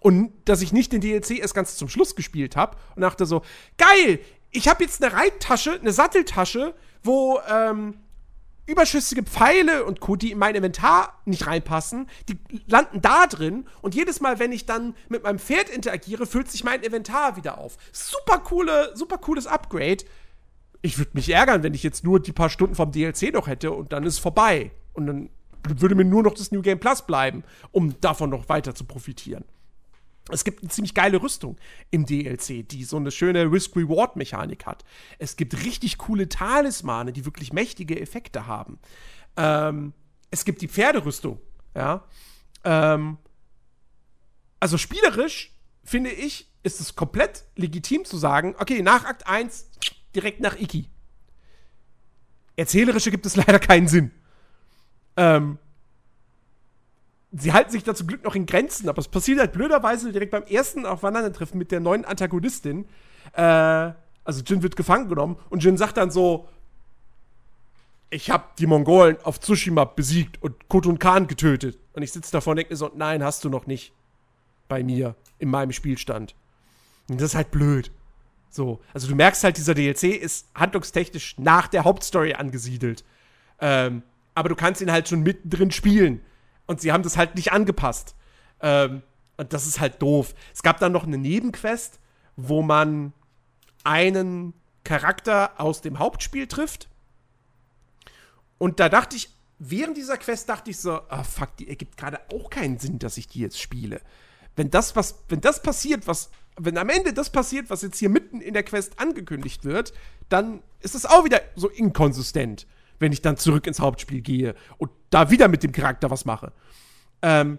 Und dass ich nicht den DLC erst ganz zum Schluss gespielt habe und dachte so, geil, ich habe jetzt eine Reittasche, eine Satteltasche, wo ähm, überschüssige Pfeile und Co., die in mein Inventar nicht reinpassen, die landen da drin und jedes Mal, wenn ich dann mit meinem Pferd interagiere, füllt sich mein Inventar wieder auf. Super coole, super cooles Upgrade. Ich würde mich ärgern, wenn ich jetzt nur die paar Stunden vom DLC noch hätte und dann ist vorbei. Und dann würde mir nur noch das New Game Plus bleiben, um davon noch weiter zu profitieren. Es gibt eine ziemlich geile Rüstung im DLC, die so eine schöne Risk-Reward-Mechanik hat. Es gibt richtig coole Talismane, die wirklich mächtige Effekte haben. Ähm, es gibt die Pferderüstung, ja. Ähm, also spielerisch, finde ich, ist es komplett legitim zu sagen, okay, nach Akt 1 direkt nach Iki. Erzählerische gibt es leider keinen Sinn. Ähm, sie halten sich da zum Glück noch in Grenzen, aber es passiert halt blöderweise direkt beim ersten Aufeinandertreffen mit der neuen Antagonistin. Äh, also Jin wird gefangen genommen und Jin sagt dann so: ich habe die Mongolen auf Tsushima besiegt und Kotun Khan getötet. Und ich sitze davor und denke mir so, nein, hast du noch nicht. Bei mir, in meinem Spielstand. Und das ist halt blöd. So, also du merkst halt, dieser DLC ist handlungstechnisch nach der Hauptstory angesiedelt. Ähm, aber du kannst ihn halt schon mittendrin spielen. Und sie haben das halt nicht angepasst. Ähm, und das ist halt doof. Es gab dann noch eine Nebenquest, wo man einen Charakter aus dem Hauptspiel trifft. Und da dachte ich, während dieser Quest dachte ich so, ah fuck, die ergibt gerade auch keinen Sinn, dass ich die jetzt spiele. Wenn das, was, wenn das passiert, was, wenn am Ende das passiert, was jetzt hier mitten in der Quest angekündigt wird, dann ist es auch wieder so inkonsistent, wenn ich dann zurück ins Hauptspiel gehe und da wieder mit dem Charakter was mache. Ähm,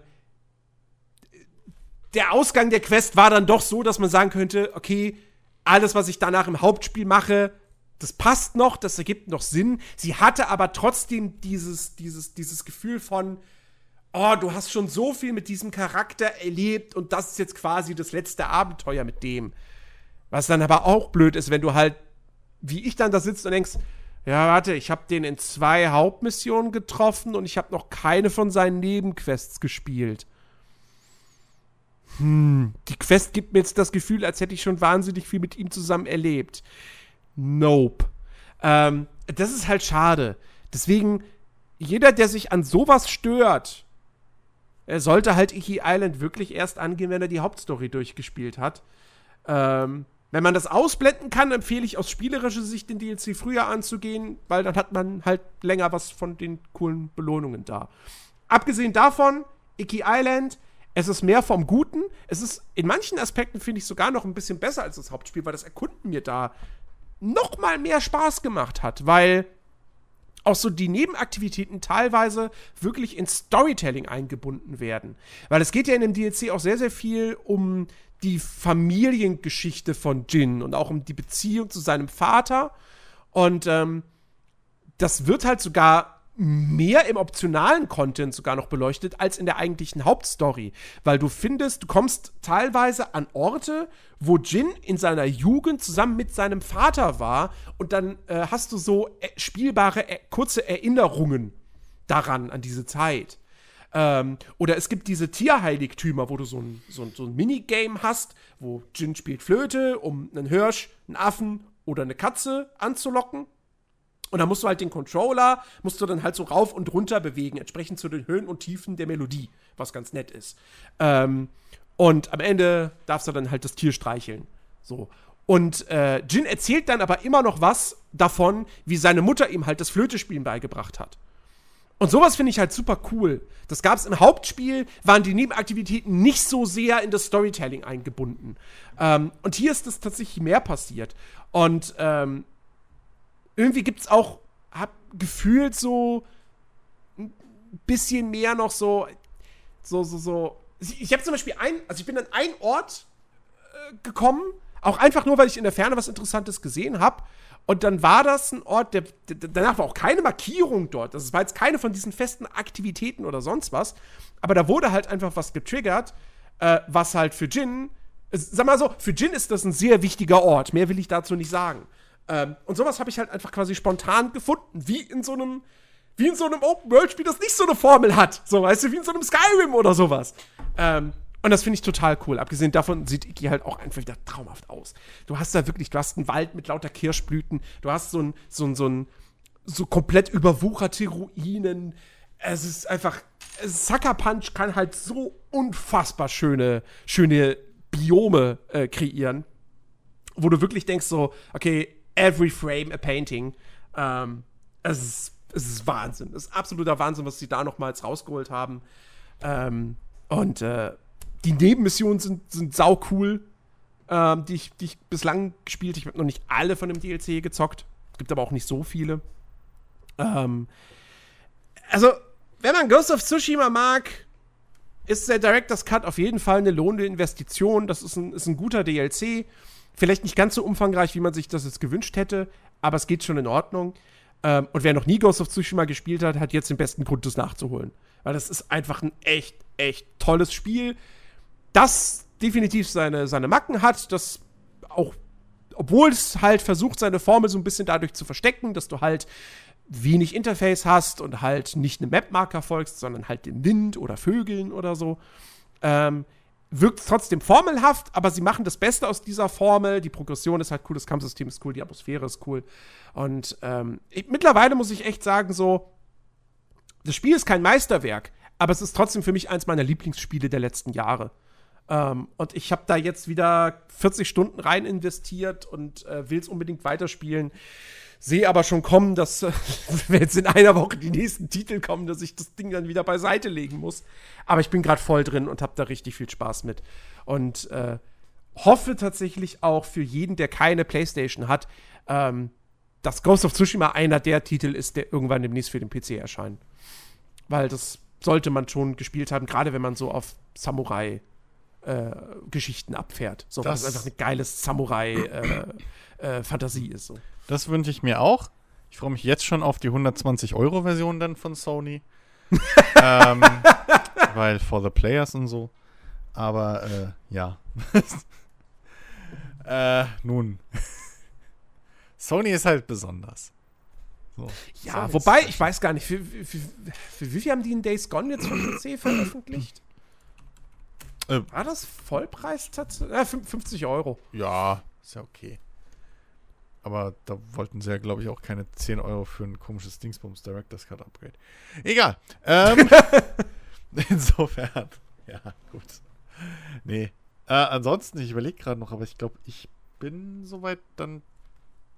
der Ausgang der Quest war dann doch so, dass man sagen könnte, okay, alles, was ich danach im Hauptspiel mache, das passt noch, das ergibt noch Sinn. Sie hatte aber trotzdem dieses, dieses, dieses Gefühl von, oh, du hast schon so viel mit diesem Charakter erlebt und das ist jetzt quasi das letzte Abenteuer mit dem. Was dann aber auch blöd ist, wenn du halt, wie ich dann da sitzt und denkst, ja, warte, ich habe den in zwei Hauptmissionen getroffen und ich habe noch keine von seinen Nebenquests gespielt. Hm, die Quest gibt mir jetzt das Gefühl, als hätte ich schon wahnsinnig viel mit ihm zusammen erlebt. Nope. Ähm, das ist halt schade. Deswegen, jeder, der sich an sowas stört, er sollte halt Iki Island wirklich erst angehen, wenn er die Hauptstory durchgespielt hat. Ähm, wenn man das ausblenden kann, empfehle ich aus spielerischer Sicht den DLC früher anzugehen, weil dann hat man halt länger was von den coolen Belohnungen da. Abgesehen davon, Iki Island, es ist mehr vom Guten. Es ist in manchen Aspekten, finde ich, sogar noch ein bisschen besser als das Hauptspiel, weil das Erkunden mir da noch mal mehr Spaß gemacht hat, weil auch so die Nebenaktivitäten teilweise wirklich in Storytelling eingebunden werden. Weil es geht ja in dem DLC auch sehr, sehr viel um die Familiengeschichte von Jin und auch um die Beziehung zu seinem Vater. Und ähm, das wird halt sogar mehr im optionalen Content sogar noch beleuchtet als in der eigentlichen Hauptstory, weil du findest, du kommst teilweise an Orte, wo Jin in seiner Jugend zusammen mit seinem Vater war und dann äh, hast du so äh, spielbare äh, kurze Erinnerungen daran an diese Zeit. Ähm, oder es gibt diese Tierheiligtümer, wo du so ein, so, ein, so ein Minigame hast, wo Jin spielt Flöte, um einen Hirsch, einen Affen oder eine Katze anzulocken. Und da musst du halt den Controller, musst du dann halt so rauf und runter bewegen, entsprechend zu den Höhen und Tiefen der Melodie, was ganz nett ist. Ähm, und am Ende darfst du dann halt das Tier streicheln. So. Und äh, Jin erzählt dann aber immer noch was davon, wie seine Mutter ihm halt das Flötespielen beigebracht hat. Und sowas finde ich halt super cool. Das gab es im Hauptspiel, waren die Nebenaktivitäten nicht so sehr in das Storytelling eingebunden. Ähm, und hier ist das tatsächlich mehr passiert. Und ähm, irgendwie gibt es auch, hab gefühlt so ein bisschen mehr noch so, so, so, so. Ich habe zum Beispiel ein, also ich bin an einen Ort äh, gekommen, auch einfach nur, weil ich in der Ferne was Interessantes gesehen habe. Und dann war das ein Ort, der, der, danach war auch keine Markierung dort. Das war jetzt keine von diesen festen Aktivitäten oder sonst was. Aber da wurde halt einfach was getriggert, äh, was halt für Jin, sag mal so, für Jin ist das ein sehr wichtiger Ort. Mehr will ich dazu nicht sagen. Ähm, und sowas habe ich halt einfach quasi spontan gefunden, wie in so einem, wie in so einem Open-World-Spiel, das nicht so eine Formel hat. So, weißt du, wie in so einem Skyrim oder sowas. Ähm, und das finde ich total cool. Abgesehen davon sieht Iki halt auch einfach wieder traumhaft aus. Du hast da wirklich, du hast einen Wald mit lauter Kirschblüten, du hast so ein, so ein, so ein, so komplett überwucherte Ruinen. Es ist einfach, Sucker Punch kann halt so unfassbar schöne, schöne Biome äh, kreieren, wo du wirklich denkst so, okay, every frame a painting. Ähm, es, ist, es ist Wahnsinn. Es ist absoluter Wahnsinn, was sie da nochmals rausgeholt haben. Ähm, und äh, die Nebenmissionen sind, sind sau cool, ähm, die, ich, die ich bislang gespielt. Ich habe noch nicht alle von dem DLC gezockt. Es gibt aber auch nicht so viele. Ähm, also, wenn man Ghost of Tsushima mag, ist der Director's Cut auf jeden Fall eine lohnende Investition. Das ist ein, ist ein guter DLC. Vielleicht nicht ganz so umfangreich, wie man sich das jetzt gewünscht hätte, aber es geht schon in Ordnung. Ähm, und wer noch nie Ghost of Tsushima gespielt hat, hat jetzt den besten Grund, das nachzuholen. Weil das ist einfach ein echt, echt tolles Spiel, das definitiv seine, seine Macken hat, das auch obwohl es halt versucht, seine Formel so ein bisschen dadurch zu verstecken, dass du halt wenig Interface hast und halt nicht einem Mapmarker folgst, sondern halt dem Wind oder Vögeln oder so. Ähm, wirkt trotzdem formelhaft, aber sie machen das Beste aus dieser Formel. Die Progression ist halt cool, das Kampfsystem ist cool, die Atmosphäre ist cool. Und ähm, ich, mittlerweile muss ich echt sagen, so, das Spiel ist kein Meisterwerk, aber es ist trotzdem für mich eins meiner Lieblingsspiele der letzten Jahre. Ähm, und ich habe da jetzt wieder 40 Stunden rein investiert und äh, will es unbedingt weiterspielen. Sehe aber schon kommen, dass äh, wenn jetzt in einer Woche die nächsten Titel kommen, dass ich das Ding dann wieder beiseite legen muss. Aber ich bin gerade voll drin und habe da richtig viel Spaß mit. Und äh, hoffe tatsächlich auch für jeden, der keine PlayStation hat, ähm, dass Ghost of Tsushima einer der Titel ist, der irgendwann demnächst für den PC erscheint. Weil das sollte man schon gespielt haben, gerade wenn man so auf Samurai äh, Geschichten abfährt. So, das, weil es einfach eine geile Samurai-Fantasie äh, äh, ist. So. Das wünsche ich mir auch. Ich freue mich jetzt schon auf die 120-Euro-Version dann von Sony. ähm, weil for the players und so. Aber äh, ja. äh, nun. Sony ist halt besonders. So. Ja, Sony wobei, ich weiß gar nicht, für, für, für, für, wie viel haben die in Days Gone jetzt vom PC veröffentlicht? Äh, War das Vollpreis tatsächlich? Ja, 50 Euro. Ja, ist ja okay. Aber da wollten sie ja, glaube ich, auch keine 10 Euro für ein komisches Dingsbums Director's Cut Upgrade. Egal. Ähm, insofern. Ja, gut. Nee. Äh, ansonsten, ich überlege gerade noch, aber ich glaube, ich bin soweit dann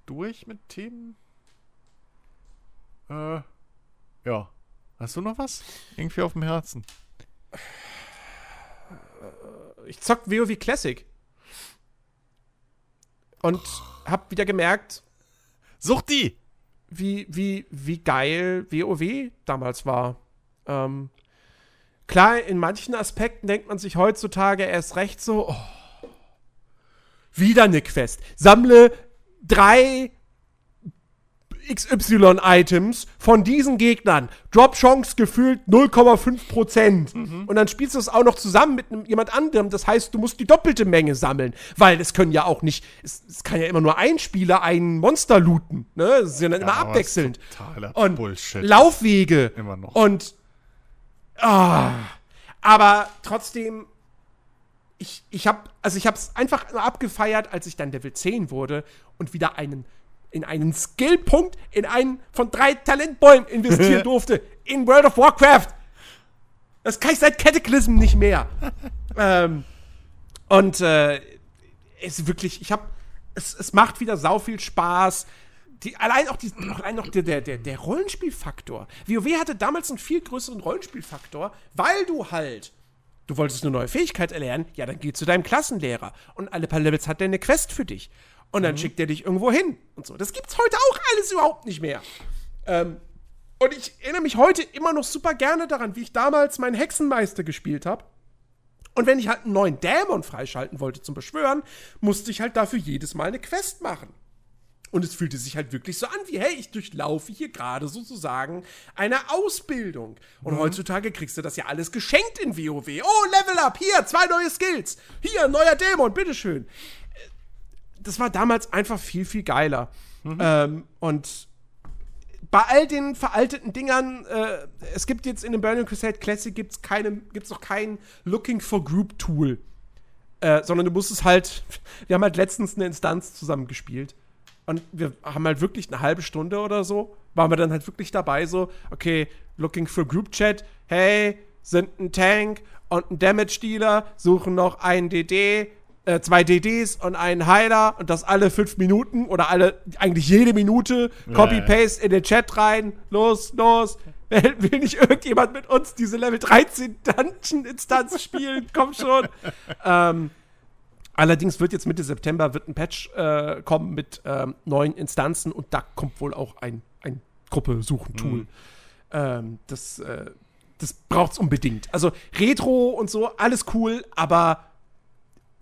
durch mit Themen. Äh, ja. Hast du noch was? Irgendwie auf dem Herzen? Ich zock WoW Classic. Und hab wieder gemerkt. Sucht die! Wie, wie, wie geil WoW damals war. Ähm, klar, in manchen Aspekten denkt man sich heutzutage erst recht so, oh, wieder eine Quest. Sammle drei XY-Items von diesen Gegnern. Drop-Chance gefühlt 0,5%. Mhm. Und dann spielst du es auch noch zusammen mit einem, jemand anderem. Das heißt, du musst die doppelte Menge sammeln. Weil es können ja auch nicht, es, es kann ja immer nur ein Spieler ein Monster looten. Ne? Das ist ja dann ja, immer abwechselnd. Und Bullshit. Laufwege. Immer noch. Und. Ah, aber trotzdem ich, ich habe also ich habe es einfach abgefeiert, als ich dann Level 10 wurde und wieder einen in einen Skillpunkt, in einen von drei Talentbäumen investieren durfte. in World of Warcraft. Das kann ich seit Cataclysm nicht mehr. ähm, und äh, es ist wirklich, ich habe, es, es macht wieder sau viel Spaß. Die, allein auch, die, allein noch der, der, der Rollenspielfaktor. WoW hatte damals einen viel größeren Rollenspielfaktor, weil du halt Du wolltest eine neue Fähigkeit erlernen, ja, dann geh zu deinem Klassenlehrer. Und alle paar Levels hat der eine Quest für dich. Und dann mhm. schickt er dich irgendwo hin und so. Das gibt's heute auch alles überhaupt nicht mehr. Ähm, und ich erinnere mich heute immer noch super gerne daran, wie ich damals meinen Hexenmeister gespielt habe. Und wenn ich halt einen neuen Dämon freischalten wollte zum Beschwören, musste ich halt dafür jedes Mal eine Quest machen. Und es fühlte sich halt wirklich so an, wie, hey, ich durchlaufe hier gerade sozusagen eine Ausbildung. Und mhm. heutzutage kriegst du das ja alles geschenkt in WoW. Oh, Level Up, hier, zwei neue Skills. Hier, neuer Dämon, bitteschön das war damals einfach viel, viel geiler. Mhm. Ähm, und bei all den veralteten Dingern, äh, es gibt jetzt in dem Burning Crusade Classic gibt's keine, gibt's noch kein Looking for Group Tool. Äh, sondern du musst es halt, wir haben halt letztens eine Instanz zusammen gespielt. Und wir haben halt wirklich eine halbe Stunde oder so, waren wir dann halt wirklich dabei, so, okay, Looking for Group Chat, hey, sind ein Tank und ein Damage Dealer, suchen noch einen DD, äh, zwei DDs und einen Heiler und das alle fünf Minuten oder alle, eigentlich jede Minute, Copy-Paste in den Chat rein, los, los. Will nicht irgendjemand mit uns diese Level 13 Dungeon-Instanz spielen? Komm schon. ähm, allerdings wird jetzt Mitte September wird ein Patch äh, kommen mit ähm, neuen Instanzen und da kommt wohl auch ein, ein Gruppe-Suchen-Tool. Mhm. Ähm, das, äh, das braucht's unbedingt. Also Retro und so, alles cool, aber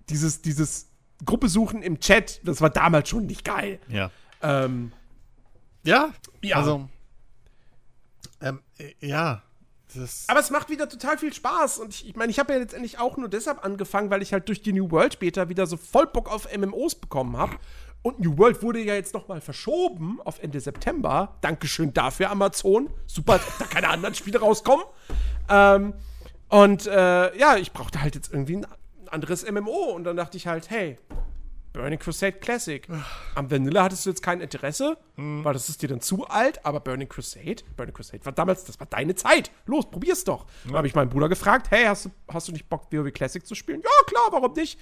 dieses, dieses Gruppe suchen im Chat, das war damals schon nicht geil. Ja. Ähm, ja, ja. Also, ähm, äh, ja. Aber es macht wieder total viel Spaß. Und ich, ich meine, ich habe ja letztendlich auch nur deshalb angefangen, weil ich halt durch die New World Beta wieder so voll Bock auf MMOs bekommen habe. Und New World wurde ja jetzt noch mal verschoben auf Ende September. Dankeschön dafür, Amazon. Super, dass da keine anderen Spiele rauskommen. Ähm, und äh, ja, ich brauchte halt jetzt irgendwie ein anderes MMO. Und dann dachte ich halt, hey, Burning Crusade Classic. Am Vanilla hattest du jetzt kein Interesse, weil das ist dir dann zu alt, aber Burning Crusade, Burning Crusade war damals, das war deine Zeit. Los, probier's doch. Dann habe ich meinen Bruder gefragt, hey, hast du, hast du nicht Bock, WoW Classic zu spielen? Ja, klar, warum nicht?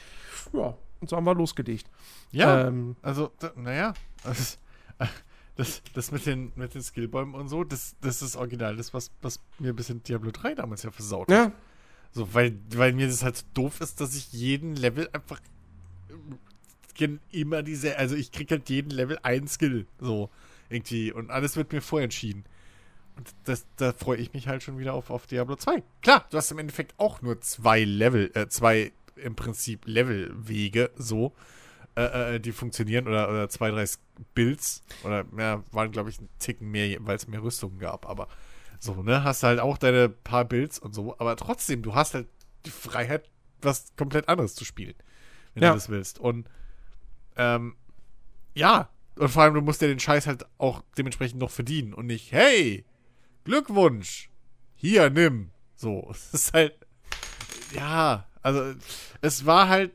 Ja, und so haben wir losgelegt. Ja, Ähm. also, naja, das, das, das mit den, mit den Skillbäumen und so, das, das ist original, das, was, was mir ein bisschen Diablo 3 damals ja versaut hat. Ja, So, weil, weil mir das halt so doof ist, dass ich jeden Level einfach immer diese, also ich krieg halt jeden Level einen Skill, so irgendwie und alles wird mir vorentschieden. Und das, da freue ich mich halt schon wieder auf, auf Diablo 2. Klar, du hast im Endeffekt auch nur zwei Level, äh, zwei im Prinzip Levelwege, so, äh, äh, die funktionieren oder, oder zwei, drei Builds oder ja, waren glaube ich ein Ticken mehr, weil es mehr Rüstungen gab, aber so, ne, hast halt auch deine paar Builds und so, aber trotzdem, du hast halt die Freiheit, was komplett anderes zu spielen, wenn Ja. du das willst. Und ähm, ja, und vor allem, du musst ja den Scheiß halt auch dementsprechend noch verdienen und nicht, hey, Glückwunsch, hier, nimm. So, es ist halt, ja, also, es war halt,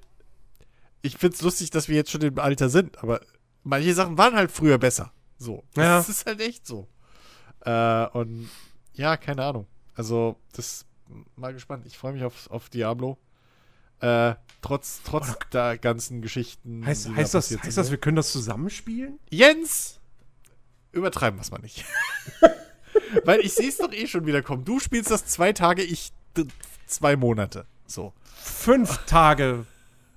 ich find's lustig, dass wir jetzt schon im Alter sind, aber manche Sachen waren halt früher besser. So, Ja. das ist halt echt so. Äh, und ja, keine Ahnung. Also, das mal gespannt. Ich freue mich auf, auf Diablo. Äh, trotz trotz der ganzen Geschichten. heißt, die da heißt, das, heißt das, wir können das zusammenspielen? Jens! Übertreiben wir es mal nicht. Weil ich sehe es doch eh schon wieder kommen. Du spielst das zwei Tage, ich zwei Monate. So. Fünf Tage.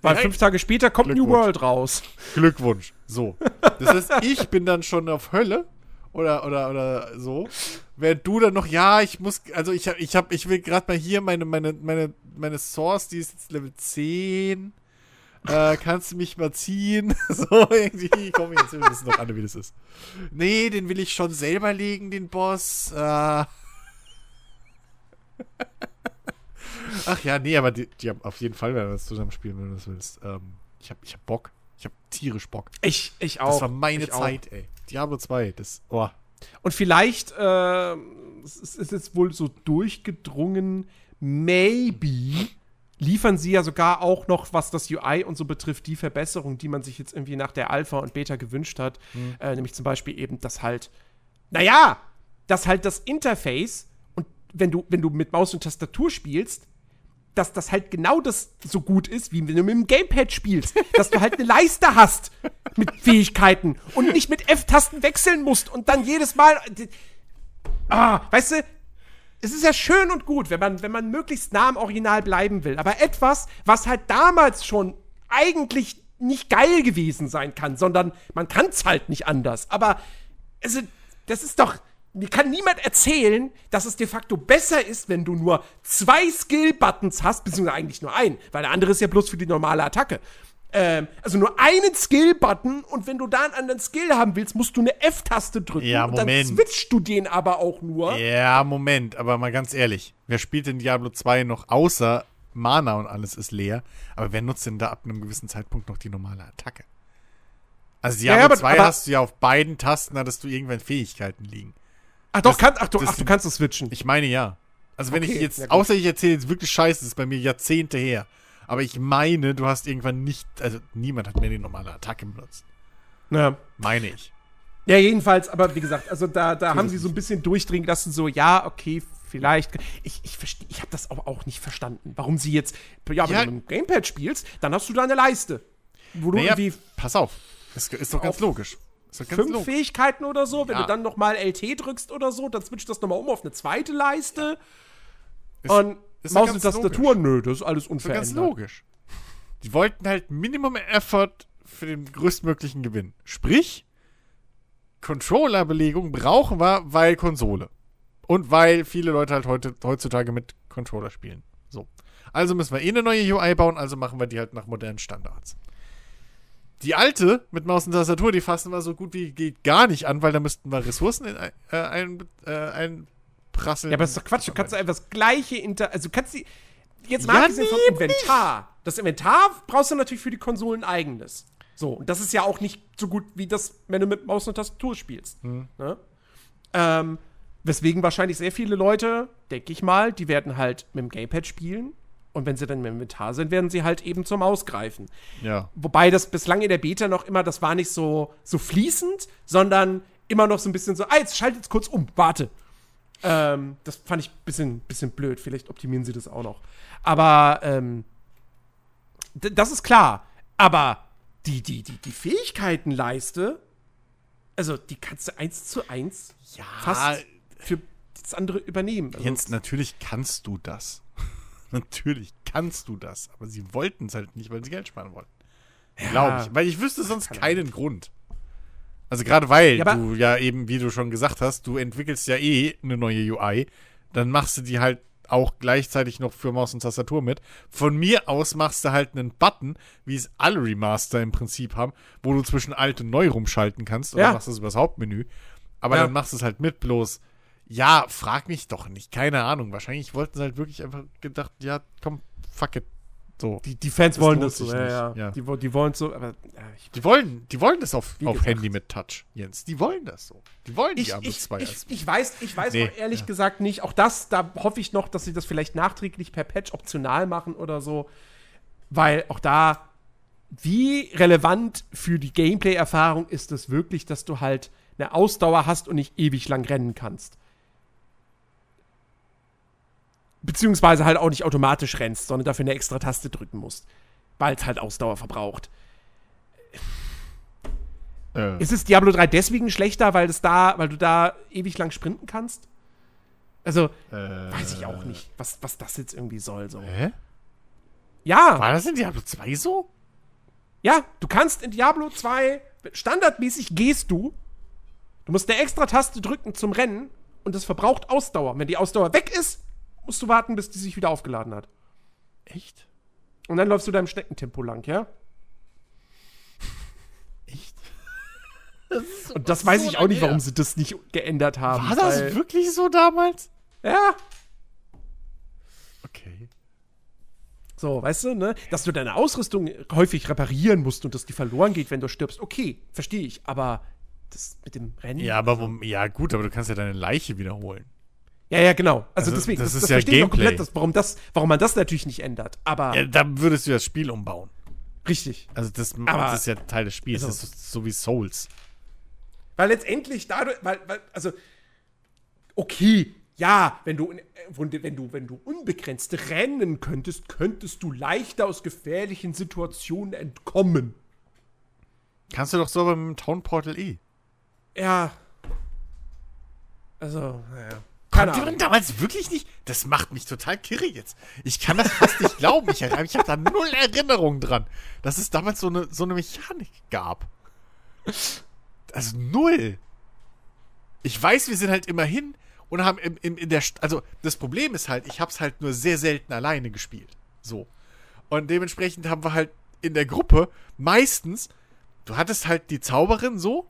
Weil fünf Tage später kommt New. World raus. Glückwunsch. So. Das heißt, ich bin dann schon auf Hölle oder oder oder so. Während du dann noch, ja, ich muss, also ich ich hab, ich will gerade mal hier meine meine meine meine Source, die ist jetzt Level 10. Äh, kannst du mich mal ziehen? so irgendwie, komm jetzt, wissen doch alle, wie das ist. Nee, den will ich schon selber legen, den Boss. Äh. Ach ja, nee, aber die, die auf jeden Fall werden wir das zusammen spielen, wenn du das willst. Ähm, ich hab, ich hab Bock. Ich hab tierisch Bock. Ich, ich auch. Das war meine ich auch. Zeit, ey. Diablo 2, das, oh. Und vielleicht, äh, es ist es ist wohl so durchgedrungen, maybe liefern sie ja sogar auch noch, was das UI und so betrifft, die Verbesserung, die man sich jetzt irgendwie nach der Alpha und Beta gewünscht hat. Äh, nämlich zum Beispiel eben, dass halt, naja, dass halt das Interface und wenn du, wenn du mit Maus und Tastatur spielst, dass das halt genau das so gut ist, wie wenn du mit dem Gamepad spielst. dass du halt eine Leiste hast mit Fähigkeiten und nicht mit F-Tasten wechseln musst und dann jedes Mal. Ah, weißt du, es ist ja schön und gut, wenn man, wenn man möglichst nah am Original bleiben will. Aber etwas, was halt damals schon eigentlich nicht geil gewesen sein kann, sondern man kann es halt nicht anders. Aber also, das ist doch. Mir kann niemand erzählen, dass es de facto besser ist, wenn du nur zwei Skill-Buttons hast, beziehungsweise eigentlich nur einen, weil der andere ist ja bloß für die normale Attacke. Ähm, also nur einen Skill-Button und wenn du da einen anderen Skill haben willst, musst du eine F-Taste drücken Ja, und dann switchst du den aber auch nur. Ja, Moment, aber mal ganz ehrlich. Wer spielt in Diablo 2 noch außer Mana und alles ist leer? Aber wer nutzt denn da ab einem gewissen Zeitpunkt noch die normale Attacke? Also Diablo Ja, aber- 2 aber- hast du ja auf beiden Tasten, hattest du irgendwann Fähigkeiten liegen. Ach doch, Das- kann, ach, du, das- ach, du kannst es switchen. Ich meine ja. Also wenn Okay, ich jetzt, ja außer ich erzähle jetzt wirklich Scheiße, das ist bei mir Jahrzehnte her. Aber ich meine, du hast irgendwann nicht, also niemand hat mehr die normale Attacke benutzt. Ja. Meine ich. Ja, jedenfalls, aber wie gesagt, also da, da haben sie so ein bisschen durchdringen lassen, so, ja, okay, vielleicht. Ich, ich verstehe, ich habe das aber auch nicht verstanden. Warum sie jetzt, ja, wenn Ja. du mit dem Gamepad spielst, dann hast du da eine Leiste. Wo du Naja, irgendwie pass auf. Das ist doch ganz Auf logisch. Ist fünf logisch. Fähigkeiten oder so, wenn Ja. du dann nochmal LT drückst oder so, dann switcht das nochmal um auf eine zweite Leiste. Ist- und ist Maus und Tastatur, nö, das ist alles Ist unverändert. ganz logisch. Die wollten halt Minimum Effort für den größtmöglichen Gewinn. Sprich, Controller-Belegung brauchen wir, weil Konsole. Und weil viele Leute halt heute, heutzutage mit Controller spielen. So. Also müssen wir eh eine neue UI bauen, also machen wir die halt nach modernen Standards. Die alte mit Maus und Tastatur, die fassen wir so gut wie geht gar nicht an, weil da müssten wir Ressourcen in, ein- äh, ein, äh, einprasseln. Ja, aber das ist doch Quatsch. Du kannst einfach das gleiche Inter. Also du kannst die. Jetzt Ja, mal abgesehen vom Inventar. Das Inventar brauchst du natürlich für die Konsolen eigenes. So, und das ist ja auch nicht so gut wie das, wenn du mit Maus und Tastatur spielst. Ne? Ähm, weswegen wahrscheinlich sehr viele Leute, denke ich mal, die werden halt mit dem Gamepad spielen. Und wenn sie dann im Inventar sind, werden sie halt eben zur Maus greifen. Ja. Wobei das bislang in der Beta noch immer, das war nicht so, so fließend, sondern immer noch so ein bisschen so, ah, jetzt schalt jetzt kurz um, warte. Ähm, das fand ich ein bisschen, bisschen blöd. Vielleicht optimieren sie das auch noch. Aber ähm, das ist klar. Aber die, die, die, die Fähigkeitenleiste, also die kannst du eins zu eins Ja, fast für das andere übernehmen. Also, Jens, natürlich kannst du das. Natürlich kannst du das. Aber sie wollten es halt nicht, weil sie Geld sparen wollten. Glaube ich. Weil ich wüsste sonst Keine keinen Grund. Also gerade weil Ja, du ja eben, wie du schon gesagt hast, du entwickelst ja eh eine neue UI, dann machst du die halt auch gleichzeitig noch für Maus und Tastatur mit. Von mir aus machst du halt einen Button, wie es alle Remaster im Prinzip haben, wo du zwischen alt und neu rumschalten kannst. Oder Ja. machst du es übers Hauptmenü. Aber Ja. dann machst du es halt mit bloß. Ja, frag mich doch nicht. Keine Ahnung. Wahrscheinlich wollten sie halt wirklich einfach gedacht, ja, komm, fuck it. So. die, die Fans Das wollen das so. Ja, nicht. ja. Ja. Die, die wollen so, aber ja, ich, Die wollen, die wollen das auf, auf. Handy mit Touch, Jens. Die wollen das so. Die wollen ich, Diablo ich, 2 ich, als- ich weiß, ich weiß Nee, ehrlich gesagt nicht. Auch das, da hoffe ich noch, dass sie das vielleicht nachträglich per Patch optional machen oder so. Weil auch da, wie relevant für die Gameplay-Erfahrung ist es wirklich, dass du halt eine Ausdauer hast und nicht ewig lang rennen kannst. Beziehungsweise halt auch nicht automatisch rennst, sondern dafür eine extra Taste drücken musst. Weil es halt Ausdauer verbraucht. Äh, Ist es Diablo 3 deswegen schlechter, weil, das da, weil du da ewig lang sprinten kannst? Also, äh, weiß ich auch nicht, was, was das jetzt irgendwie soll. So. Hä? Ja, War das in Diablo 2 so? ja, du kannst in Diablo 2, standardmäßig gehst du, du musst eine extra Taste drücken zum Rennen und das verbraucht Ausdauer. Wenn die Ausdauer weg ist, musst du warten, bis die sich wieder aufgeladen hat. Echt? Und dann läufst du da im Schneckentempo lang, ja? Echt? Und das weiß so ich auch nicht, warum sie das nicht geändert haben. War das wirklich so damals? Ja, Okay. So, weißt du, ne? Dass du deine Ausrüstung häufig reparieren musst und dass die verloren geht, wenn du stirbst. Okay, verstehe ich. Aber das mit dem Rennen. Ja, aber wo, ja gut, aber du kannst ja deine Leiche wiederholen. Ja, ja, genau. Also, Also, deswegen, das das, ist das ja verstehe ich Gameplay. komplett, dass, warum, das, warum man das natürlich nicht ändert. Aber Ja, da würdest du das Spiel umbauen. richtig. Also das, Aber- das ist ja Teil des Spiels. Also- das ist so wie Souls. Weil letztendlich dadurch, weil, weil, also, okay, ja, wenn du, wenn du, wenn du, unbegrenzt rennen könntest, könntest du leichter aus gefährlichen Situationen entkommen. Kannst du doch so beim Town Portal eh. Ja. Also, naja. Keine Konnte man damals wirklich nicht? Das macht mich total kirre jetzt. Ich kann das fast nicht glauben. Ich, ich habe da null Erinnerung dran, dass es damals so eine, so eine Mechanik gab. Also null. Ich weiß, wir sind halt immerhin und haben im, im, in der. St also das Problem ist halt, ich habe es halt nur sehr selten alleine gespielt. So. Und dementsprechend haben wir halt in der Gruppe meistens, du hattest halt die Zauberin so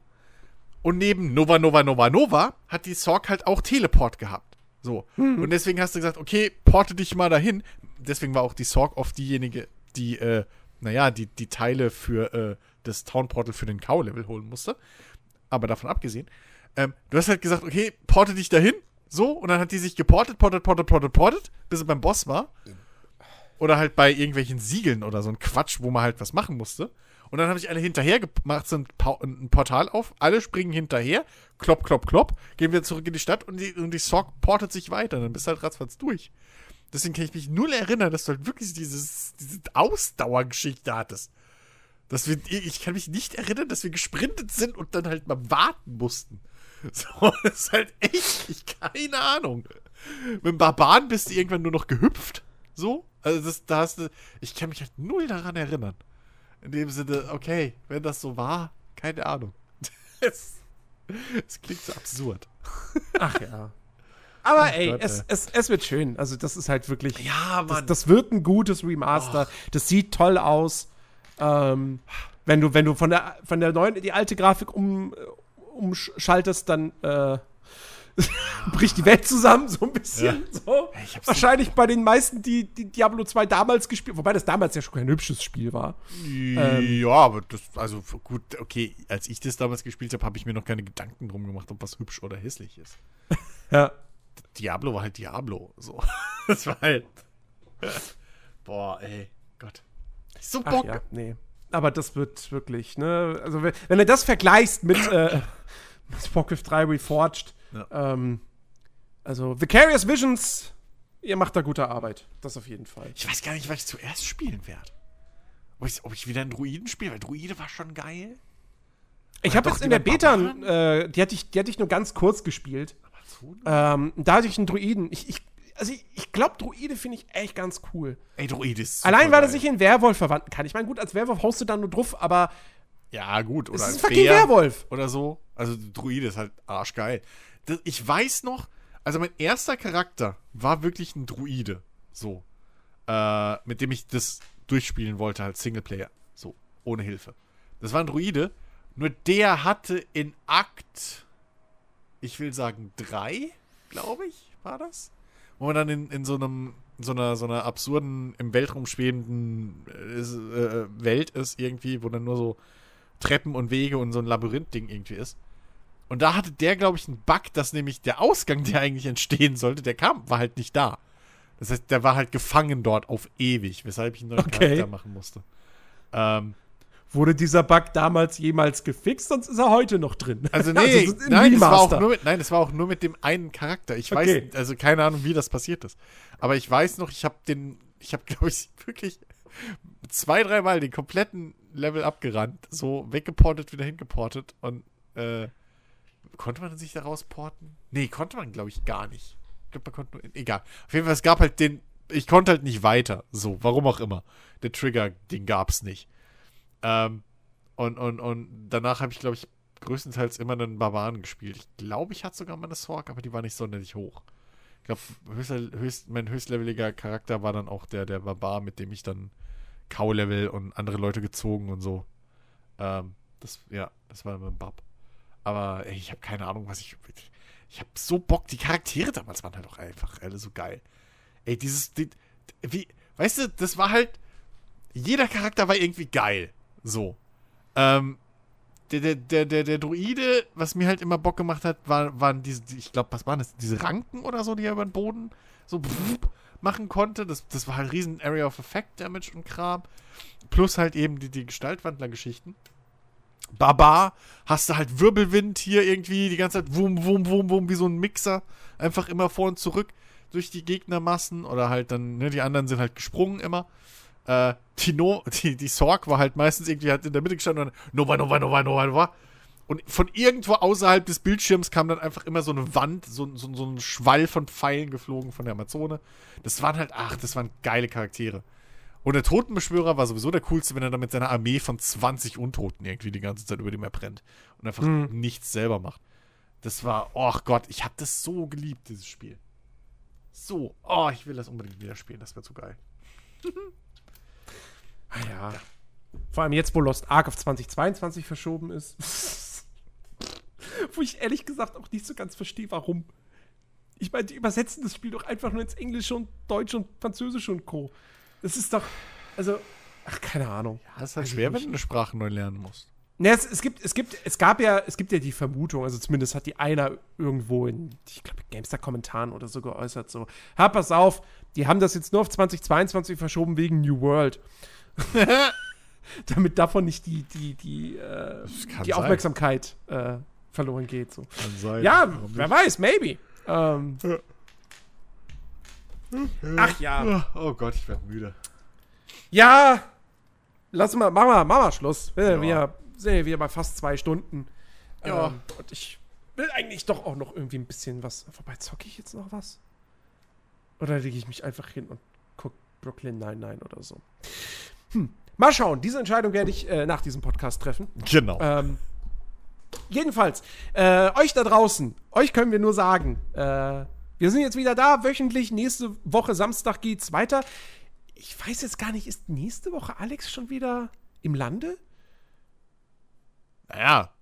und neben Nova, Nova, Nova, Nova hat die Sorg halt auch Teleport gehabt. So. Und deswegen hast du gesagt, okay, porte dich mal dahin. Deswegen war auch die Sorg oft diejenige, die, äh, naja, die, die Teile für äh, das Town Portal für den Cow-Level holen musste. Aber davon abgesehen, ähm, du hast halt gesagt, okay, porte dich dahin. So, und dann hat die sich geportet, portet, portet, portet, portet, bis sie beim Boss war. Oder halt bei irgendwelchen Siegeln oder so ein Quatsch, wo man halt was machen musste. Und dann habe ich alle hinterher gemacht, so ein, ein Portal auf, alle springen hinterher, klopp, klopp, klopp, gehen wieder zurück in die Stadt und die, und die Sorg portet sich weiter. Dann bist du halt ratzfatz durch. Deswegen kann ich mich null erinnern, dass du halt wirklich dieses, diese Ausdauergeschichte hattest. Dass wir, ich kann mich nicht erinnern, dass wir gesprintet sind und dann halt mal warten mussten. So, das ist halt echt, ich keine Ahnung. Mit dem Barbaren bist du irgendwann nur noch gehüpft. So. Also das, da hast du, ich kann mich halt null daran erinnern. In dem Sinne, okay, wenn das so war, keine Ahnung. Es, es klingt so absurd. Ach ja. Aber Ach ey, Gott, es, ey. es, es wird schön. Also, das ist halt wirklich. Ja, Das, das wird ein gutes Remaster. Das sieht toll aus. Ähm, wenn du, wenn du von der, von der neuen die alte Grafik um, umschaltest, dann äh, bricht die Welt zusammen, so ein bisschen. So. ich hab's Wahrscheinlich bei den meisten, die, die Diablo 2 damals gespielt wobei das damals ja schon kein hübsches Spiel war. ja, aber das, also gut, okay, als ich das damals gespielt habe, habe ich mir noch keine Gedanken drum gemacht, ob was hübsch oder hässlich ist. Ja. Diablo war halt Diablo. So. Das war halt. Boah, ey. Gott. Ich so Ach Bock. ja, nee. Aber das wird wirklich, ne? Also, wenn, wenn du das vergleichst mit, äh, mit Warcraft 3 Reforged, Ja. ähm, also Vicarious Visions, ihr macht da gute Arbeit. Das auf jeden Fall. Ich weiß gar nicht, was ich zuerst spielen werde. Ob ich, ob ich wieder einen Druiden spiele, weil Druide war schon geil. Ich habe jetzt in der Beta, äh, die, hatte ich, die hatte ich nur ganz kurz gespielt. Ähm, da hatte ich einen Druiden. Ich, ich, also ich, ich glaube, Druide finde ich echt ganz cool. Ey, Druide ist. Allein, weil er sich in Werwolf verwandeln kann. Ich meine, gut, als Werwolf haust du dann nur drauf, aber Ja, gut. es Oder ist ein als fucking Werwolf. Oder so. Also, Druide ist halt arschgeil. Ich weiß noch, also mein erster Charakter war wirklich ein Druide. So. Äh, mit dem ich das durchspielen wollte, halt Singleplayer. So. Ohne Hilfe. Das war ein Druide. Nur der hatte in Akt, ich will sagen, drei, glaube ich, war das? Wo man dann in, in so einem, so einer, so einer absurden, im Weltraum schwebenden äh, äh, Welt ist irgendwie, wo dann nur so Treppen und Wege und so ein Labyrinth-Ding irgendwie ist. Und da hatte der, glaube ich, einen Bug, dass nämlich der Ausgang, der eigentlich entstehen sollte, der kam, war halt nicht da. Das heißt, der war halt gefangen dort auf ewig, weshalb ich einen neuen Okay. Charakter machen musste. Ähm, Wurde dieser Bug damals jemals gefixt, sonst ist er heute noch drin. Also nee, ein nein, das war auch nur mit, nein, das war auch nur mit dem einen Charakter. Ich weiß, Okay. also keine Ahnung, wie das passiert ist. Aber ich weiß noch, ich habe den, ich habe, glaube ich, wirklich zwei, dreimal den kompletten Level abgerannt, so weggeportet, wieder hingeportet und äh, konnte man sich da rausporten? Nee, konnte man, glaube ich, gar nicht. Ich glaube, man konnte nur, egal. Auf jeden Fall, es gab halt den, ich konnte halt nicht weiter, so, warum auch immer. Der Trigger, den gab's nicht. Ähm, und, und, und danach habe ich, glaube ich, größtenteils immer einen Barbaren gespielt. Ich glaube, ich hatte sogar mal eine Sorg, aber die war nicht sonderlich hoch. Ich glaube, höchst, höchst, mein höchstleveliger Charakter war dann auch der, der Barbar, mit dem ich dann Cow-Level und andere Leute gezogen und so. Ähm, das, ja, das war mein Bab. Aber ey, ich habe keine Ahnung, was ich. Ich habe so Bock. Die Charaktere damals waren halt auch einfach alle so geil. Ey, dieses. Die, wie, weißt du, das war halt. Jeder Charakter war irgendwie geil. So. Ähm, der, der, der, der, der Druide, was mir halt immer Bock gemacht hat, war, waren diese, die- ich glaube, was waren das? Diese Ranken oder so, die er über den Boden so machen konnte. Das, das war halt riesen Area of Effect Damage und Kram. Plus halt eben die, die Gestaltwandler-Geschichten. Barbar, hast du halt Wirbelwind hier irgendwie die ganze Zeit wum, wum, wum, wum, wie so ein Mixer. Einfach immer vor und zurück durch die Gegnermassen oder halt dann, ne, die anderen sind halt gesprungen immer. Äh, die, no die, die Sorg war halt meistens irgendwie halt in der Mitte gestanden und dann Nova, Nova, Nova, Nova, Nova. Und von irgendwo außerhalb des Bildschirms kam dann einfach immer so eine Wand, so, so, so ein Schwall von Pfeilen geflogen von der Amazone. Das waren halt, ach, das waren geile Charaktere. Und der Totenbeschwörer war sowieso der coolste, wenn er dann mit seiner Armee von 20 Untoten irgendwie die ganze Zeit über die Map rennt und einfach nichts selber macht. Das war, oh Gott, ich habe das so geliebt, dieses Spiel. So, oh, ich will das unbedingt wieder spielen, das wäre zu geil. Ah ja. Vor allem jetzt, wo Lost Ark auf 2022 verschoben ist. wo ich ehrlich gesagt auch nicht so ganz verstehe, warum. Ich meine, die übersetzen das Spiel doch einfach nur ins Englische und Deutsche und Französische und Co. Das ist doch, also, ach, keine Ahnung. Ja, ist halt ich schwer, wenn du eine Sprache neu lernen musst. Ne, es, es gibt, es gibt, es gab ja, es gibt ja die Vermutung, also zumindest hat die einer irgendwo in, ich glaube, GameStar-Kommentaren oder so geäußert, so, ha, pass auf, die haben das jetzt nur auf 2022 verschoben wegen New World. Damit davon nicht die, die, die, äh, die. Aufmerksamkeit äh, verloren geht. So. Kann sein. Ja, wer weiß, maybe. Ähm, ach ja. Oh Gott, ich werde müde. Ja, lass mal, mach mal, mach mal Schluss. Wir, Ja. wir sind ja wieder bei fast zwei Stunden. Ja. Ähm, und ich will eigentlich doch auch noch irgendwie ein bisschen was. Wobei, zocke ich jetzt noch was? Oder lege ich mich einfach hin und gucke Brooklyn Nine-Nine oder so? Hm. Mal schauen. Diese Entscheidung werde ich äh, nach diesem Podcast treffen. Genau. Ähm, jedenfalls, äh, euch da draußen, euch können wir nur sagen, äh, wir sind jetzt wieder da, wöchentlich, nächste Woche Samstag geht's weiter. Ich weiß jetzt gar nicht, ist nächste Woche Alex schon wieder im Lande? Naja,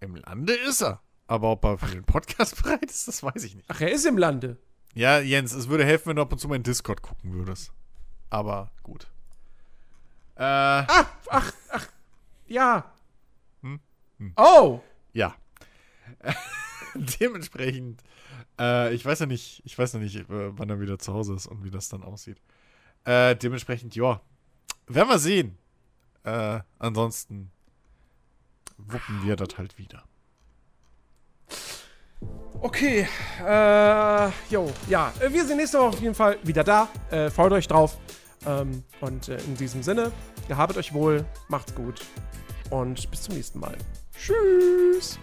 im Lande ist er. Aber ob er für den Podcast bereit ist, das weiß ich nicht. Ach, er ist im Lande. Ja, Jens, es würde helfen, wenn du ab und zu mal in Discord gucken würdest. Aber gut. Äh, Ah, ach, ach, ja. Hm? Hm. Oh, ja. Dementsprechend, äh, ich weiß ja nicht, ich weiß noch nicht, äh, wann er wieder zu Hause ist und wie das dann aussieht. Äh, dementsprechend, ja. Werden wir sehen. Äh, ansonsten wuppen wir das halt wieder. okay. Äh, jo, ja. Wir sind nächste Woche auf jeden Fall wieder da. Äh, freut euch drauf. Ähm, und äh, in diesem Sinne, ihr habet euch wohl, macht's gut und bis zum nächsten Mal. Tschüss.